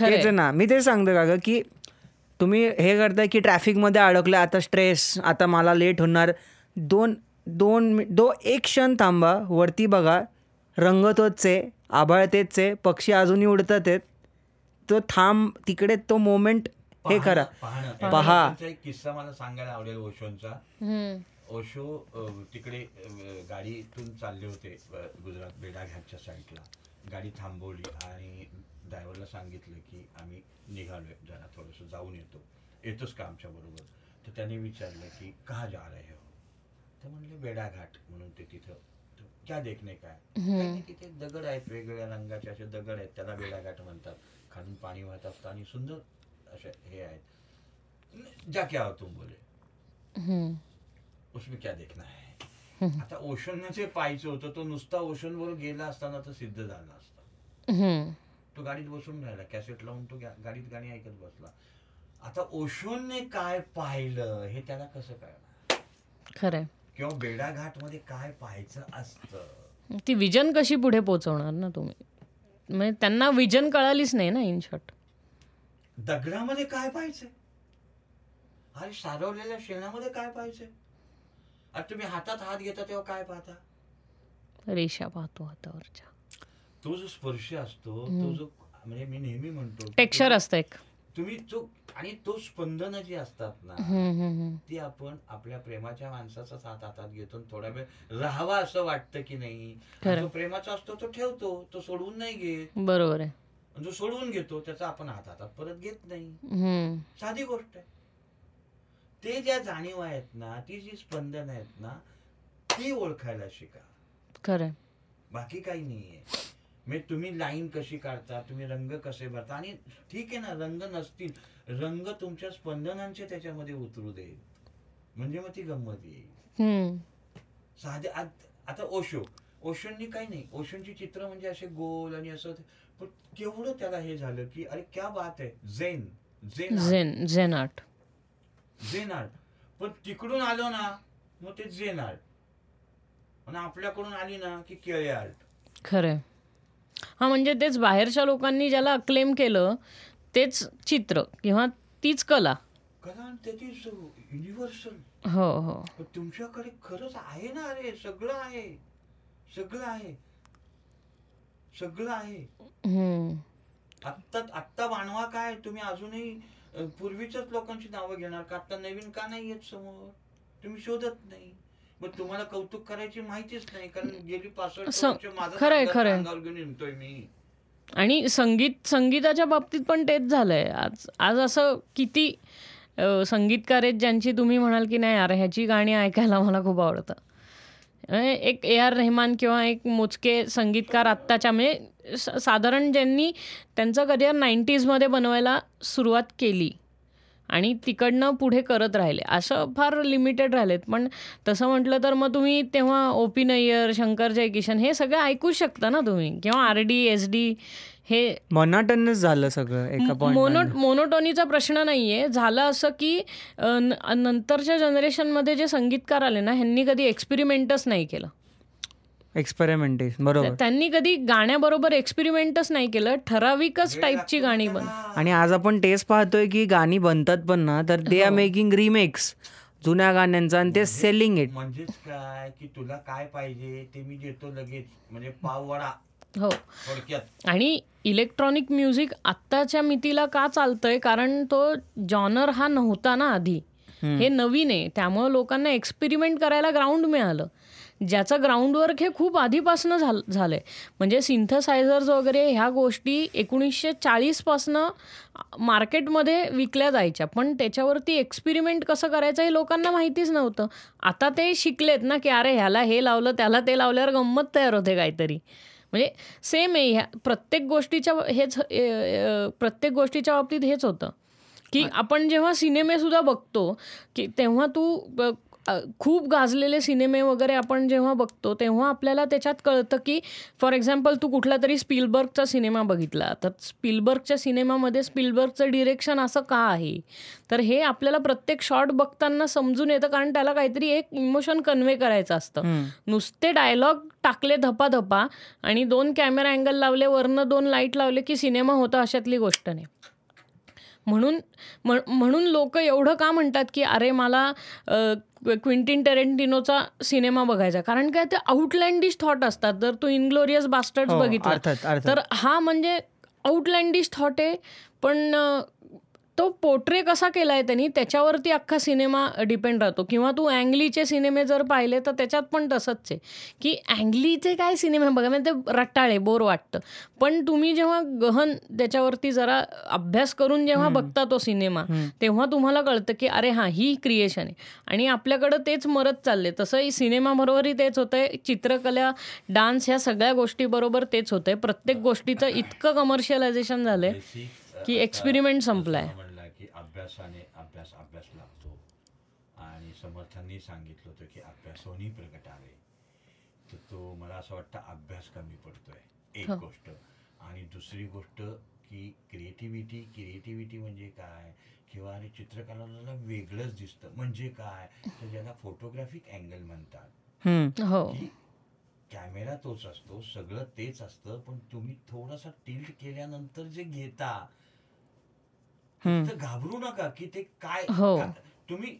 म्हणजे ना. मी तेच सांगतो का की तुम्ही हे करताय की ट्रॅफिकमध्ये अडकलं आता स्ट्रेस आता मला लेट होणार. दोन दोन मि- दो एक क्षण थांबा वरती बघा. रंग तोच आहे आभाळ पक्षी अजूनही उडतात आहेत. तो थांब तिकडे तो मोमेंट हे करा. पहा. एक किस्सा मला सांगायला आवडेल ओशोंचा. हम्म. ओशो तिकडे गाडीतून चालले होते गुजरात बेडा घाटच्या साईडला. गाडी थांबवली आणि ड्रायव्हरला सांगितलं की आम्ही निघालोय जरा थोडंसं जाऊन येतो. येतोच का आमच्या बरोबर? तर त्याने विचारलं की कहा जा रहे हो? तर म्हणले बेडा घाट म्हणून ते तिथं तर क्या देखणे काय? तिथे दगड आहेत वेगवेगळ्या रंगाचे असे दगड आहेत त्याला बेडा घाट म्हणतात. खालून पाणी वाहत असतं आणि सुंदर असे हे आहेत. जा क्या हो तुम बोले. उसमें क्या देखना है? आता ओशन जे पाहायचं होतं तो नुसता ओशन वर गेला असताना तर सिद्ध झाला असता. तो गाडीत बसून राहिला कॅसेट लावून तो गाडीत गाणी ऐकत बसला. आता ओशोनने काय पाहिलं हे त्याला कसं कळणार? खरंय. किंवा बेडाघाटमध्ये काय पाहायचं असतं? ती विजन कशी पुढे पोहोचवणार ना तुम्ही? म्हणजे त्यांना विजन कळालीच नाही ना इन शॉर्ट. दगडामध्ये काय पाहायचंय? अरे सारवलेल्या शेणामध्ये काय पाहायचंय? अरे तुम्ही हातात हात घेता तेव्हा काय पाहता? रेषा पाहतो हातावरच्या. तो जो स्पर्श असतो तो जो म्हणजे मी नेहमी म्हणतो टेक्स्चर असतं एक. तुम्ही जो आणि तो स्पंदन जी असतात ना. ती आपण आपल्या प्रेमाच्या माणसाचाच हात हातात घेतो थोडा वेळ राहावा असं वाटतं की नाही. खरं. जो प्रेमाचा असतो तो ठेवतो तो सोडवून नाही घेत. बरोबर आहे. जो सोडवून घेतो त्याचा आपण हात हातात परत घेत नाही. साधी गोष्ट आहे. ते ज्या जाणीव आहेत ना ती जी स्पंदन आहेत ना ती ओळखायला शिका. खरंय बाकी काही नाहीये. म्हणजे तुम्ही लाईन कशी काढता तुम्ही रंग कसे भरता आणि ठीक आहे ना रंग नसतील रंग तुमच्या स्पंदनांचे त्याच्यामध्ये उतरू दे म्हणजे मग ती गंमत येईल. हम्म. साधे आत- ओशो. ओशोंनी काही नाही. ओशोंची चित्र म्हणजे असे गोल आणि असं पण केवढं त्याला हे झालं की अरे क्या बात आहे. Zen. Zen Zen Zen art. Zen art. पण तिकडून आलो ना मग ते झेन आर्ट. आणि आपल्याकडून आली ना की केळे आर्ट. खरंय. हा म्हणजे तेच बाहेरच्या लोकांनी ज्याला अक्लेम केलं तेच चित्र किंवा तीच कला. कला आणि त्याची युनिव्हर्सल हो हो. पण तुमच्याकडे खरंच आहे ना अरे सगळं आहे. सगळं आहे. सगळं आहे. हम्म. आत्ता आत्ता वाणवा काय? तुम्ही अजूनही अ, पूर्वीच्याच लोकांची नावं घेणार का? आता नवीन का नाही येत समोर? तुम्ही शोधत नाही. मग तुम्हाला कौतुक करायची माहितीच नाही कारण गेली पासष्ट माझं खरंय, खरंय. घेऊन मी. आणि संगीत संगीताच्या बाबतीत पण तेच झालंय. आज आज असं किती संगीतकार आहेत ज्यांची तुम्ही म्हणाल की नाही यार ह्याची गाणी ऐकायला मला खूप आवडतं. म्हणजे एक ए आर रेहमान किंवा एक मोजके संगीतकार आत्ताच्या म्हणजे साधारण ज्यांनी त्यांचं करिअर नाईन्टीजमध्ये बनवायला सुरुवात केली. आणि तिकडनं पुढे करत राहिले. असं फार लिमिटेड राहिलेत. पण तसं म्हटलं तर मग तुम्ही तेव्हा ओ पी नय्यर शंकर जयकिशन हे सगळं ऐकू शकता ना तुम्ही? किंवा आर डी एस डी हे मनाटनच झालं सगळं एका मोनो मोनोटोनीचा प्रश्न नाहीये. झालं असं की नंतरच्या जनरेशनमध्ये जे संगीतकार आले ना ह्यांनी कधी एक्सपेरिमेंटच नाही केलं. एक्सपेरिमेंटेशन बरोबर. त्यांनी कधी गाण्याबरोबर एक्सपेरिमेंटच नाही केलं ठराविकच टाईपची गाणी बन आणि आज आपण तेच पाहतोय की गाणी बनतात पण ना तर दे आर मेकिंग रिमेक्स जुन्या गाण्यांचा आणि ते सेलिंग इट म्हणजेच काय की तुला काय पाहिजे ते मी देतो लगेच म्हणजे पाव वडा. हो. आणि इलेक्ट्रॉनिक म्युझिक आत्ताच्या मितीला का चालतंय? कारण तो जॉनर हा नव्हता ना आधी. हे नवीन आहे त्यामुळं लोकांना एक्सपेरिमेंट करायला ग्राउंड मिळालं. ज्याचं ग्राउंड वर्क हे खूप आधीपासनं झाल झालंय. म्हणजे सिंथसायझर्स वगैरे ह्या गोष्टी एकोणीसशे चाळीसपासनं मार्केटमध्ये विकल्या जायच्या. पण त्याच्यावरती एक्सपेरिमेंट कसं करायचं हे लोकांना माहितीच नव्हतं. आता ते शिकलेत ना की अरे ह्याला हे लावलं त्याला ते लावल्यावर गंमत तयार होते काहीतरी. म्हणजे सेम आहे ह्या प्रत्येक गोष्टीच्या हेच प्रत्येक गोष्टीच्या बाबतीत हेच होतं. की आपण जेव्हा सिनेमे सुद्धा बघतो की तेव्हा तू खूप गाजलेले सिनेमे वगैरे आपण जेव्हा बघतो तेव्हा आपल्याला त्याच्यात कळतं की फॉर एक्झाम्पल तू कुठला तरी स्पिलबर्गचा सिनेमा बघितला तर स्पिलबर्गच्या सिनेमामध्ये स्पिलबर्गचं डिरेक्शन असं का आहे? तर हे आपल्याला प्रत्येक शॉट बघताना समजून येतं कारण त्याला काहीतरी एक इमोशन कन्वे करायचं असतं. नुसते डायलॉग टाकले धपाधपा आणि दोन कॅमेरा अँगल लावले वरनं दोन लाइट लावले की सिनेमा होता अशातली गोष्ट नाही. म्हणून म्हण- म्हणून लोक एवढं का म्हणतात की अरे मला क्विंटिन टेरेंटिनोचा सिनेमा बघायचा. कारण काय ते आउटलँडिश थॉट असतात. जर तू इनग्लोरियस बास्टर्ड बघितला तर हा म्हणजे आउटलँडिश थॉट आहे. पण तो पोर्ट्रे कसा केला आहे त्यांनी त्याच्यावरती अख्खा सिनेमा डिपेंड राहतो. किंवा तू अँग्लीचे सिनेमे जर पाहिले तर त्याच्यात पण तसंच आहे. की अँग्लीचे काय सिनेमे बघा म्हणजे ते रट्टाळे बोर वाटतं. पण तुम्ही जेव्हा गहन त्याच्यावरती जरा अभ्यास करून जेव्हा बघता तो सिनेमा तेव्हा तुम्हाला कळतं की अरे हां ही क्रिएशन आहे. आणि आपल्याकडं तेच मरत चालले तसंही सिनेमाबरोबरही तेच होतंय. चित्रकला डान्स ह्या सगळ्या गोष्टीबरोबर तेच होतंय. प्रत्येक गोष्टीचं इतकं कमर्शियलायझेशन झालंय. Basic, अ, की experiment संपलाय. म्हणला की अभ्यासाने अभ्यास अभ्यास लागतो. आणि समर्थांनी सांगितलं होतं की अभ्यासोनी प्रगटावे तर तो मला असं वाटतं अभ्यास कमी पडतोय. एक हो. गोष्ट. आणि दुसरी गोष्ट की क्रिएटिव्हिटी क्रिएटिव्हिटी म्हणजे काय? किंवा अरे चित्रकलाला वेगळंच दिसतं. म्हणजे काय? तर ज्याला फोटोग्राफिक अँगल म्हणतात. हो. कॅमेरा तोच असतो. सगळं तेच असतं. पण तुम्ही थोडासा टिल्ट केल्यानंतर जे घेता. तर घाबरू नका की ते काय हो. का- तुम्ही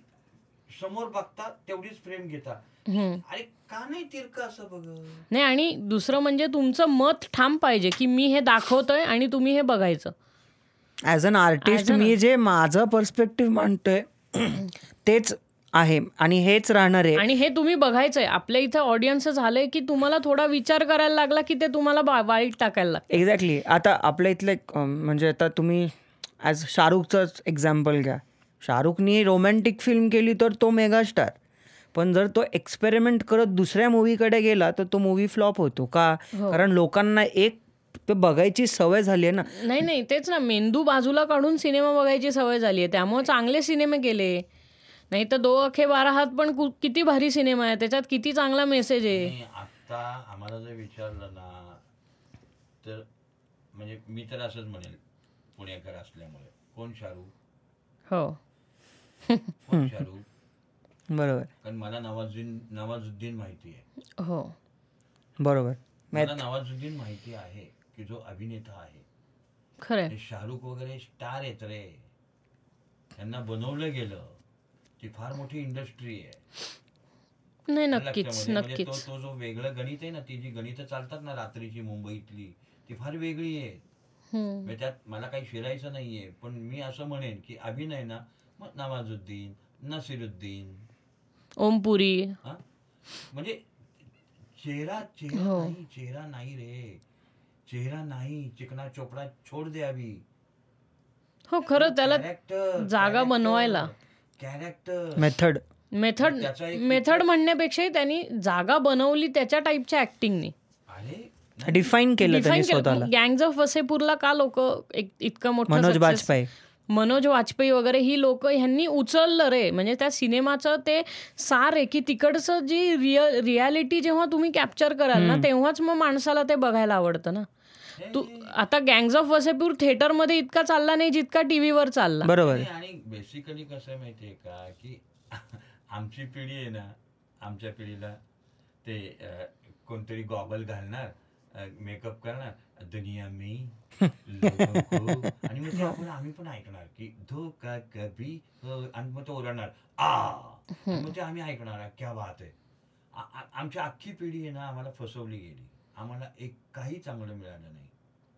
समोर बघता तेवढीच फ्रेम घेता. हम्म. अरे का नाही तिरकं असं बघ नाही आणि दुसरं म्हणजे तुमचं मत ठाम पाहिजे की मी हे दाखवतोय आणि तुम्ही हे बघायचं. As an artist As an- मी जे माझं पर्स्पेक्टिव्ह मांडतोय तेच आहे आणि हेच राहणार आहे. आणि हे तुम्ही बघायचंय. आपल्या इथं ऑडियन्स झालंय की तुम्हाला थोडा विचार करायला लागला की ते तुम्हाला बा- वाईट टाकायला लागतं. एक्झॅक्टली आता आपल्या इथलं एक, अं, म्हणजे आता तुम्ही ॲज शाहरुखचंच एक्झाम्पल घ्या. शाहरुखनी रोमॅन्टिक फिल्म केली तर तो मेगास्टार पण जर तो एक्सपेरिमेंट करत दुसऱ्या मूवीकडे गेला तर तो मूवी फ्लॉप होतो का? हो. कारण लोकांना एक ते बघायची सवय झाली आहे ना. नाही नाही तेच ना. मेंदू बाजूला काढून सिनेमा बघायची सवय झाली आहे. त्यामुळे चांगले सिनेमे केले. नाही तर दो अखे बारा हात पण कु- किती भारी सिनेमा आहे. त्याच्यात किती चांगला मेसेज आहे. आता आम्हाला जर विचारलं ना तर म्हणजे मी तर असंच म्हणेल. पुणेकर असल्यामुळे. कोण शाहरुख? हो. कोण शाहरुख? बरोबर. कारण मला नवाजुद्दीन नवाजुद्दीन माहिती आहे. हो. बरोबर. मला नवाजुद्दीन माहिती आहे की जो अभिनेता आहे. खरंय. ते शाहरुख वगैरे स्टार आहेत रे. त्यांना बनवलं गेलं. ती फार मोठी इंडस्ट्री आहे. नाही लक्षामध्ये. नक्कीच म्हणजे नक्कीच. तो तो जो वेगळं गणित आहे ना ती जी गणितं चालतात ना रात्रीची मुंबईतली ती फार वेगळी आहे. हम्म. म्हणजे त्यात मला काही फिरायचं नाहीये. पण मी असं म्हणेन की अभिनय ना मग नवाजुद्दीन नसिरुद्दीन. ओमपुरी. हा? म्हणजे चेहरा चेहरा हो. नाही चेहरा नाही रे. चेहरा नाही चिकना चोपडा छोड दे अभी हो खरं त्याला कॅरेक्टर जागा बनवायला. कॅरेक्टर मेथड मेथड त्याचा एक मेथड म्हणण्यापेक्षाही त्यांनी जागा बनवली त्याच्या टाईपच्या ऍक्टिंगनी डिफाईन केलं त्यांनी स्वतःला. गँग्स ऑफ वसेपूरला का लोक इतकं मोठं मनोज वाजपेयी. मनोज वाजपेयी वगैरे ही लोक ह्यांनी उचललं रे. म्हणजे त्या सिनेमाचं ते सार आहे की तिकडचं जी रिअल रियालिटी जेव्हा तुम्ही कॅप्चर कराल ना तेव्हाच मग माणसाला ते बघायला आवडतं ना. तू आता गँग्स ऑफ वसेपूर थिएटरमध्ये इतका चालला नाही जितका टीव्हीवर चालला. बरोबर. आणि- बेसिकली कसं आहे माहितीये का की आमची पिढी आहे ना आमच्या पिढीला ते कोणतरी गॉगल घालणार. मेकअप करणार. दुनिया में लोगों को आणि मग ते आपण आम्ही पण ऐकणार की धोका कभी हो आणि मग तो ओरडणार आ! आणि मग ते आम्ही ऐकणार क्या बात आहे आ- आ- आमची अख्खी पिढी आहे ना आम्हाला फसवली गेली. आम्हाला एक काही चांगलं मिळालं नाही.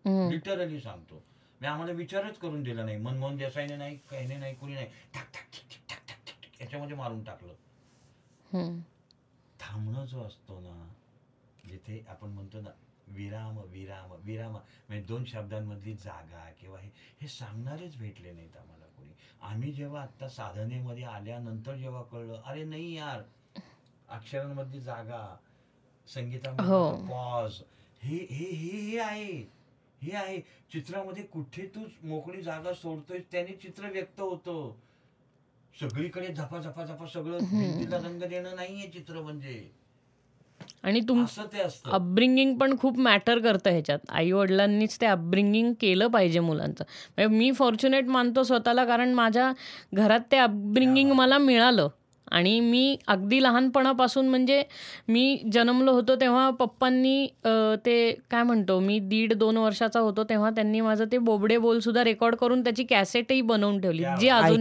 हम्म. लिटरली सांगतो. मी आम्हाला विचारच करून दिला नाही. मनमोहन देसाईने नाही काही नाही कुणी नाही. टाक टाक टिक टिक टाक टाक टिक टिक याच्यामध्ये मारून टाकलं. हम्म. थांबणं जो असतो ना जिथे आपण म्हणतो ना विराम विराम विराम. म्हणजे दोन शब्दांमधली जागा किंवा हे हे सांगणारेच भेटले नाहीत आम्हाला कोणी. आम्ही जेव्हा आता साधनेमध्ये आल्यानंतर जेव्हा कळलं अरे नाही यार अक्षरांमधली जागा संगीतामध्ये. पॉज हे हे हे हे आहे. हे आहे. चित्रामध्ये कुठे तू मोकळी जागा सोडतोय त्याने चित्र व्यक्त होतं. सगळीकडे झपा झपा झपा सगळं भिंतीला रंग देणं नाहीये चित्र म्हणजे. आणि तुम अपब्रिंगिंग पण खूप मॅटर करतं ह्याच्यात. आई वडिलांनीच ते अपब्रिंगिंग केलं पाहिजे मुलांचं. म्हणजे मी फॉर्च्युनेट मानतो स्वतःला कारण माझ्या घरात ते अपब्रिंगिंग मला मिळालं. आणि मी अगदी लहानपणापासून म्हणजे मी जन्मलो होतो तेव्हा पप्पांनी ते काय म्हणतो मी दीड दोन वर्षाचा होतो तेव्हा त्यांनी माझं ते बोबडे बोल सुद्धा रेकॉर्ड करून त्याची कॅसेटही बनवून ठेवली जी अजून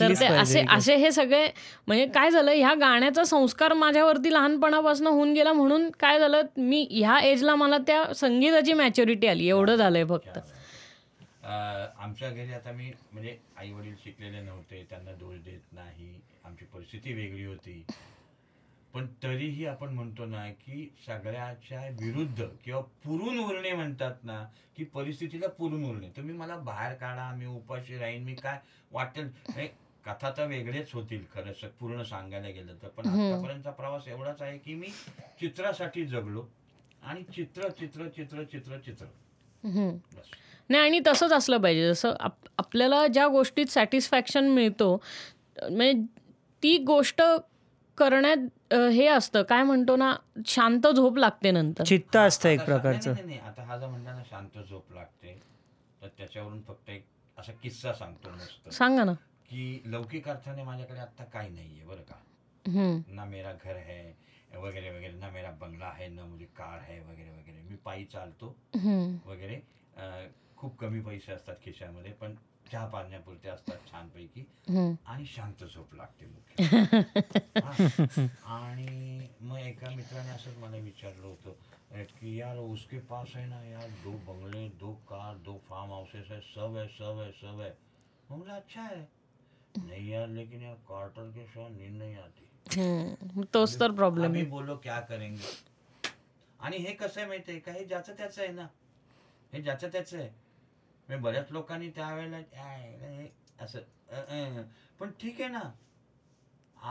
तर ते असे असे हे सगळे म्हणजे काय झालं ह्या गाण्याचा संस्कार माझ्यावरती लहानपणापासून होऊन गेला म्हणून काय झालं मी ह्या एजला मला त्या संगीताची मॅच्युरिटी आली एवढं झालंय फक्त. अं, आमच्या घरी आता मी म्हणजे आई वडील शिकलेले नव्हते त्यांना दोष देत नाही. आमची परिस्थिती वेगळी होती. पण तरीही आपण म्हणतो ना की सगळ्याच्या विरुद्ध किंवा पुरून उरणे म्हणतात ना की परिस्थितीला पुरून उरणे. तुम्ही मला बाहेर काढा मी उपाशी राहीन मी काय वाटेल? हे कथा तर वेगळेच होतील खरं स- पूर्ण सांगायला गेलं तर. पण आतापर्यंतचा प्रवास एवढाच आहे की मी चित्रासाठी जगलो आणि चित्र चित्र चित्र चित्र चित्र. नाही आणि तसंच असलं पाहिजे. जसं आप आपल्याला ज्या गोष्टीत सॅटिस्फॅक्शन मिळतो म्हणजे ती गोष्ट करण्यात हे असतं. काय म्हणतो ना शांत झोप लागते नंतर. चित्त असतं एक प्रकारचं. नाही, नाही, आता हा जो म्हणला ना शांत झोप लागते तर त्याच्यावरून फक्त एक असा किस्सा सांगतो सांगा ना. की लौकिक अर्थाने माझ्याकडे आता काही नाहीये बरं का? हम्म. ना मेरा घर है वगैरे वगैरे. ना मेरा बंगला है ना मुझे कार है वगैरे वगैरे. मी पायी चालतो. वगैरे. खूप कमी पैसे असतात खिशामध्ये पण चहा पाण्यापुरते असतात छानपैकी. आणि शांत झोप लागते मुख्य. आणि मग एका मित्राने असंच मला विचारलं होतं कि यार उसके पास है ना यार दो बंगले दो कार दो फार्म हाउसेस है सब है सब है सब है मैं बोला अच्छा है नहीं यार लेकिन यार क्वार्टर के साथ नींद नहीं आती. तोच तर प्रॉब्लेम आहे. बोलो क्या करेंगे? आणि हे कसं आहे माहितीये का? हे ज्याचं त्याचं आहे ना. हे ज्याचं त्याचं आहे. म्हणजे बऱ्याच लोकांनी त्यावेळेला "आय, हे असं अ, अ." पण ठीक आहे ना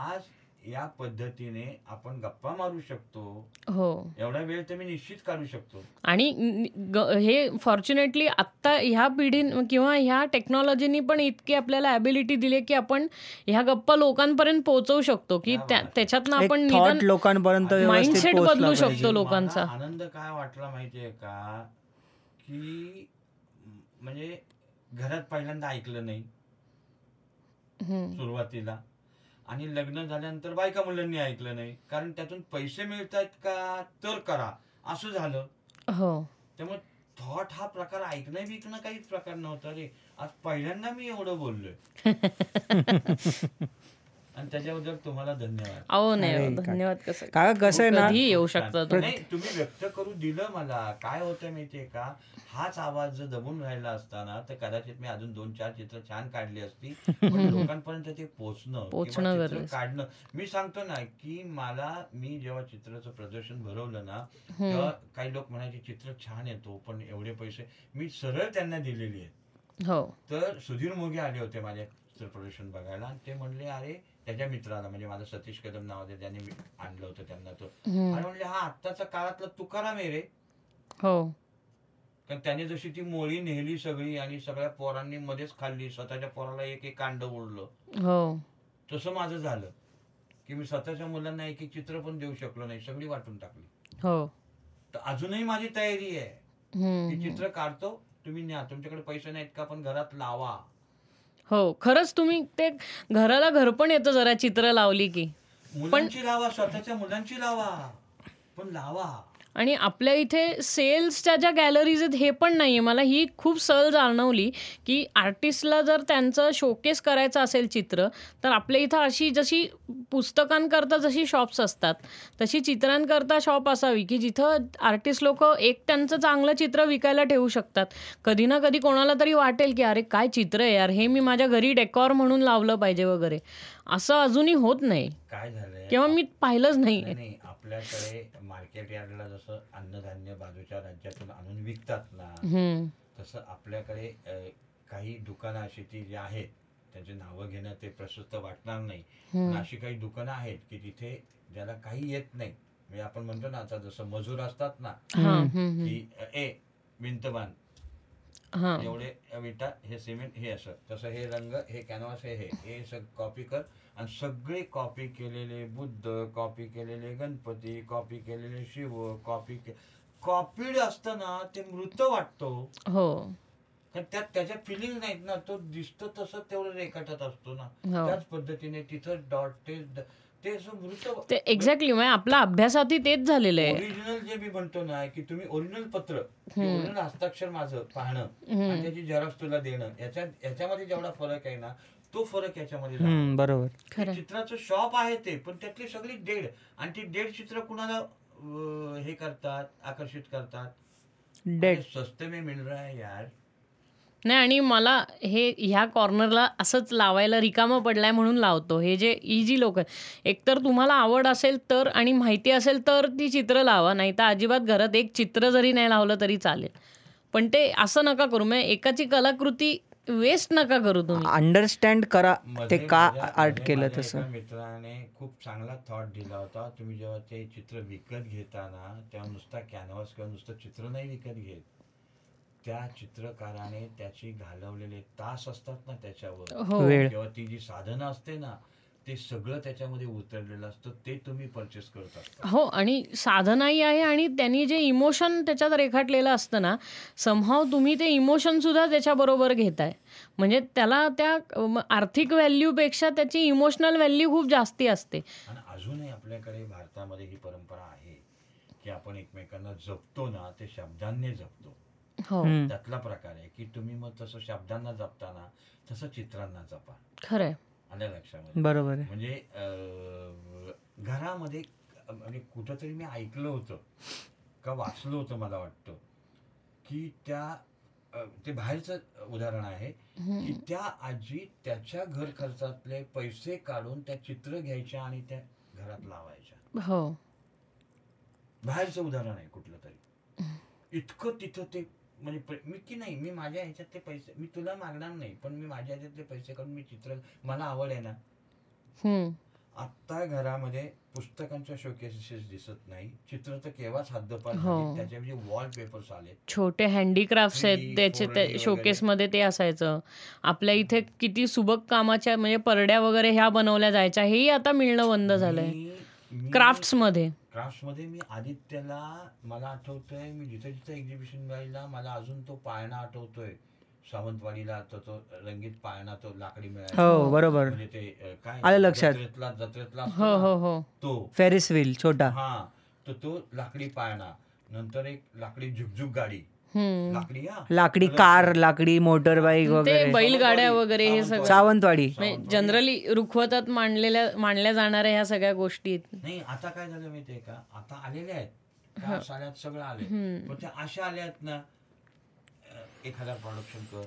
आज या पद्धतीने आपण गप्पा मारू शकतो हो एवढा वेळ तर मी निश्चित काढू शकतो आणि हे फॉर्च्युनेटली आत्ता ह्या पिढीन किंवा ह्या टेक्नॉलॉजीनी पण इतकी आपल्याला ॲबिलिटी दिली की आपण ह्या गप्पा लोकांपर्यंत पोहोचवू शकतो की. त्याच्यातनं आपण लोकांपर्यंत व्यवस्थित माइंडसेट बदलू. शकतो लोकांचा आनंद काय वाटला माहितीये का की म्हणजे घरात पहिल्यांदा ऐकलं नाही. सुरुवातीला. आणि लग्न झाल्यानंतर बायका मुलांनी ऐकलं नाही. कारण त्यातून पैसे मिळतात का? तर करा. असं झालं. हो. त्यामुळे थॉट हा प्रकार ऐकणं विकणं काहीच प्रकार नव्हता रे. आज पहिल्यांदा मी एवढं बोललोय. आणि त्याच्याबद्दल तुम्हाला धन्यवाद. अहो नाही अरे, हो, काय- धन्यवाद कसं? का कसं आहे ना? कधी येऊ शकतात नाही तुम्ही व्यक्त करू दिलं मला. काय होतं माहितीये का? हाच आवाज जर दबून राहिला असताना तर कदाचित मी अजून दोन चार चित्र छान काढली असती. पण लोकांपर्यंत ते किंवा चित्र गरजेचं. काढणं. मी सांगतो ना की मला मी जेव्हा चित्राचं प्रदर्शन भरवलं ना तेव्हा काही लोक म्हणायचे चित्र छान येतो पण एवढे पैसे. मी सरळ त्यांना दिलेली आहेत. हो. तर सुधीर मोगे आले होते माझ्या चित्र प्रदर्शन बघायला. आणि ते म्हणले अरे त्याच्या मित्राला म्हणजे माझा सतीश कदम ज्याने मी आणलं होतं त्यांना तो. आणि म्हणले हा आत्ताचा काळातला तुकाराम आहे रे. हो. कारण त्याने जशी ती मोळी नेली सगळी आणि सगळ्या पोरांनी मध्येच खाल्ली स्वतःच्या पोराला एक एक कांड ओढलं. हो. तसं माझं झालं. की मी स्वतःच्या मुलांना एक एक चित्र पण देऊ शकलो नाही सगळी वाटून टाकली. हो. तर अजूनही माझी तयारी आहे. की चित्र काढतो तुम्ही न्या. तुमच्याकडे पैसे नाहीत का पण घरात लावा. हो खरंच तुम्ही ते घराला घर पण येतं जरा चित्र लावली की. मुलांची लावा स्वतःच्या मुलांची लावा. पण लावा. आणि आपल्या इथे सेल्सच्या ज्या गॅलरीज आहेत हे पण नाही आहे मला ही खूप सल जाणवली की आर्टिस्टला जर त्यांचं शोकेस करायचं असेल चित्र तर आपल्या इथं अशी जशी पुस्तकांकरता जशी शॉप्स असतात तशी चित्रांकरता शॉप असावी की जिथं आर्टिस्ट लोक एक त्यांचं चांगलं चित्र विकायला ठेवू शकतात. कधी ना कधी कोणाला तरी वाटेल की अरे काय चित्र आहे यार? हे मी माझ्या घरी डेकॉर म्हणून लावलं पाहिजे वगैरे. असं अजूनही होत नाही. काय किंवा मी पाहिलंच नाही. आपल्याकडे मार्केट यार्डला जसं अन्नधान्य बाजूच्या राज्यातून आणून विकतात ना. तसं आपल्याकडे काही दुकानं अशी ती जी आहेत त्यांची नावं घेणं ते प्रशस्त वाटणार नाही. पण अशी काही दुकानं आहेत की तिथे ज्याला काही येत नाही. म्हणजे आपण म्हणतो ना आता जसं मजूर असतात ना हा. की ए हा. एवढे विटा हे सिमेंट हे असं. तसं हे रंग हे कॅनव्हास हे हे हे सग कॉपी कर. आणि सगळे कॉपी केलेले बुद्ध कॉपी केलेले गणपती कॉपी केलेले शिव कॉपी के कॉपीड असतं ना ते मृत वाटतो. हो. कारण त्यात त्याच्या फिलिंग नाहीत ना तो दिसतो तसं तेवढं रेखाटत असतो ना. हो. त्याच पद्धतीने तिथं डॉट ते ते असं मृत ते एक्झॅक्टली म्हणजे आपल्या अभ्यासातही तेच झालेलं आहे. ओरिजिनल जे मी म्हणतो ना की तुम्ही ओरिजिनल पत्र ओरिजिनल हस्ताक्षर माझं पाहणं आणि त्याची झेरॉक्स तुला देणं याच्या याच्यामध्ये जेवढा फरक आहे ना तो फरक याच्यामध्ये. हम्म, बरोबर. खरं. चित्राचं शॉप आहे ते पण त्यातली सगळी डेड. आणि ती डेड चित्र कुणाला अं, हे करतात आकर्षित करतात? डेड अरे, सस्ते में मिल रहा है यार. नाही आणि मला हे ह्या कॉर्नरला असंच लावायला रिकामं पडलाय म्हणून लावतो. हे जे ही जी लोक एकतर तुम्हाला आवड असेल तर आणि माहिती असेल तर ती चित्र लावा. नाही तर अजिबात घरात एक चित्र जरी नाही लावलं तरी चालेल. पण ते असं नका करू. म्हणजे एकाची कलाकृती वेस्ट नका करू तुम्ही. अंडरस्टँड करा ते का आर्ट केलं तसं. मित्राने खूप चांगला थॉट दिला होता. तुम्ही जेव्हा ते चित्र विकत घेताना तेव्हा नुसता कॅनव्हास किंवा नुसतं चित्र नाही विकत घेत. त्या चित्रकाराने त्याची घालवलेले तास असतात ना त्याच्यावर. हो. किंवा ती जी साधनं असते ना ते सगळं त्याच्यामध्ये उतरलेलं असतं ते तुम्ही परचेस करतात हो आणि साधनाही आहे आणि त्यांनी जे इमोशन त्याच्यात रेखाटलेलं असतं ना समहाव तुम्ही ते इमोशन सुद्धा त्याच्याबरोबर घेताय. म्हणजे त्याला त्या आर्थिक व्हॅल्यूपेक्षा त्याची इमोशनल व्हॅल्यू खूप जास्ती असते. आणि अजूनही आपल्याकडे भारतामध्ये ही परंपरा आहे की आपण एकमेकांना जपतो ना ते शब्दांनी जपतो. हो. त्यातला प्रकार आहे की तुम्ही मग तसं शब्दांना जपताना तसं चित्रांना जपा. खरंय. आल्या लक्षामध्ये. बरोबर आहे. म्हणजे अं, घरामध्ये म्हणजे कुठंतरी मी ऐकलं होतं का वाचलं होतं मला वाटतं की त्या अं, ते बाहेरचं उदाहरण आहे की त्या आजी त्याच्या घर खर्चातले पैसे काढून त्या चित्र घ्यायच्या आणि त्या घरात लावायच्या. हो. बाहेरचं उदाहरण आहे कुठलं तरी. इतकं तिथं ते म्हणजे मी की नाही मी माझ्या ह्याच्यात ते पैसे मी तुला मागणार नाही पण मी माझ्या ह्याच्यातले पैसे काढून मी चित्र मला आवड आहे ना. आत्ता घरामध्ये पुस्तकांच्या शोकेसेस दिसत नाही. चित्र तर केव्हाच हद्दपार हो. झाली त्याच्यामध्ये वॉलपेपर्स आले. छोटे हँडीक्राफ्ट्स आहेत 3D, त्याचे 4D ते वगैरे. शोकेसमध्ये ते असायचं. आपल्या इथे किती सुबक कामाच्या म्हणजे परड्या वगैरे ह्या बनवल्या जायच्या हेही आता मिळणं बंद झालंय. क्राफ्ट्समध्ये क्राफ्ट मध्ये मी आदित्यला मला आठवतोय मी जिथं जिथं एक्झिबिशन मिळाला मला अजून तो पाळणा आठवतोय. सावंतवाडीला तो तो रंगीत पाळणा तो लाकडी मिळाला हो बरोबर. म्हणजे ते काय? आलं लक्षात. जत्रेतला जत्रेतला असतो हो ना, हो हो. तो. फेरिस व्हील छोटा. हा तर तो लाकडी पाळणा. नंतर एक लाकडी झुकझुक गाडी. लाकडी लाकडी कार लाकडी मोटर बाईक ते वगैरे. बैलगाड्या वगैरे हे सगळं. सावंतवाडी. जनरली रुखवतात मांडलेल्या मांडल्या जाणाऱ्या ह्या सगळ्या गोष्टी. नाही आता काय झालं माहितीये का? आता आलेले आहेत. सगळं आले पण त्या अशा आल्या आहेत ना हजार प्रोडक्शन कर.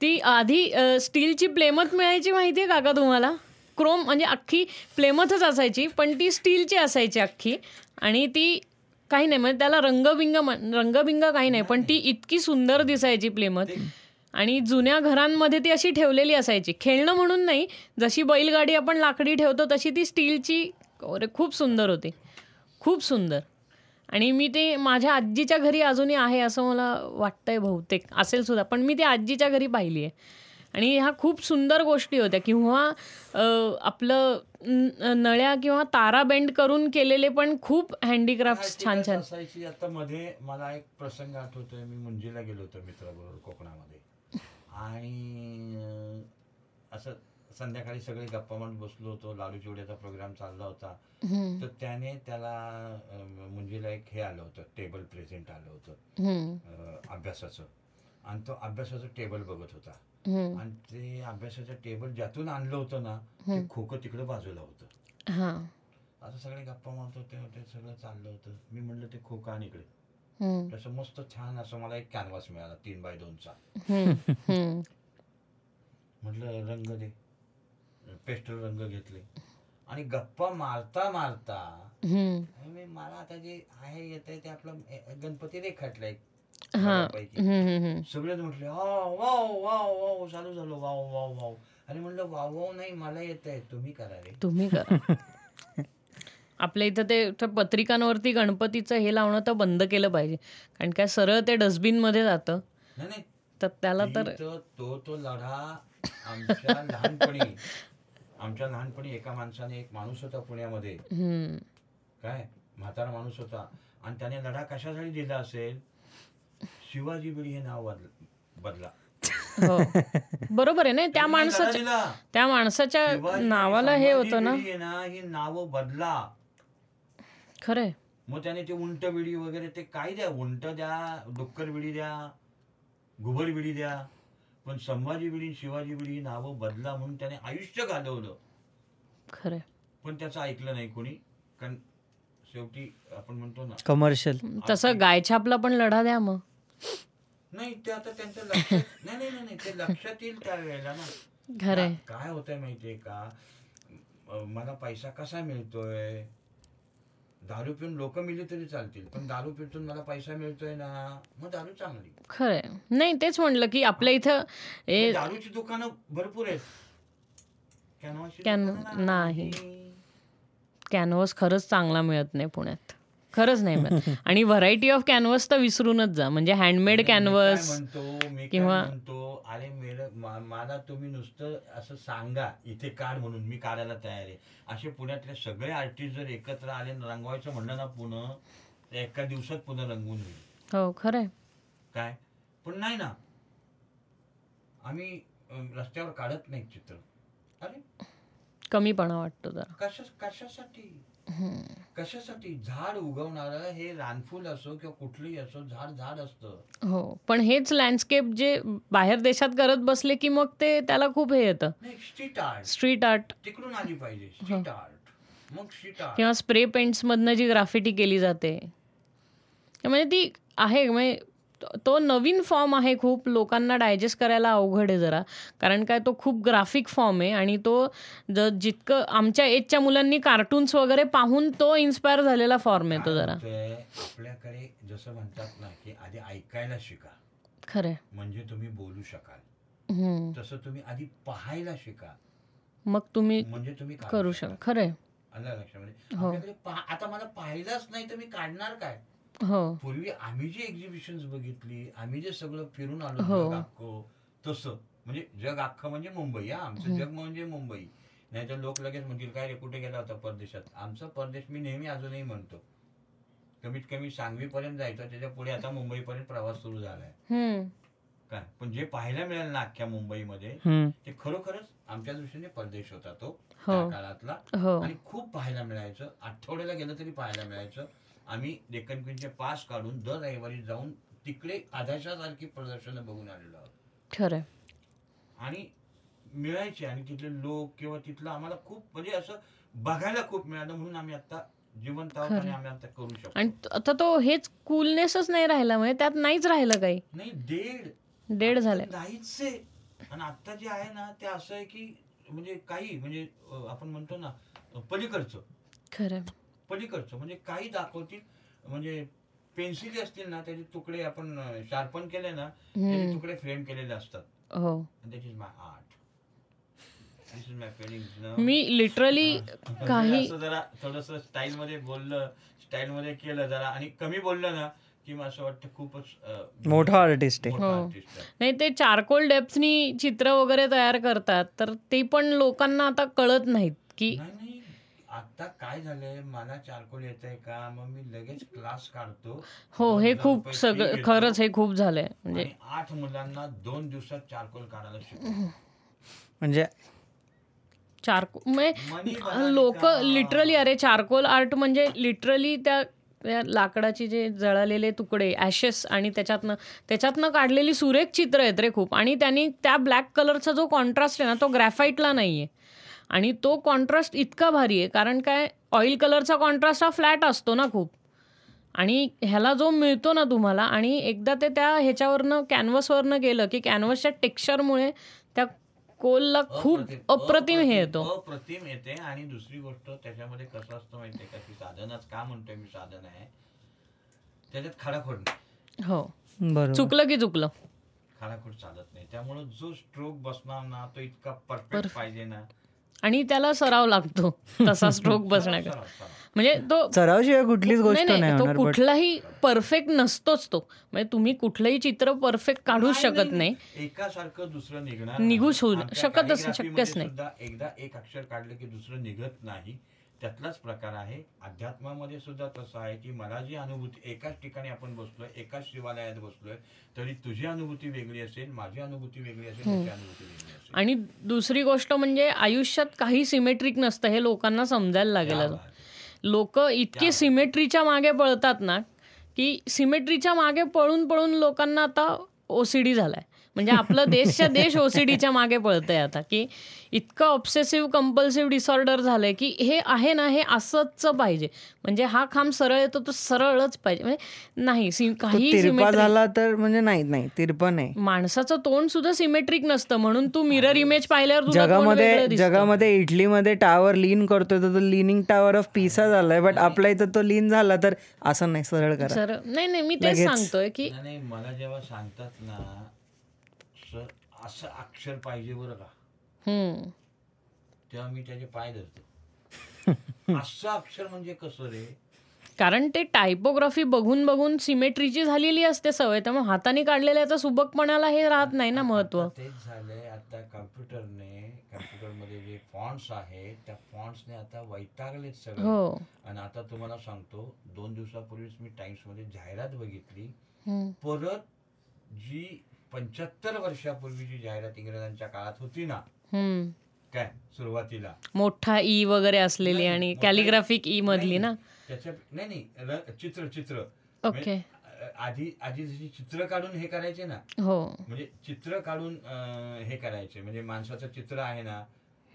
ती आधी स्टीलची प्लेमथ मिळायची माहिती आहे काका तुम्हाला? क्रोम म्हणजे अख्खी प्लेमथच असायची पण ती स्टीलची असायची अख्खी. आणि ती काही नाही म्हणजे त्याला रंगबिंग रंगबिंग काही नाही पण ती इतकी सुंदर दिसायची प्लेमथ आणि जुन्या घरांमध्ये ती अशी ठेवलेली असायची. खेळणं म्हणून नाही जशी बैलगाडी आपण लाकडी ठेवतो तशी ती स्टीलची अरे खूप सुंदर होती. खूप सुंदर. आणि मी ते माझ्या आजीच्या घरी अजूनही आहे असं मला वाटतंय बहुतेक. असेल सुद्धा पण मी ते आजीच्या घरी पाहिली आहे आणि ह्या खूप सुंदर गोष्टी होत्या. किंवा आपलं नळ्या किंवा तारा बेंड करून केलेले पण खूप हँडीक्राफ्ट छान छान. असायची. आता मध्ये मला एक प्रसंग आठवतोय. मी मुंजीला गेलो होतो मित्राबरोबर कोकणामध्ये. आणि असं संध्याकाळी सगळे गप्पा मारत बसलो होतो. लाडू चिवड्याचा प्रोग्राम चालला होता. तर त्याने त्याला मुंजीला एक हे आलं होतं. टेबल प्रेझेंट आलं होतं. अभ्यासाचं. आणि तो अभ्यासाचं टेबल बघत होता. हम्म. आणि ते अभ्यासाचं टेबल ज्यातून आणलं होतं ना ते खोकं तिकडे बाजूला होतं. हा. आता सगळे गप्पा मारत होते ते सगळं चाललं होतं. मी म्हणलं ते खोकं आणि इकडे. हम्म, तसं मस्त छान असं मला एक कॅनव्हास मिळाला तीन बाय दोनचा हम्म, हम्म. म्हटलं रंग दे. पेस्टल रंग घेतले. आणि गप्पा मारता मारता हम्म. मी मला आता जे आहे येत आहे ते आपलं गणपती रेखाटलंय हा बऱ्यापैकी. सगळेच म्हटले वाव वाव वाव वाव चालू झालं वाव वाव वाव. आणि म्हणलं वाव वाव नाही मला येत आहे तुम्ही करा रे. तुम्ही करा. आपल्या इथं ते पत्रिकांवरती गणपतीचं हे लावणं तर बंद केलं पाहिजे. कारण काय सरळ ते डस्टबिनमध्ये जातं. नाही नाही. तर त्याला तर तो तो लढा आमच्या लहानपणी आमच्या लहानपणी एका माणसाने एक माणूस होता पुण्यामध्ये. काय? म्हातारा माणूस होता. आणि त्याने लढा कशासाठी दिला असेल? शिवाजी बिडी हे नाव बदल- बदला. हो. बरोबर आहे नाही त्या माणसाच्या. त्या माणसाच्या शिवाजी- नावाला हे संभाजी होतं ना? ना ही नावं बदला. खरंय मग त्याने ते उंट बिडी वगैरे ते काय द्या? उंट द्या डुक्कर बिडी द्या घुबड बिडी द्या. पण संभाजी बिडी शिवाजी बिडी ही नावं बदला म्हणून त्याने आयुष्य घालवलं खरंय पण त्याचं ऐकलं नाही कोणी. कारण शेवटी आपण म्हणतो ना कमर्शियल. तसं गायछापला पण लढा द्या मग. नाही ते आता त्यांच्या लक्षात नाही नाही नाही नाही, ते लक्षात येईल त्यावेळेला ना. काय होतंय माहितीये का? मला पैसा कसा मिळतोय? दारू पिऊन लोक मिली तरी चालतील पण दारू पिऊन मला पैसा मिळतोय ना? मग दारू चांगली. खरंय नाही तेच म्हणलं की आपल्या इथं दारूची दुकानं भरपूर आहेत. कॅनव्हासची कॅन- दुकानं नाही. कॅनव्हस खरंच चांगला मिळत नाही पुण्यात. खरंच नाही मिळत. आणि व्हरायटी ऑफ कॅनव्हस तर विसरूनच जा. म्हणजे हँडमेड कॅनव्हस म्हणतो मी किंवा- अरे मला तुम्ही नुसतं असं सांगा इथे काढ म्हणून मी काढायला तयार आहे. असे पुण्यातले सगळे आर्टिस्ट जर एकत्र आले रंगवायचं म्हणलं ना पुणं तर एका दिवसात पुन्हा रंगवून होईल हो खरंय. काय? पण नाही ना. आम्ही रस्त्यावर काढत नाही चित्र. अरे. कमीपणा वाटतो जरा. कशा कशासाठी? कशासाठी? झाड उगवणारं हे रानफूल असो किंवा कुठलंही असो झाड झाड असतं. हो पण हेच लँडस्केप जे बाहेर देशात करत बसले की मग ते त्याला खूप हे येतं. स्ट्रीट आर्ट स्ट्रीट आर्ट तिकडून आली पाहिजे स्ट्रीट आर्ट मग स्ट्रीट आर्ट किंवा स्प्रे पेंट्समधनं जी ग्राफिटी केली जाते. म्हणजे ती आहे म्हणजे तो- नवीन फॉर्म आहे खूप. लोकांना डायजेस्ट करायला अवघड आहे जरा. कारण काय तो खूप ग्राफिक फॉर्म आहे आणि तो ज जितकं आमच्या एजच्या मुलांनी कार्टून्स वगैरे पाहून तो इन्स्पायर झालेला फॉर्म आहे तो जरा. आपल्याकडे जसं म्हणतात ना की आधी ऐकायला शिका. खरंय. म्हणजे तुम्ही बोलू शकाल. तसं तुम्ही आधी पाहायला शिका. मग तुम्ही म्हणजे तुम्ही करू शकाल. लक्षामध्ये? हो. आता मला पाहिलंच नाही तर मी काढणार काय? हो. पूर्वी आम्ही जी एक्झिबिशन बघितली आम्ही जे सगळं फिरून आलो हो. जग अख्खं तसं. म्हणजे जग अख्खं म्हणजे मुंबई हा. आमचं जग म्हणजे मुंबई. नाही तर लोक लगेच म्हणतील काय रे कुठे गेला होता परदेशात? आमचा परदेश मी नेहमी अजूनही म्हणतो. कमीत कमी सांगवीपर्यंत जायचं त्याच्या पुढे आता मुंबईपर्यंत प्रवास सुरू झालाय. काय? पण जे पाहायला मिळेल ना अख्ख्या मुंबईमध्ये हम्म. ते खरोखरच आमच्या दृष्टीने परदेश होता तो हो. काळातला. हो. आणि खूप पाहायला मिळायचं. आठवड्याला गेलं तरी पाहायला मिळायचं. आम्ही डेक्कन क्वीनचे पास काढून दर रविवारी जाऊन तिकडे आधाशासारखी प्रदर्शनं बघून आलेलो आहोत. खरंय. आणि मिळायचे आणि तिथले लोक किंवा तिथलं आम्हाला खूप म्हणजे असं बघायला खूप मिळालं म्हणून आम्ही आता जिवंत खरं. आम्ही आता करू शकतो. आणि आता तो हेच कूलनेसच नाही राहिला म्हणजे त्यात नाहीच राहिलं काही. नाही डेड डेड झालंय. नाहीच आणि आता जे आहे ना ते असं आहे की म्हणजे काही म्हणजे आपण म्हणतो ना पलीकडचं. खरंय. पलीकडचं. म्हणजे काही दाखवतील. म्हणजे पेन्सिली असतील ना त्याचे तुकडे आपण शार्पन केले ना त्याचे. तुकडे फ्रेम केलेले असतात. हो. That is my art my feeling me literally काही जरा थोडस स्टाईल मध्ये बोललं स्टाईल मध्ये केलं जरा आणि कमी बोललं ना की मला असं वाटतं खूपच मोठा आर्टिस्ट आहे. हो. आहे. नाही ते चारकोल डेप्थनी चित्र वगैरे तयार करतात तर ते पण लोकांना आता कळत नाहीत की आता काय झालंय? मला चारकोल येत आहे का? मग मी लगेच क्लास काढतो. हो हे खूप सगळं. खरंच हे खूप झालंय. म्हणजे आठ मुलांना दोन दिवसात चारकोल काढायला शिकतो म्हणजे? चारकोल म्हणजे लोक लिटरली अरे चारकोल आर्ट म्हणजे लिटरली त्या त्या लाकडाचे जे जळालेले तुकडे ॲशेस आणि त्याच्यातनं त्याच्यातनं काढलेली सुरेख चित्र आहेत रे खूप. आणि त्यांनी त्या ब्लॅक कलरचा जो कॉन्ट्रास्ट आहे ना तो ग्रॅफाईटला नाही आहे आणि तो कॉन्ट्रास्ट इतका भारी आहे कारण काय ऑइल कलरचा कॉन्ट्रास्ट हा फ्लॅट असतो ना खूप. आणि ह्याला जो मिळतो ना तुम्हाला आणि एकदा ते त्या ह्याच्यावरनं कॅनव्हसवरनं गेलं की कॅनव्हसच्या टेक्स्चरमुळे त्या कोलला खूप अप्रतिम हे येतो. अप्रतिम येते. आणि दुसरी गोष्ट त्याच्यामध्ये कसं असतं माहितीये का? की साधनच का म्हणतोय मी साधन आहे? त्याच्यात खडाखोड हो. बरोबर. चुकलं की चुकलं. खडाखोड चालत नाही. त्यामुळे जो स्ट्रोक बसणार ना तो इतका परफेक्ट पाहिजे ना. आणि त्याला सराव लागतो तसा स्ट्रोक बसण्याचा. म्हणजे तो सरावशिवाय कुठलीच गोष्ट नाही तो कुठलाही परफेक्ट नसतोच तो. म्हणजे तुम्ही कुठलंही चित्र परफेक्ट काढूच शकत नाही एकासारखं दुसरं निघणार आमच्या शकतच- शक्यच नाही. एकदा एक अक्षर काढलं की दुसरं निघत नाही. त्यातलाच प्रकार आहे. अध्यात्मामध्ये सुद्धा तसं आहे की मला जी अनुभूती एकाच ठिकाणी आपण बसलोय एकाच शिवालयात बसलोय तरी तुझी अनुभूती वेगळी असेल माझी अनुभूती वेगळी असेल त्याची अनुभूती वेगळी असेल. आणि दुसरी गोष्ट म्हणजे आयुष्यात काही सिमेट्रिक नसतं हे लोकांना समजायला लागेल. लोक इतके सिमेट्रीच्या मागे पळतात ना की सिमेट्रीच्या मागे पळून पळून लोकांना आता ओसीडी झालाय. म्हणजे आपलं देशच्या देश ओसीडीच्या मागे पळतंय आता की इतकं ऑब्सेसिव्ह कंपल्सिव्ह डिसऑर्डर झालंय की हे आहे ना हे असंच पाहिजे. म्हणजे हा खांब सरळ येतो तो सरळच पाहिजे. म्हणजे नाही काही झाला तर म्हणजे नाही नाही तिरपा नाही. माणसाचं तोंड सुद्धा सिमेट्रिक नसतं म्हणून तू मिरर इमेज पाहिल्यावर जगामध्ये. जगामध्ये इटलीमध्ये टावर लीन करतोय तर तो लिनिंग टावर ऑफ पिसा झालाय बट आपल्या इथं तो लीन झाला तर असं नाही सरळ करा. सर नाही नाही मी तेच. सांगतोय की मला जेव्हा सांगतात ना सर असं अक्षर पाहिजे बरं का. हम्म. तेव्हा मी त्याचे पाय धरतो. असं अक्षर म्हणजे कसं रे? कारण ते टायपोग्राफी बघून बघून सिमेट्रीची झालेली असते सवय त्यामुळे हाताने काढलेल्याचा सुबकपणाला हे राहत नाही ना महत्त्व. आता तेच झालंय आता कम्प्युटरने कम्प्युटरमध्ये जे फॉन्ट्स आहेत त्या फॉन्ट्सने आता वैतागलेत सगळे. हो. आणि आता तुम्हाला सांगतो दोन दिवसापूर्वीच मी टाइम्समध्ये जाहिरात बघितली. हम्म. परत जी पंच्याहत्तर वर्षापूर्वीची जाहिरात इंग्रजांच्या काळात होती ना. काय सुरुवातीला. मोठा ई वगैरे असलेली आणि कॅलिग्राफिक ई मधली ना? त्याच्या नाही नाही चित्र चित्र. ओके. म्हणजे, आधी आधी जशी चित्र काढून हे करायचे ना हो. म्हणजे चित्र काढून हे करायचे. म्हणजे माणसाचं चित्र आहे ना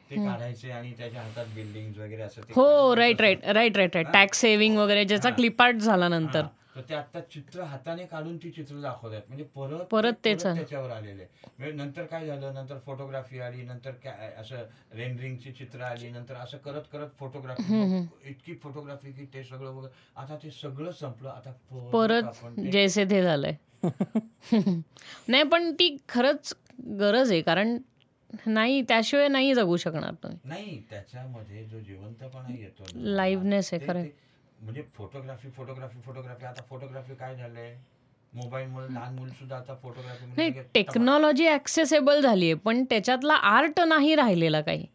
ते काढायचे आणि त्याच्या हातात बिल्डिंग वगैरे असं हो. Right right right right right tax saving वगैरे ज्याचा. क्लिपार्ट झाला नंतर. तर ते आता चित्र हाताने काढून ती चित्र दाखवतात. म्हणजे परत परत. त्याच्यावर आलेले. म्हणजे नंतर काय झालं? नंतर फोटोग्राफी आली नंतर काय असं रेंडरिंगची चित्र आली नंतर असं करत करत फोटोग्राफी इतकी फोटोग्राफी की ते सगळं वगैरे आता ते सगळं संपलं. आता परत जैसे ते झालंय. नाही पण ती खरंच गरज आहे कारण नाही त्याशिवाय नाही जगू शकणार तुम्ही. नाही त्याच्यामध्ये जो जिवंतपणा येतो Liveness आहे खरं. म्हणजे फोटोग्राफी फोटोग्राफी फोटोग्राफी आता फोटोग्राफी काय झालंय? मोबाईल मुळे लहान मुलं सुद्धा आता फोटोग्राफी नाही टेक्नॉलॉजी ॲक्सेसेबल झाली आहे पण त्याच्यातला आर्ट नाही राहिलेला काही.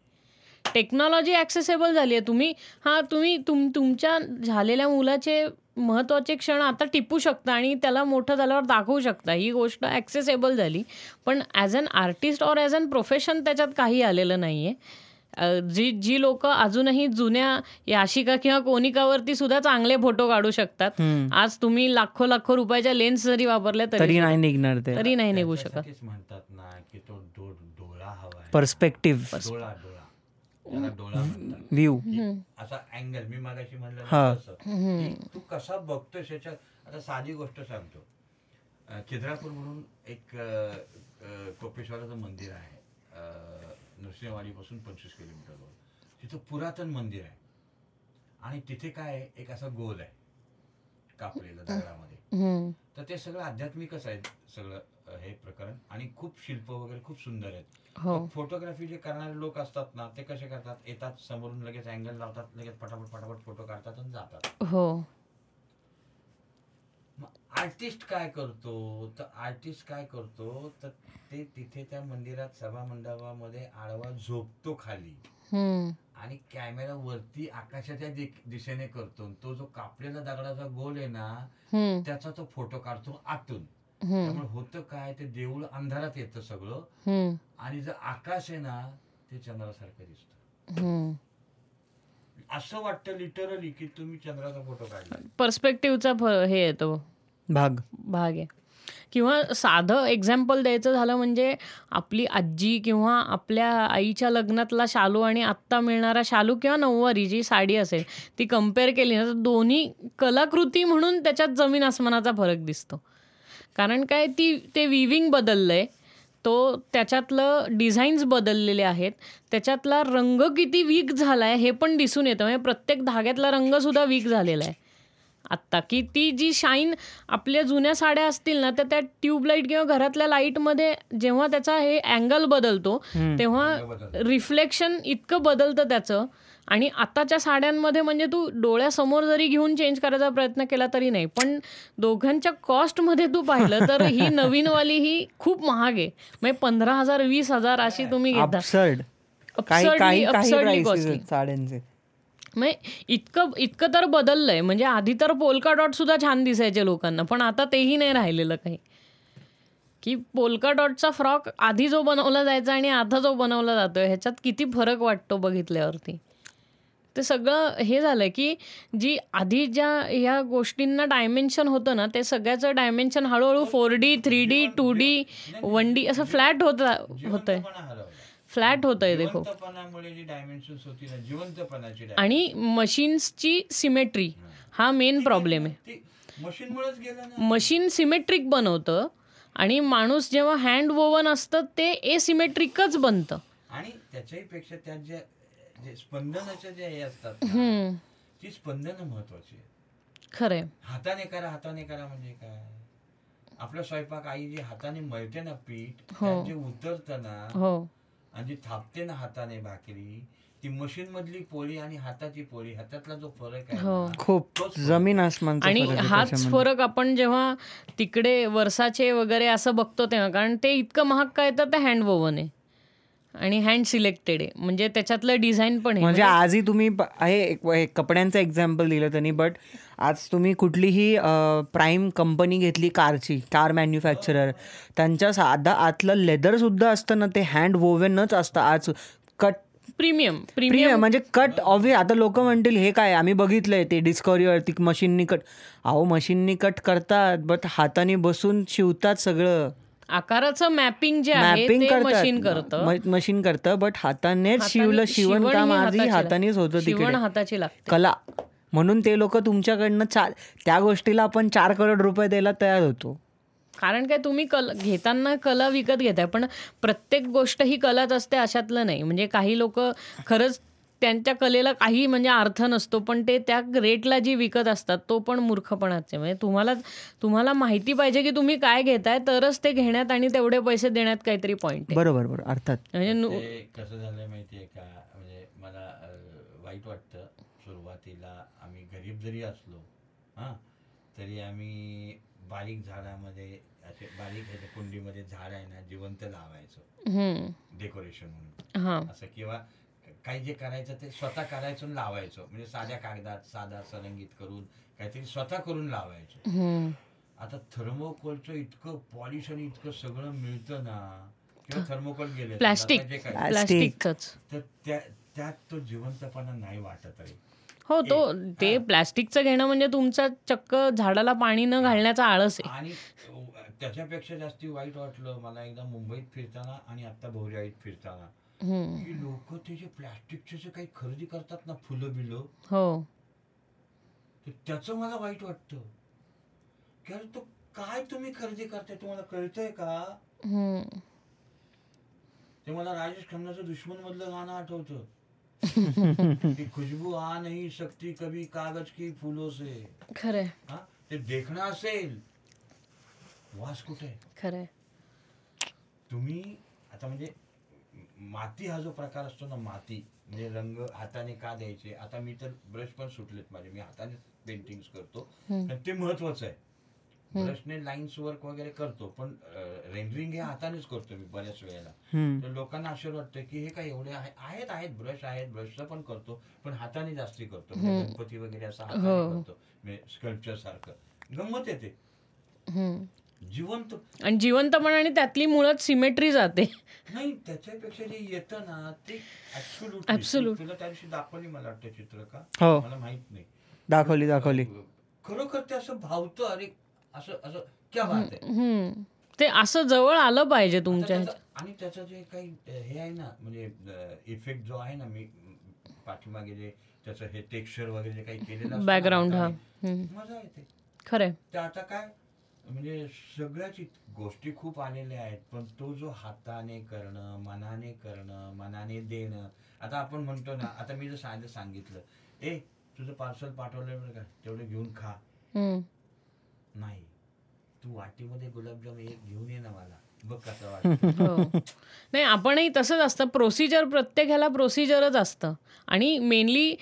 टेक्नॉलॉजी ॲक्सेसेबल झाली आहे तुम्ही हां तुम्ही तुम तुमच्या झालेल्या मुलाचे महत्त्वाचे क्षण आता टिपू शकता आणि त्याला मोठं झाल्यावर दाखवू शकता. ही गोष्ट ॲक्सेसेबल झाली. पण as an artist or as an profession त्याच्यात काही आलेलं नाही आहे जी जी लोक अजूनही जुन्या याशिका किंवा कोनिकावरती सुद्धा चांगले फोटो काढू शकतात. आज तुम्ही लाखो लाखो रुपयाच्या लेन्स जरी वापरल्या तरी तरी नाही निघणार ते. तरी नाही निघू शकत. म्हणतात ना की तो डो डोळा हवाय पर्स्पेक्टिव्ह व्ह्यू असा अँगल मी मागाशी म्हणलं हा. तू कसा बघतोस याच्यात आता साधी गोष्ट सांगतो. अं, खिद्रापूर म्हणून एक कोपेश्वराचं मंदिर आहे. नृसिंहवाडीपासून पंचवीस किलोमीटरवर तिथं पुरातन मंदिर आहे. आणि तिथे काय आहे, एक असा गोल आहे. कापलेलं दगडामध्ये. तर ते सगळं आध्यात्मिकच आहे सगळं हे प्रकरण. आणि खूप शिल्प वगैरे खूप सुंदर आहेत. हो. फोटोग्राफी जे करणारे लोक असतात ना ते कसे करतात? येतात समोरून लगेच अँगल लावतात लगेच पटापट पटापट फोटो काढतात आणि जातात. हो. आर्टिस्ट काय करतो तर आर्टिस्ट काय करतो तर ते तिथे त्या मंदिरात सभा मंडपामध्ये आडवा झोपतो खाली. आणि कॅमेरा वरती आकाशाच्या दिशेने करतो तो जो कापलेला दगडाचा गोल आहे ना. त्याचा तो फोटो काढतो आतून. त्यामुळे होतं काय ते देऊळ अंधारात येतं सगळं. आणि जर आकाश आहे ना ते चंद्रासारखं दिसतं. असं वाटतं लिटरली की तुम्ही चंद्राचा फोटो काढला. पर्स्पेक्टिव्हचा फ- हे येतो. भाग. भाग आहे. किंवा साधं एक्झाम्पल द्यायचं झालं म्हणजे आपली आजी किंवा आपल्या आईच्या लग्नातला शालू आणि आत्ता मिळणारा शालू किंवा नऊवारी जी साडी असेल ती कंपेअर केली ना तर दोन्ही कलाकृती म्हणून त्याच्यात जमीन आसमानाचा फरक दिसतो. कारण काय ती ते विविंग बदललं आहे तो त्याच्यातलं डिझाईन्स बदललेले आहेत. त्याच्यातला रंग किती वीक झाला आहे हे पण दिसून येतं. म्हणजे प्रत्येक धाग्यातला रंगसुद्धा वीक झालेला आहे. आत्ता की ती जी शाईन आपल्या जुन्या साड्या असतील ना तर त्या ट्यूबलाईट किंवा घरातल्या लाईटमध्ये जेव्हा त्याचा हे अँगल बदलतो तेव्हा. रिफ्लेक्शन इतकं बदलतं त्याचं आणि आताच्या साड्यांमध्ये म्हणजे तू डोळ्यासमोर जरी घेऊन चेंज करायचा प्रयत्न केला तरी नाही पण दोघांच्या कॉस्टमध्ये तू पाहिलं तर ही नवीनवाली ही खूप महाग आहे. म्हणजे पंधरा हजार वीस हजार अशी तुम्ही घेता. साड्यांचे. म्हणजे इतकं इतकं तर बदललंय. म्हणजे आधी तर पोलका डॉट सुद्धा छान दिसायचे लोकांना पण आता तेही नाही राहिलेलं काही. की पोलका डॉटचा फ्रॉक आधी जो बनवला जायचा आणि आता जो बनवला जातोय ह्याच्यात किती फरक वाटतो बघितल्यावरती. ते सगळं हे झालं की जी आधी ज्या ह्या गोष्टींना डायमेन्शन होतं ना ते सगळ्याचं डायमेन्शन हळूहळू four D three D two D one D असं फ्लॅट होत होतंय. फ्लॅट देखो होती ना जिवंतपणाची आणि मशीन्सची सिमेट्री हा. मेन प्रॉब्लेम आहे. मशीन सिमेट्रिक बनवतं आणि माणूस जेव्हा हँड वोवन असतं ते एसिमेट्रिकच बनतं. आणि त्याच्याही पेक्षा त्यात जे जे स्पंदनाच्या जे हे असतात ना, ती स्पंदनं महत्वाची आहेत. खरंय. हाताने करा हाताने करा म्हणजे काय? आपला स्वयंपाक आई जी हाताने मळते ना पीठ हो. त्यात जे उतरतं ना हो. आणि जी थापते ना हाताने भाकरी ती मशीन मधली पोळी आणि हाताची पोळी हातातला जो फरक आहे हो. ना, खूप तोच जमीन आसमानचा आणि फरक आहे हाच त्याच्यामध्ये. फरक आपण जेव्हा तिकडे वर्षाचे वगैरे असं बघतो तेव्हा कारण ते इतकं महाग काय तर ते हँड वोवन आहे. आणि हँड सिलेक्टेड आहे. म्हणजे त्याच्यातलं डिझाईन पण आहे. म्हणजे आजही तुम्ही एक कपड्यांचं एक्झाम्पल दिलं त्यांनी बट आज तुम्ही कुठलीही प्राईम कंपनी घेतली कारची कार मॅन्युफॅक्चरर त्यांच्या साधा आतलं लेदर सुद्धा असतं ना ते हँड वोवेनच असतं. आज कट प्रीमियम प्रीमियम म्हणजे कट ऑब्विस आता लोक म्हणतील हे काय आम्ही बघितलंय ते डिस्कवरीवरती मशीननी कट अहो मशीननी कट करतात बट हाताने बसून शिवतात सगळं. आकाराचं मॅपिंग जे आहे मॅपिंग ते मशीन करतं. मशीन करतं बट हातानेच हाताने- शिवलं शिवण काम हाताची हातानेच होतं शिवण हाताची लागते. कला. म्हणून ते लोक तुमच्याकडनं चार त्या गोष्टीला आपण चार करोड रुपये द्यायला तयार होतो. कारण काय तुम्ही कल घेताना कला विकत घेताय पण प्रत्येक गोष्ट ही कलाच असते अशातलं नाही. म्हणजे काही लोक खरंच त्यांच्या कलेला काही म्हणजे अर्थ नसतो पण ते त्या रेटला जी विकत असतात तो पण मूर्खपणाच. म्हणजे तुम्हाला तुम्हाला माहिती पाहिजे की तुम्ही काय घेताय तरच ते घेण्यात आणि तेवढे पैसे देण्यात काहीतरी पॉईंट आहे. बरोबर बरोबर. अर्थात. म्हणजे कसं झालंय माहितीये का? म्हणजे मला वाईट वाटतं. सुरुवातीला आम्ही गरीब जरी असलो हा तरी आम्ही बारीक झाडामध्ये असे बारीक ह्याच्या कुंडीमध्ये झाड आहे ना जिवंत लावायचो. डेकोरेशन म्हणून. हा. असं किंवा काही जे करायचं ते स्वतः करायचं आणि लावायचो. म्हणजे साध्या कागदात साधा सरंगीत करून काहीतरी स्वतः करून लावायचो. आता थर्मोकोलचं इतकं पॉलिश आणि इतकं सगळं मिळतं ना किंवा थर्मोकोल गेले प्लास्टिक. प्लास्टिकच. तर त्या त्यात तो जिवंतपणा नाही वाटत आहे. हो तो ते प्लास्टिकचं घेणं म्हणजे तुमचा चक्क झाडाला पाणी न घालण्याचा आळस आहे. आणि त्याच्यापेक्षा जास्ती वाईट वाटलं मला एकदा मुंबईत फिरताना आणि आता भोवऱ्याईत फिरताना. की लोक ते जे प्लास्टिकचे जे काही खरेदी करतात ना फुलं बिलं हो. तर त्याचं मला वाईट वाटतं. की अरे तो काय तुम्ही खरेदी करताय तुम्हाला कळतंय का? हम्म. ते मला राजेश खन्नाचं दुश्मन मधलं गाणं आठवतं. की खुशबू आ नहीं सकती कभी कागज की फुलों से. खरंय. हा? ते देखणं असेल. वास कुठे? खरंय. तुम्ही आता म्हणजे माती हा जो प्रकार असतो ना माती म्हणजे रंग हाताने का द्यायचे? आता मी तर ब्रश पण सुटलेत माझे. मी हाताने पेंटिंग करतो. ते महत्वाचं आहे. ब्रशने लाईन्स वर्क वगैरे करतो पण रेंडरिंग हे हातानेच करतो मी बऱ्याच वेळेला. तर लोकांना आश्चर्य वाटतं की हे काय एवढे आहे आहेत आहेत ब्रश आहेत ब्रशचं पण करतो पण हाताने जास्ती करतो. म्हणजे गणपती वगैरे असं हाताने हो. करतो. म्हणजे स्कल्पचर सारखं. गंमत येते. जिवंत. आणि जिवंतपणा आणि त्यातली मुळात सिमेट्री जाते. नाही त्याच्यापेक्षा जे येतं ना ते ऍब्सोल्युट Absolute. तुला त्या दिवशी दाखवली मला वाटतं चित्र का? हो. मला माहीत नाही. दाखवली दाखवली. खरोखर ते असं भावतं अरे असं असं क्या बात आहे. ते असं जवळ आलं पाहिजे तुमच्या आणि त्याचं जे काही हे आहे ना म्हणजे इफेक्ट जो आहे ना मी पाठीमागे जे त्याचं हे टेक्स्चर वगैरे जे काही केलेलं बॅकग्राऊंड हा. मजा येते. खरंय. ते आता काय? म्हणजे सगळ्याच गोष्टी खूप आलेल्या आहेत पण तो जो हाताने करणं मनाने करणं मनाने देणं आता आपण म्हणतो ना आता मी जर साधं सांगितलं ए तुझं पार्सल पाठवलं बरं का? तेवढं घेऊन खा. नाही. तू वाटीमध्ये गुलाबजाम एक घेऊन ये ना मला. बघ कसं वाटतं. हो. नाही आपणही तसंच असतं. प्रोसिजर प्रत्येक ह्याला प्रोसिजरच असतं. आणि मेनली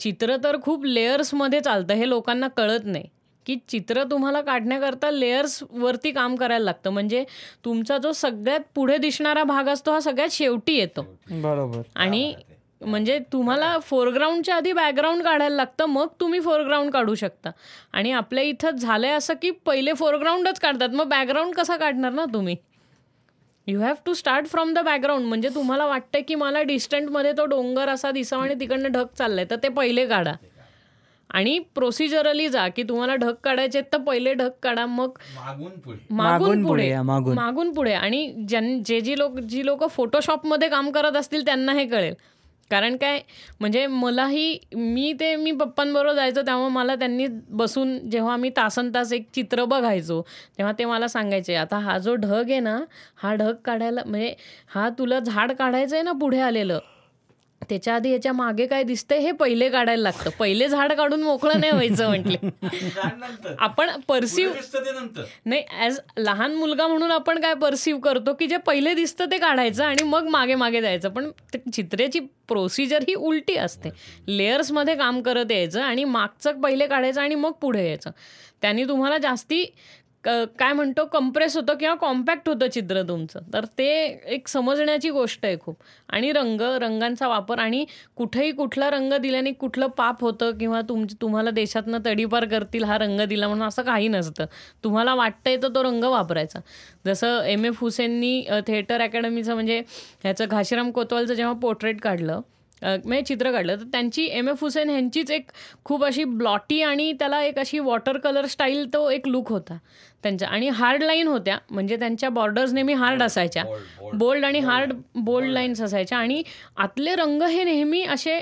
चित्र तर खूप लेयर्समध्ये चालतं हे लोकांना कळत नाही. की चित्र तुम्हाला काढण्याकरता लेयर्सवरती काम करायला लागतं. म्हणजे तुमचा जो सगळ्यात पुढे दिसणारा भाग असतो हा सगळ्यात शेवटी येतो. बरोबर. आणि म्हणजे तुम्हाला फोरग्राऊंडच्या आधी बॅकग्राऊंड काढायला लागतं मग तुम्ही फोरग्राऊंड काढू शकता. आणि आपल्या इथं झालंय असं की पहिले फोरग्राऊंडच काढतात. मग बॅकग्राऊंड कसा काढणार ना तुम्ही? You have to start from the background म्हणजे तुम्हाला वाटतं की मला डिस्टंटमध्ये तो डोंगर असा दिसावा आणि तिकडनं ढग चाललाय तर ते पहिले काढा. आणि प्रोसिजरली जा की तुम्हाला ढग काढायचे आहेत तर पहिले ढग काढा मग मागून पुढे. मागून पुढे. पुढे या, मागून. मागून पुढे. आणि जे जी लोक जी लोक फोटोशॉपमध्ये काम करत असतील त्यांना हे कळेल. कारण काय म्हणजे मलाही मी ते मी पप्पांबरोबर जायचो तेव्हा मला त्यांनी बसून जेव्हा मी तासन तास एक चित्र बघायचो तेव्हा ते मला सांगायचे आता हा जो ढग आहे ना हा ढग काढायला म्हणजे हा तुला झाड काढायचं आहे ना पुढे आलेलं त्याच्या आधी याच्या मागे काय दिसतंय हे पहिले काढायला लागतं. पहिले झाड काढून मोकळं नाही व्हायचं म्हटले. आपण नंतर नाही ॲज लहान मुलगा म्हणून आपण काय परसिव्ह करतो की जे पहिले दिसतं ते काढायचं आणि मग मागे मागे जायचं. पण चित्रेची प्रोसिजर ही उलटी असते. लेयर्समध्ये काम करत यायचं आणि मागचं पहिले काढायचं आणि मग पुढे यायचं. त्यांनी तुम्हाला जास्ती काय म्हणतो कम्प्रेस होतं किंवा कॉम्पॅक्ट होतं चित्र तुमचं. तर ते एक समजण्याची गोष्ट आहे खूप. आणि रंग रंगांचा वापर आणि कुठेही कुठला रंग दिल्याने कुठलं पाप होतं किंवा तुम तुम्हाला देशातनं तडीपार करतील हा रंग दिला म्हणून असं काही नसतं. तुम्हाला वाटतंय तर तो रंग वापरायचा. जसं एम एफ हुसेननी थिएटर अकॅडमीचं म्हणजे ह्याचं घाशीराम कोतवालचं जेव्हा पोर्ट्रेट काढलं म्हणजे चित्र काढलं. तर त्यांची एम एफ हुसेन ह्यांचीच एक खूप अशी ब्लॉटी आणि त्याला एक अशी वॉटर कलर स्टाईल तो एक लुक होता त्यांच्या आणि हार्ड लाईन होत्या म्हणजे त्यांच्या बॉर्डर्स नेहमी हार्ड असायच्या. बोल्ड आणि हार्ड बोल्ड लाईन्स असायच्या. आणि आतले रंग हे नेहमी असे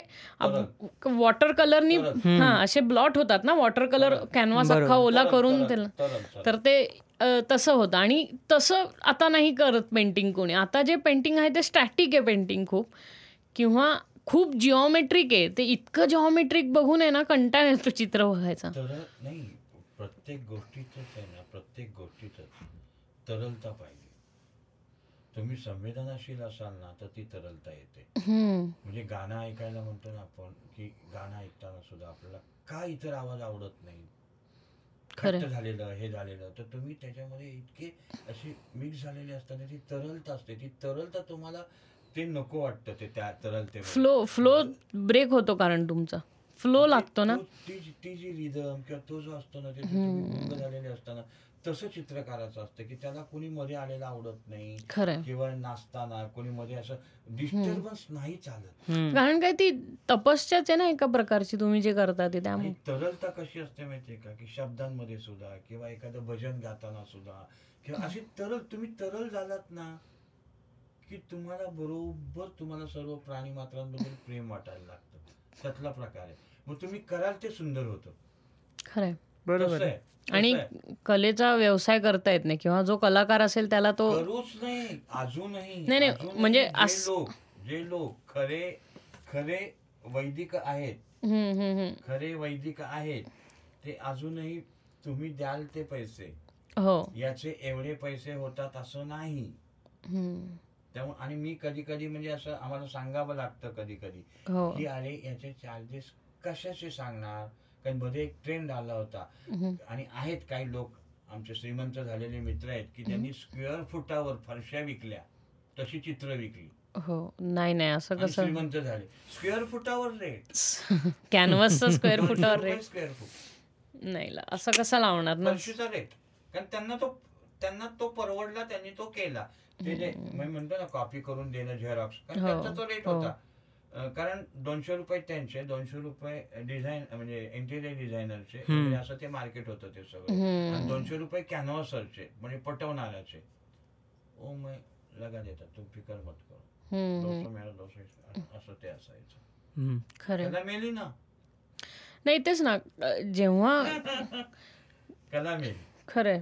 वॉटर कलरनी हां असे ब्लॉट होतात ना वॉटर कलर कॅनव्हास अख्खा ओला करून त्याला. तर ते तसं होतं. आणि तसं आता नाही करत पेंटिंग कोणी. आता जे पेंटिंग आहे ते स्टॅटिक आहे पेंटिंग खूप. किंवा खूप जिओमेट्रिक आहे. ते इतकं जिओमेट्रिक बघून आहे ना कंटाळ येतो चित्र बघायचा. नाही प्रत्येक गोष्टीच आहे ना प्रत्येक गोष्टीच तरलता पाहिजे. तुम्ही संवेदनाशील असाल ना तर ती तरलता येते. म्हणजे गाणं ऐकायला म्हणतो ना आपण की गाणं ऐकताना सुद्धा आपल्याला का इतर आवाज आवडत नाही. खट्ट झालेलं हे झालेलं तर तुम्ही त्याच्यामध्ये इतके असे मिक्स झालेले असताना ती तरलता असते. ती तरलता तुम्हाला ते नको वाटतं ते त्या तरलते फ्लो फ्लो ब्रेक होतो कारण तुमचा. फ्लो लागतो ना? ती जी- ती जी रिदम किंवा तो जो असतो ना ते झालेले असताना तसं चित्रकाराचं असतं की त्याला कोणी मध्ये आलेलं आवडत नाही किंवा नाचताना कोणी मध्ये असं डिस्टर्बन्स नाही चालत. कारण काय ती तपस्याच आहे ना एका प्रकारची तुम्ही जे करता ते त्यामुळे. तरलता कशी असते माहितीये का? की शब्दांमध्ये सुद्धा किंवा एखादं भजन गाताना सुद्धा किंवा अशी तरल तुम्ही तरल झालात ना की तुम्हाला बरोबर तुम्हाला सर्व प्राणी मात्रांबद्दल प्रेम वाटायला लागतं. त्यातला प्रकार आहे. मग तुम्ही कराल ते सुंदर होतं. खरंय. बरोबर आहे. आणि. कलेचा व्यवसाय करता येत नाही किंवा जो कलाकार असेल त्याला तो करूच नाही. अजूनही नाही, म्हणजे जे अस- लोक जे लोक खरे खरे वैदिक आहेत. हम्म, हम्म, हम्म. खरे वैदिक आहेत. ते अजूनही तुम्ही द्याल ते पैसे. हो. याचे एवढे पैसे होतात असं नाही. त्यामुळे आणि मी कधी कधी म्हणजे असं आम्हाला सांगावं लागतं कधी कधी हो. की अरे याचे चार्जेस कशाचे सांगणार? कारण मध्ये एक ट्रेंड आला होता. हम्म. आणि आहेत काही लोक आमचे श्रीमंत झालेले मित्र आहेत की त्यांनी स्क्वेअर फुटावर फरशा विकल्या तशी चित्र विकली. हो नाही नाही असं आणि कसं? श्रीमंत झाले. स्क्वेअर फुटावर रेट कॅनव्हसचं स्क्वेअर फुटावर रेट स्क्वेअर फूट नाही ला- असं कसं लावणार ना? फरशीचा रेट कारण त्यांना तो त्यांना तो परवडला त्यांनी तो केला. ते जे मी म्हणतो ना कॉपी करून देणं झेरॉक्स कारण हो, त्यांचा तो रेट हो. होता. कारण दोनशे रुपये त्यांचे दोनशे रुपये डिझाईन म्हणजे इंटिरियर डिझायनरचे म्हणजे असं ते मार्केट होतं ते सगळं. आणि दोनशे रुपये कॅनव्हासरचे म्हणजे पटवणाऱ्याचे. ओ मैं लगा देता तुम फिकर मत करो. हम्म, हम्म. दोनशे मेरा दोनशे असं ते असायचं. कला मेली ना? नाही तेच ना जेव्हा कला मेली. मेली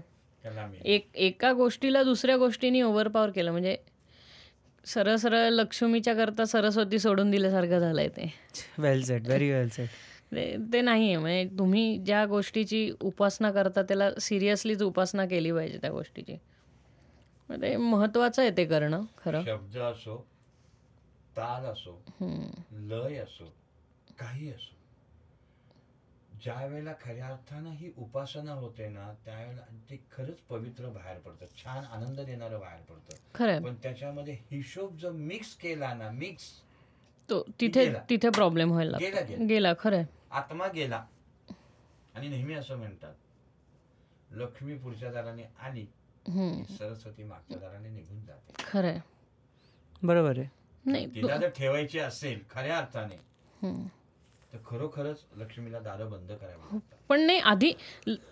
एक एका गोष्टीला दुसऱ्या गोष्टीने ओव्हरपॉवर केलं. म्हणजे सरळ सरळ लक्ष्मीच्या करता सरस्वती सोडून दिल्यासारखं झालंय ते. Well set very well set ते नाही आहे म्हणजे तुम्ही ज्या गोष्टीची उपासना करता त्याला सिरियसलीच उपासना केली पाहिजे त्या गोष्टीची. ते महत्वाचं आहे ते करणं खरं. शब्द असो ताल असो. लय असो काही असो. ज्या वेळेला खऱ्या अर्थानं ही उपासना होते ना त्यावेळेला ते खरंच पवित्र बाहेर पडतं. छान आनंद देणारं बाहेर पडतं. पण त्याच्यामध्ये हिशोब जर मिक्स केला ना मिक्स तो तिथे. तिथे प्रॉब्लेम व्हायला गेला गेला. खरं आहे आत्मा गेला. आणि नेहमी असं म्हणतात लक्ष्मी पुढच्या दाराने आली सरस्वती मागच्या दाराने निघून जाते. खरं आहे बरोबर आहे. नाही तिला जर ठेवायची असेल खऱ्या अर्थाने. तर खरोखरच लक्ष्मीला दारं बंद करावी लागतात. पण नाही आधी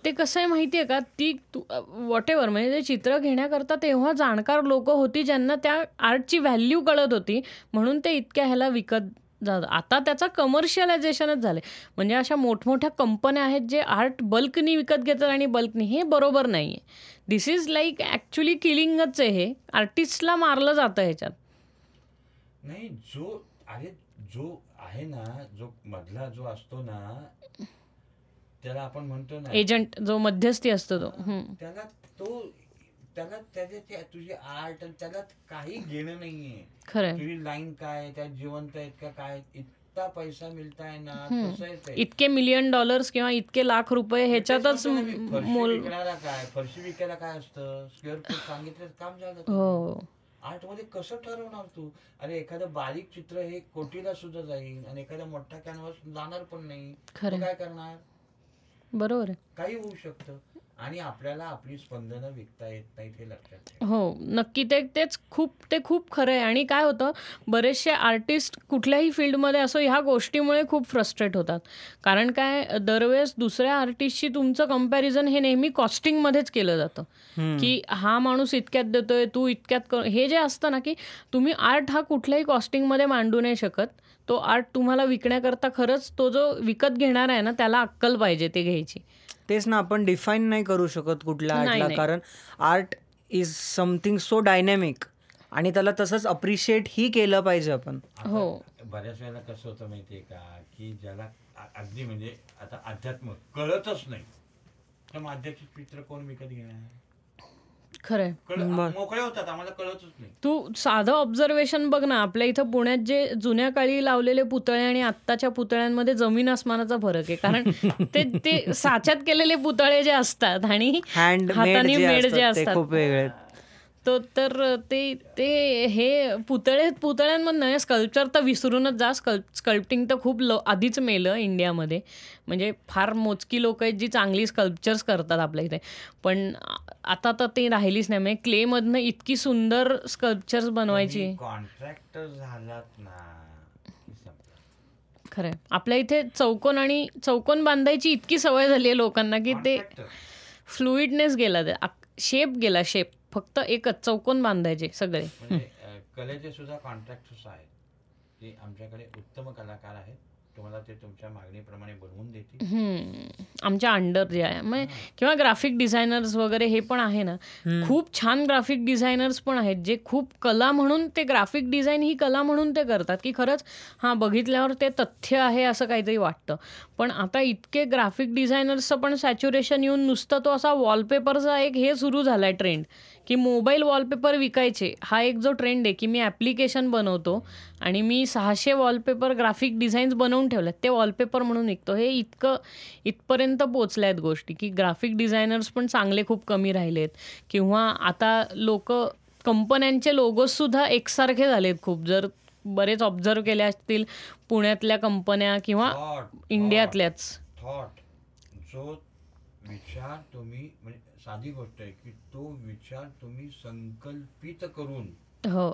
ते कसं आहे माहिती आहे का? ती वॉट एव्हर म्हणजे ते चित्र घेण्याकरता तेव्हा जाणकार लोक होती ज्यांना त्या आर्टची व्हॅल्यू कळत होती म्हणून ते इतक्या ह्याला विकत जात आता त्याचा कमर्शियलायझेशनच झाले म्हणजे अशा मोठमोठ्या कंपन्या आहेत जे आर्ट बल्कनी विकत घेतात आणि बल्कनी हे बरोबर नाही आहे दिस इज लाईक ॲक्च्युली किलिंगच आहे हे. आर्टिस्टला मारलं जातं ह्याच्यात. नाही जो अरे जो आहे ना जो मधला जो असतो ना त्याला आपण म्हणतो ना एजंट जो मध्यस्थी असतो तो. त्याला तो त्याला त्याच्या त्या- तुझी आर्ट त्याला काही घेणं नाहीये. खरं तुझी लाईन काय त्या जिवंत आहेत का काय इतका पैसा मिळताय ना. इतके मिलियन डॉलर्स किंवा इतके लाख रुपये ह्याच्यातच मोल काय? फरशी विकायला काय असतं? स्क्वेअर फूट सांगितलं काम झालं. हो. आर्टमध्ये कसं ठरवणार तू? अरे एखादं बारीक चित्र हे कोटीला सुद्धा जाईल आणि एखादा मोठा कॅनव्हास जाणार पण नाही. खरं. काय करणार? बरोबर आहे. काही होऊ शकतं. आणि आपल्याला आपली स्पंदनं विकता येत नाहीत हे लक्षात हो नक्की. ते तेच खूप ते खूप खरं आहे. आणि काय होतं बरेचसे आर्टिस्ट कुठल्याही फील्डमध्ये असो ह्या गोष्टीमुळे खूप फ्रस्ट्रेट होतात. कारण काय दरवेळेस दुसऱ्या आर्टिस्टशी तुमचं कंपॅरिझन हे नेहमी कॉस्टिंगमध्येच केलं जातं. की हा माणूस इतक्यात देतोय तू इतक्यात कर हे जे असतं ना की तुम्ही आर्ट हा कुठल्याही कॉस्टिंगमध्ये मांडू नाही शकत. तो आर्ट तुम्हाला विकण्याकरता खरंच तो जो विकत घेणार आहे ना त्याला अक्कल पाहिजे ते घ्यायची. तेच ना आपण डिफाईन नाही करू शकत कुठल्या आर्टला. कारण art is something so dynamic आणि त्याला तसंच अप्रिशिएट ही केलं पाहिजे आपण. हो. बऱ्याच वेळेला कसं होतं माहितीये का की ज्याला अगदी म्हणजे आता अध्यात्म कळतच नाही. तर मग आध्यात्मिक चित्र कोण विकत घेणार? खरं आहे कळ मोकळे होतात आम्हाला कळतच नाही. तू साधं ऑब्झर्वेशन बघ ना आपल्या इथं पुण्यात जे जुन्या काळी लावलेले पुतळे आणि आत्ताच्या पुतळ्यांमध्ये जमीन आसमानाचा फरक आहे. कारण ते ते साच्यात केलेले पुतळे जे असतात आणि हाताने मेड जे असतात. ते खूप वेगळे आहेत. तो तर ते ते हे पुतळे पुतळ्यांमधनं स्कल्पचर तर विसरूनच जा. स्कल्प स्कल्पटिंग तर खूप ल आधीच मेलं इंडियामध्ये. म्हणजे फार मोजकी लोक आहेत जी चांगली स्कल्पचर्स करतात आपल्या इथे. पण आता तर ते राहिलीच नाही. म्हणजे क्लेमधनं इतकी सुंदर स्कल्पचर्स बनवायची. कॉन्ट्रॅक्टर झालात ना. खरंय. आपल्या इथे चौकोन आणि चौकोन बांधायची इतकी सवय झाली आहे लोकांना की ते. फ्लुईडनेस गेला. ते शेप गेला शेप फक्त एकच चौकोन बांधायचे सगळे. म्हणजे कलेचे सुद्धा कॉन्ट्रॅक्टर्स आहेत. की आमच्याकडे उत्तम कलाकार आहेत. तुम्हाला ते तुमच्या मागणीप्रमाणे बनवून देतील. आमच्या अंडर जे आहे. म्हणजे किंवा ग्राफिक डिझायनर्स वगैरे हे पण आहे ना. खूप छान ग्राफिक डिझायनर्स पण आहेत जे खूप कला म्हणून ते ग्राफिक डिझाईन ही कला म्हणून ते करतात की खरंच हां बघितल्यावर ते तथ्य आहे असं काहीतरी वाटतं. पण आता इतके ग्राफिक डिझायनर्सचं पण सॅच्युरेशन येऊन नुसतं तो असा वॉलपेपरचा एक हे सुरू झाला आहे ट्रेंड की मोबाईल वॉलपेपर विकायचे. हा एक जो ट्रेंड आहे की मी ॲप्लिकेशन बनवतो आणि मी सहाशे वॉलपेपर ग्राफिक डिझाईन्स बनवून ठेवलेत ते वॉलपेपर म्हणून विकतो. हे इतकं इथपर्यंत पोचल्या आहेत गोष्टी की ग्राफिक डिझायनर्स पण चांगले खूप कमी राहिलेत. किंवा आता लोक कंपन्यांचे लोगोसुद्धा एकसारखे झालेत खूप. जर बरेच ऑब्झर्व केले असतील पुण्यातल्या कंपन्या किंवा इंडियातल्याच. थॉट जो विचार तुम्ही म्हणजे साधी गोष्ट आहे की तो विचार तुम्ही संकल्पित करून हो.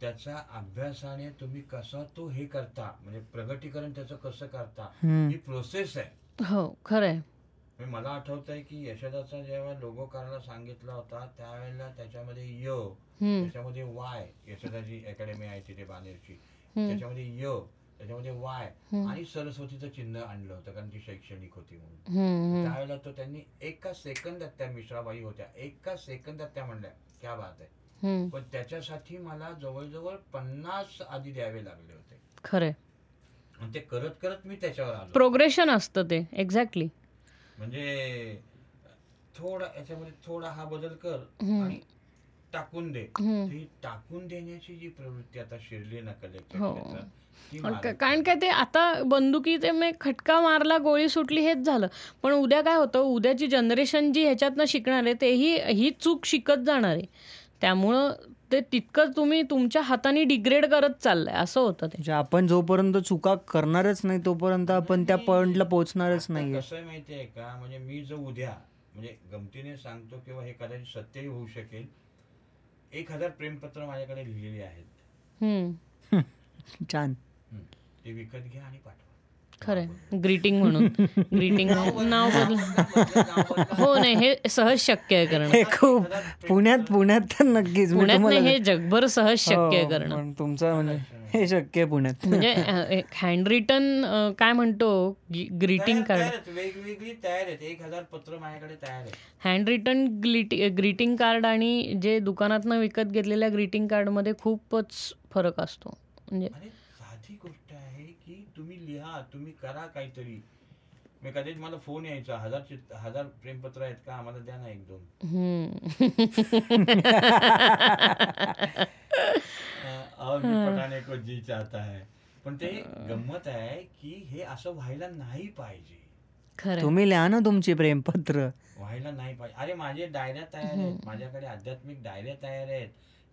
त्याचा अभ्यासाने तुम्ही कसा तो हे करता म्हणजे प्रगतीकरण त्याचं कसं करता. ही प्रोसेस आहे. हो खरं आहे म्हणजे मला आठवत आहे की यशोदाचा जेव्हा लोगो करायला सांगितला होता त्यावेळेला त्याच्यामध्ये य. त्याच्यामध्ये वाय यशोदाची अकॅडमी आहे तिथे बानेरची. त्याच्यामध्ये य त्याच्यामध्ये वाय. आणि सरस्वतीचं चिन्ह आणलं होतं कारण ती शैक्षणिक होती म्हणून. त्यावेळेला तो त्यांनी एका सेकंदात त्या मिश्राबाई होत्या. एका सेकंदात त्या म्हणल्या क्या बात आहे. पण त्याच्यासाठी मला जवळजवळ पन्नास आधी द्यावे लागले होते. खरं ते करत करत मी त्याच्यावर आलो. प्रोग्रेशन असतं ते एक्झॅक्टली म्हणजे थोडा याच्यामध्ये थोडा हा बदल कर आणि टाकून दे. ती टाकून देण्याची जी प्रवृत्ती आता शिरली ना कलेक्टर हो. ती क- मागे- कारण काय ते आता बंदुकी ते खटका मारला गोळी सुटली हेच झालं. पण उद्या काय होतं? उद्याची जनरेशन जी ह्याच्यातनं शिकणार आहे तेही ही चूक शिकत जाणार आहे. त्यामुळं ते तितकं तुम्ही तुमच्या हाताने डिग्रेड करत चाललंय. असं होतं ते. म्हणजे आपण जोपर्यंत चुका करणारच नाही तोपर्यंत आपण त्या पॉइंटला पोहोचणारच नाहीये. कसं आहे माहितीये का? म्हणजे मी जर उद्या म्हणजे गमतीने सांगतो किंवा हे कदाचित सत्यही होऊ शकेल एक हजार प्रेमपत्र माझ्याकडे लिहिलेली आहेत. छान. हम्म. ते विकत घ्या आणि पाठवा. खरंय. ग्रीटिंग म्हणून. ग्रीटिंग नाव बदल हो नाही हे सहज शक्य आहे करणं. हे खूप पुण्यात पुण्यात तर नक्कीच. पुण्यात हे जगभर सहज शक्य आहे हो, करणं. तुमचं म्हणजे हे शक्य आहे पुण्यात. म्हणजे हँड रिटन काय म्हणतो? ग्रीटिंग कार्ड वेगवेगळी तयार आहेत. एक हजार पत्र माझ्याकडे तयार आहेत. हँड रिटन ग्रीटिंग कार्ड आणि जे दुकानातनं विकत घेतलेल्या ग्रीटिंग कार्डमध्ये खूपच फरक असतो. म्हणजे अरे साधी गोष्ट आहे की तुम्ही लिहा तुम्ही करा काहीतरी. मी कधीच मला फोन यायचा. हजार चित- हजार प्रेमपत्र आहेत का? आम्हाला द्या ना एक दोन. हम्म. और भी को जी चाहता है पण ते गंमत आहे की हे असं व्हायला नाही पाहिजे. खरं. तुम्ही लिहा ना तुमची प्रेमपत्र. व्हायला नाही पाहिजे. अरे माझे डायऱ्या तयार आहेत. माझ्याकडे आध्यात्मिक डायऱ्या तयार आहेत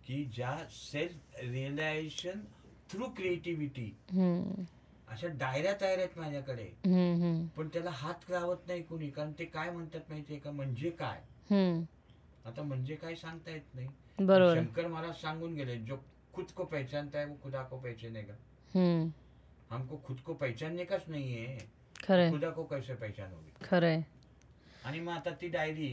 की ज्या सेल्फ रिअलायझेशन थ्रू क्रिएटिव्हिटी. हम्म. अशा डायऱ्या तयार आहेत माझ्याकडे. पण त्याला हात लावत नाही कोणी कारण ते काय म्हणतात माहितीये का? म्हणजे काय. आता म्हणजे काय सांगता येत नाही. शंकर महाराज सांगून गेले जो खुद को पहचानता है वो खुदा को पहचानेगा. हम्म. हमको खुद को पहचानने काच नाहीये खरंय खुदा को कैसे पहचानोगे? खरंय आणि मग आता ती डायरी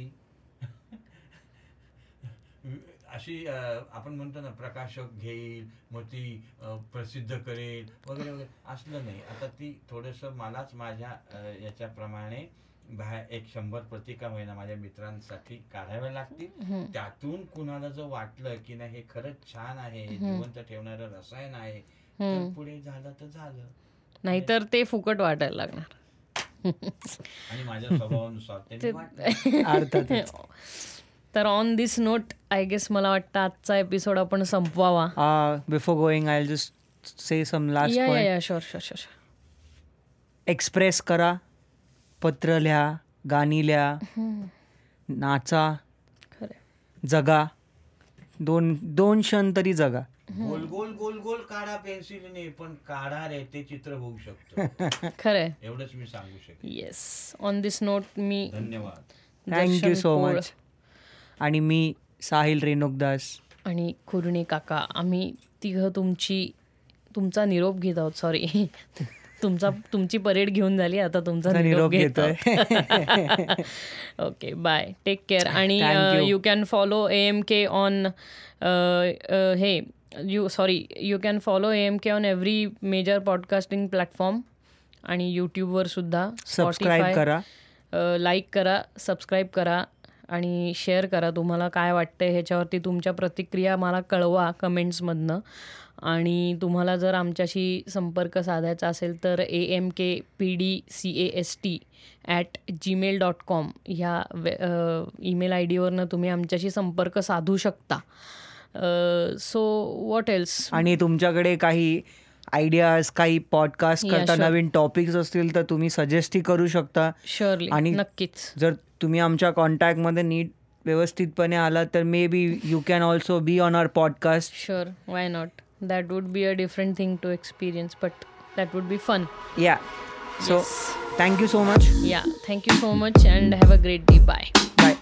अशी आपण म्हणतो ना प्रकाशक घेईल मग ती प्रसिद्ध करेल वगैरे वगैरे. असलं नाही. आता ती थोडस मलाच माझ्या याच्याप्रमाणे बाहेर एक शंभर प्रतिका महिना माझ्या मित्रांसाठी काढाव्या लागतील. त्यातून कुणाला जर वाटलं की नाही हे खरंच छान आहे जिवंत ठेवणारं रसायन आहे तर पुढे झालं तर झालं. नाहीतर ते फुकट वाटायला लागणार. आणि माझ्या स्वभावानुसार अर्थातच. तर on this note I guess मला वाटतं आजचा एपिसोड आपण संपवावा. Before going I just say some last या point yeah sure sure sure express करा पत्र लिहा गाणी लिहा नाचा जगा. दोन दोन क्षण तरी जगा. गोल गोल गोल गोल काढा पेन्सिलीने पण काढा रे ते चित्र होऊ शकतं. खरंय. एवढंच मी सांगू शकेन. येस ऑन दिस नोट मी धन्यवाद. थँक्यू सो मच आणि मी साहिल रेणुकदास. आणि कुरणे काका आम्ही तिघं तुमची तुमचा निरोप घेत आहोत सॉरी तुमचा तुमची परेड घेऊन झाली आता तुमचा निरोप घेतोय. ओके बाय टेक केअर आणि. You can follow A M K on हे you sorry you can follow A M K on every major podcasting platform आणि यूट्यूबवर सुद्धा. सबस्क्राईब करा. लाईक करा सबस्क्राईब करा. आणि शेअर करा तुम्हाला काय वाटतंय ह्याच्यावरती तुमच्या प्रतिक्रिया मला कळवा कमेंट्समधनं. आणि तुम्हाला जर आमच्याशी संपर्क साधायचा असेल तर A M K P D C A S T at Gmail dot com ह्या वे ईमेल आय डीवरनं तुम्ही आमच्याशी संपर्क साधू शकता. सो वॉट एल्स आणि तुमच्याकडे काही आयडियाज काही पॉडकास्ट करता. नवीन टॉपिक्स असतील तर तुम्ही सजेस्टही करू शकता. शुअरली आणि- नक्कीच. जर तुम्ही आमच्या कॉन्टॅक्टमध्ये नीट व्यवस्थितपणे आला तर maybe you can also be on our podcast sure why not that would be a different thing to experience but that would be fun yeah so thank you so much yeah thank you so much and have a great day bye bye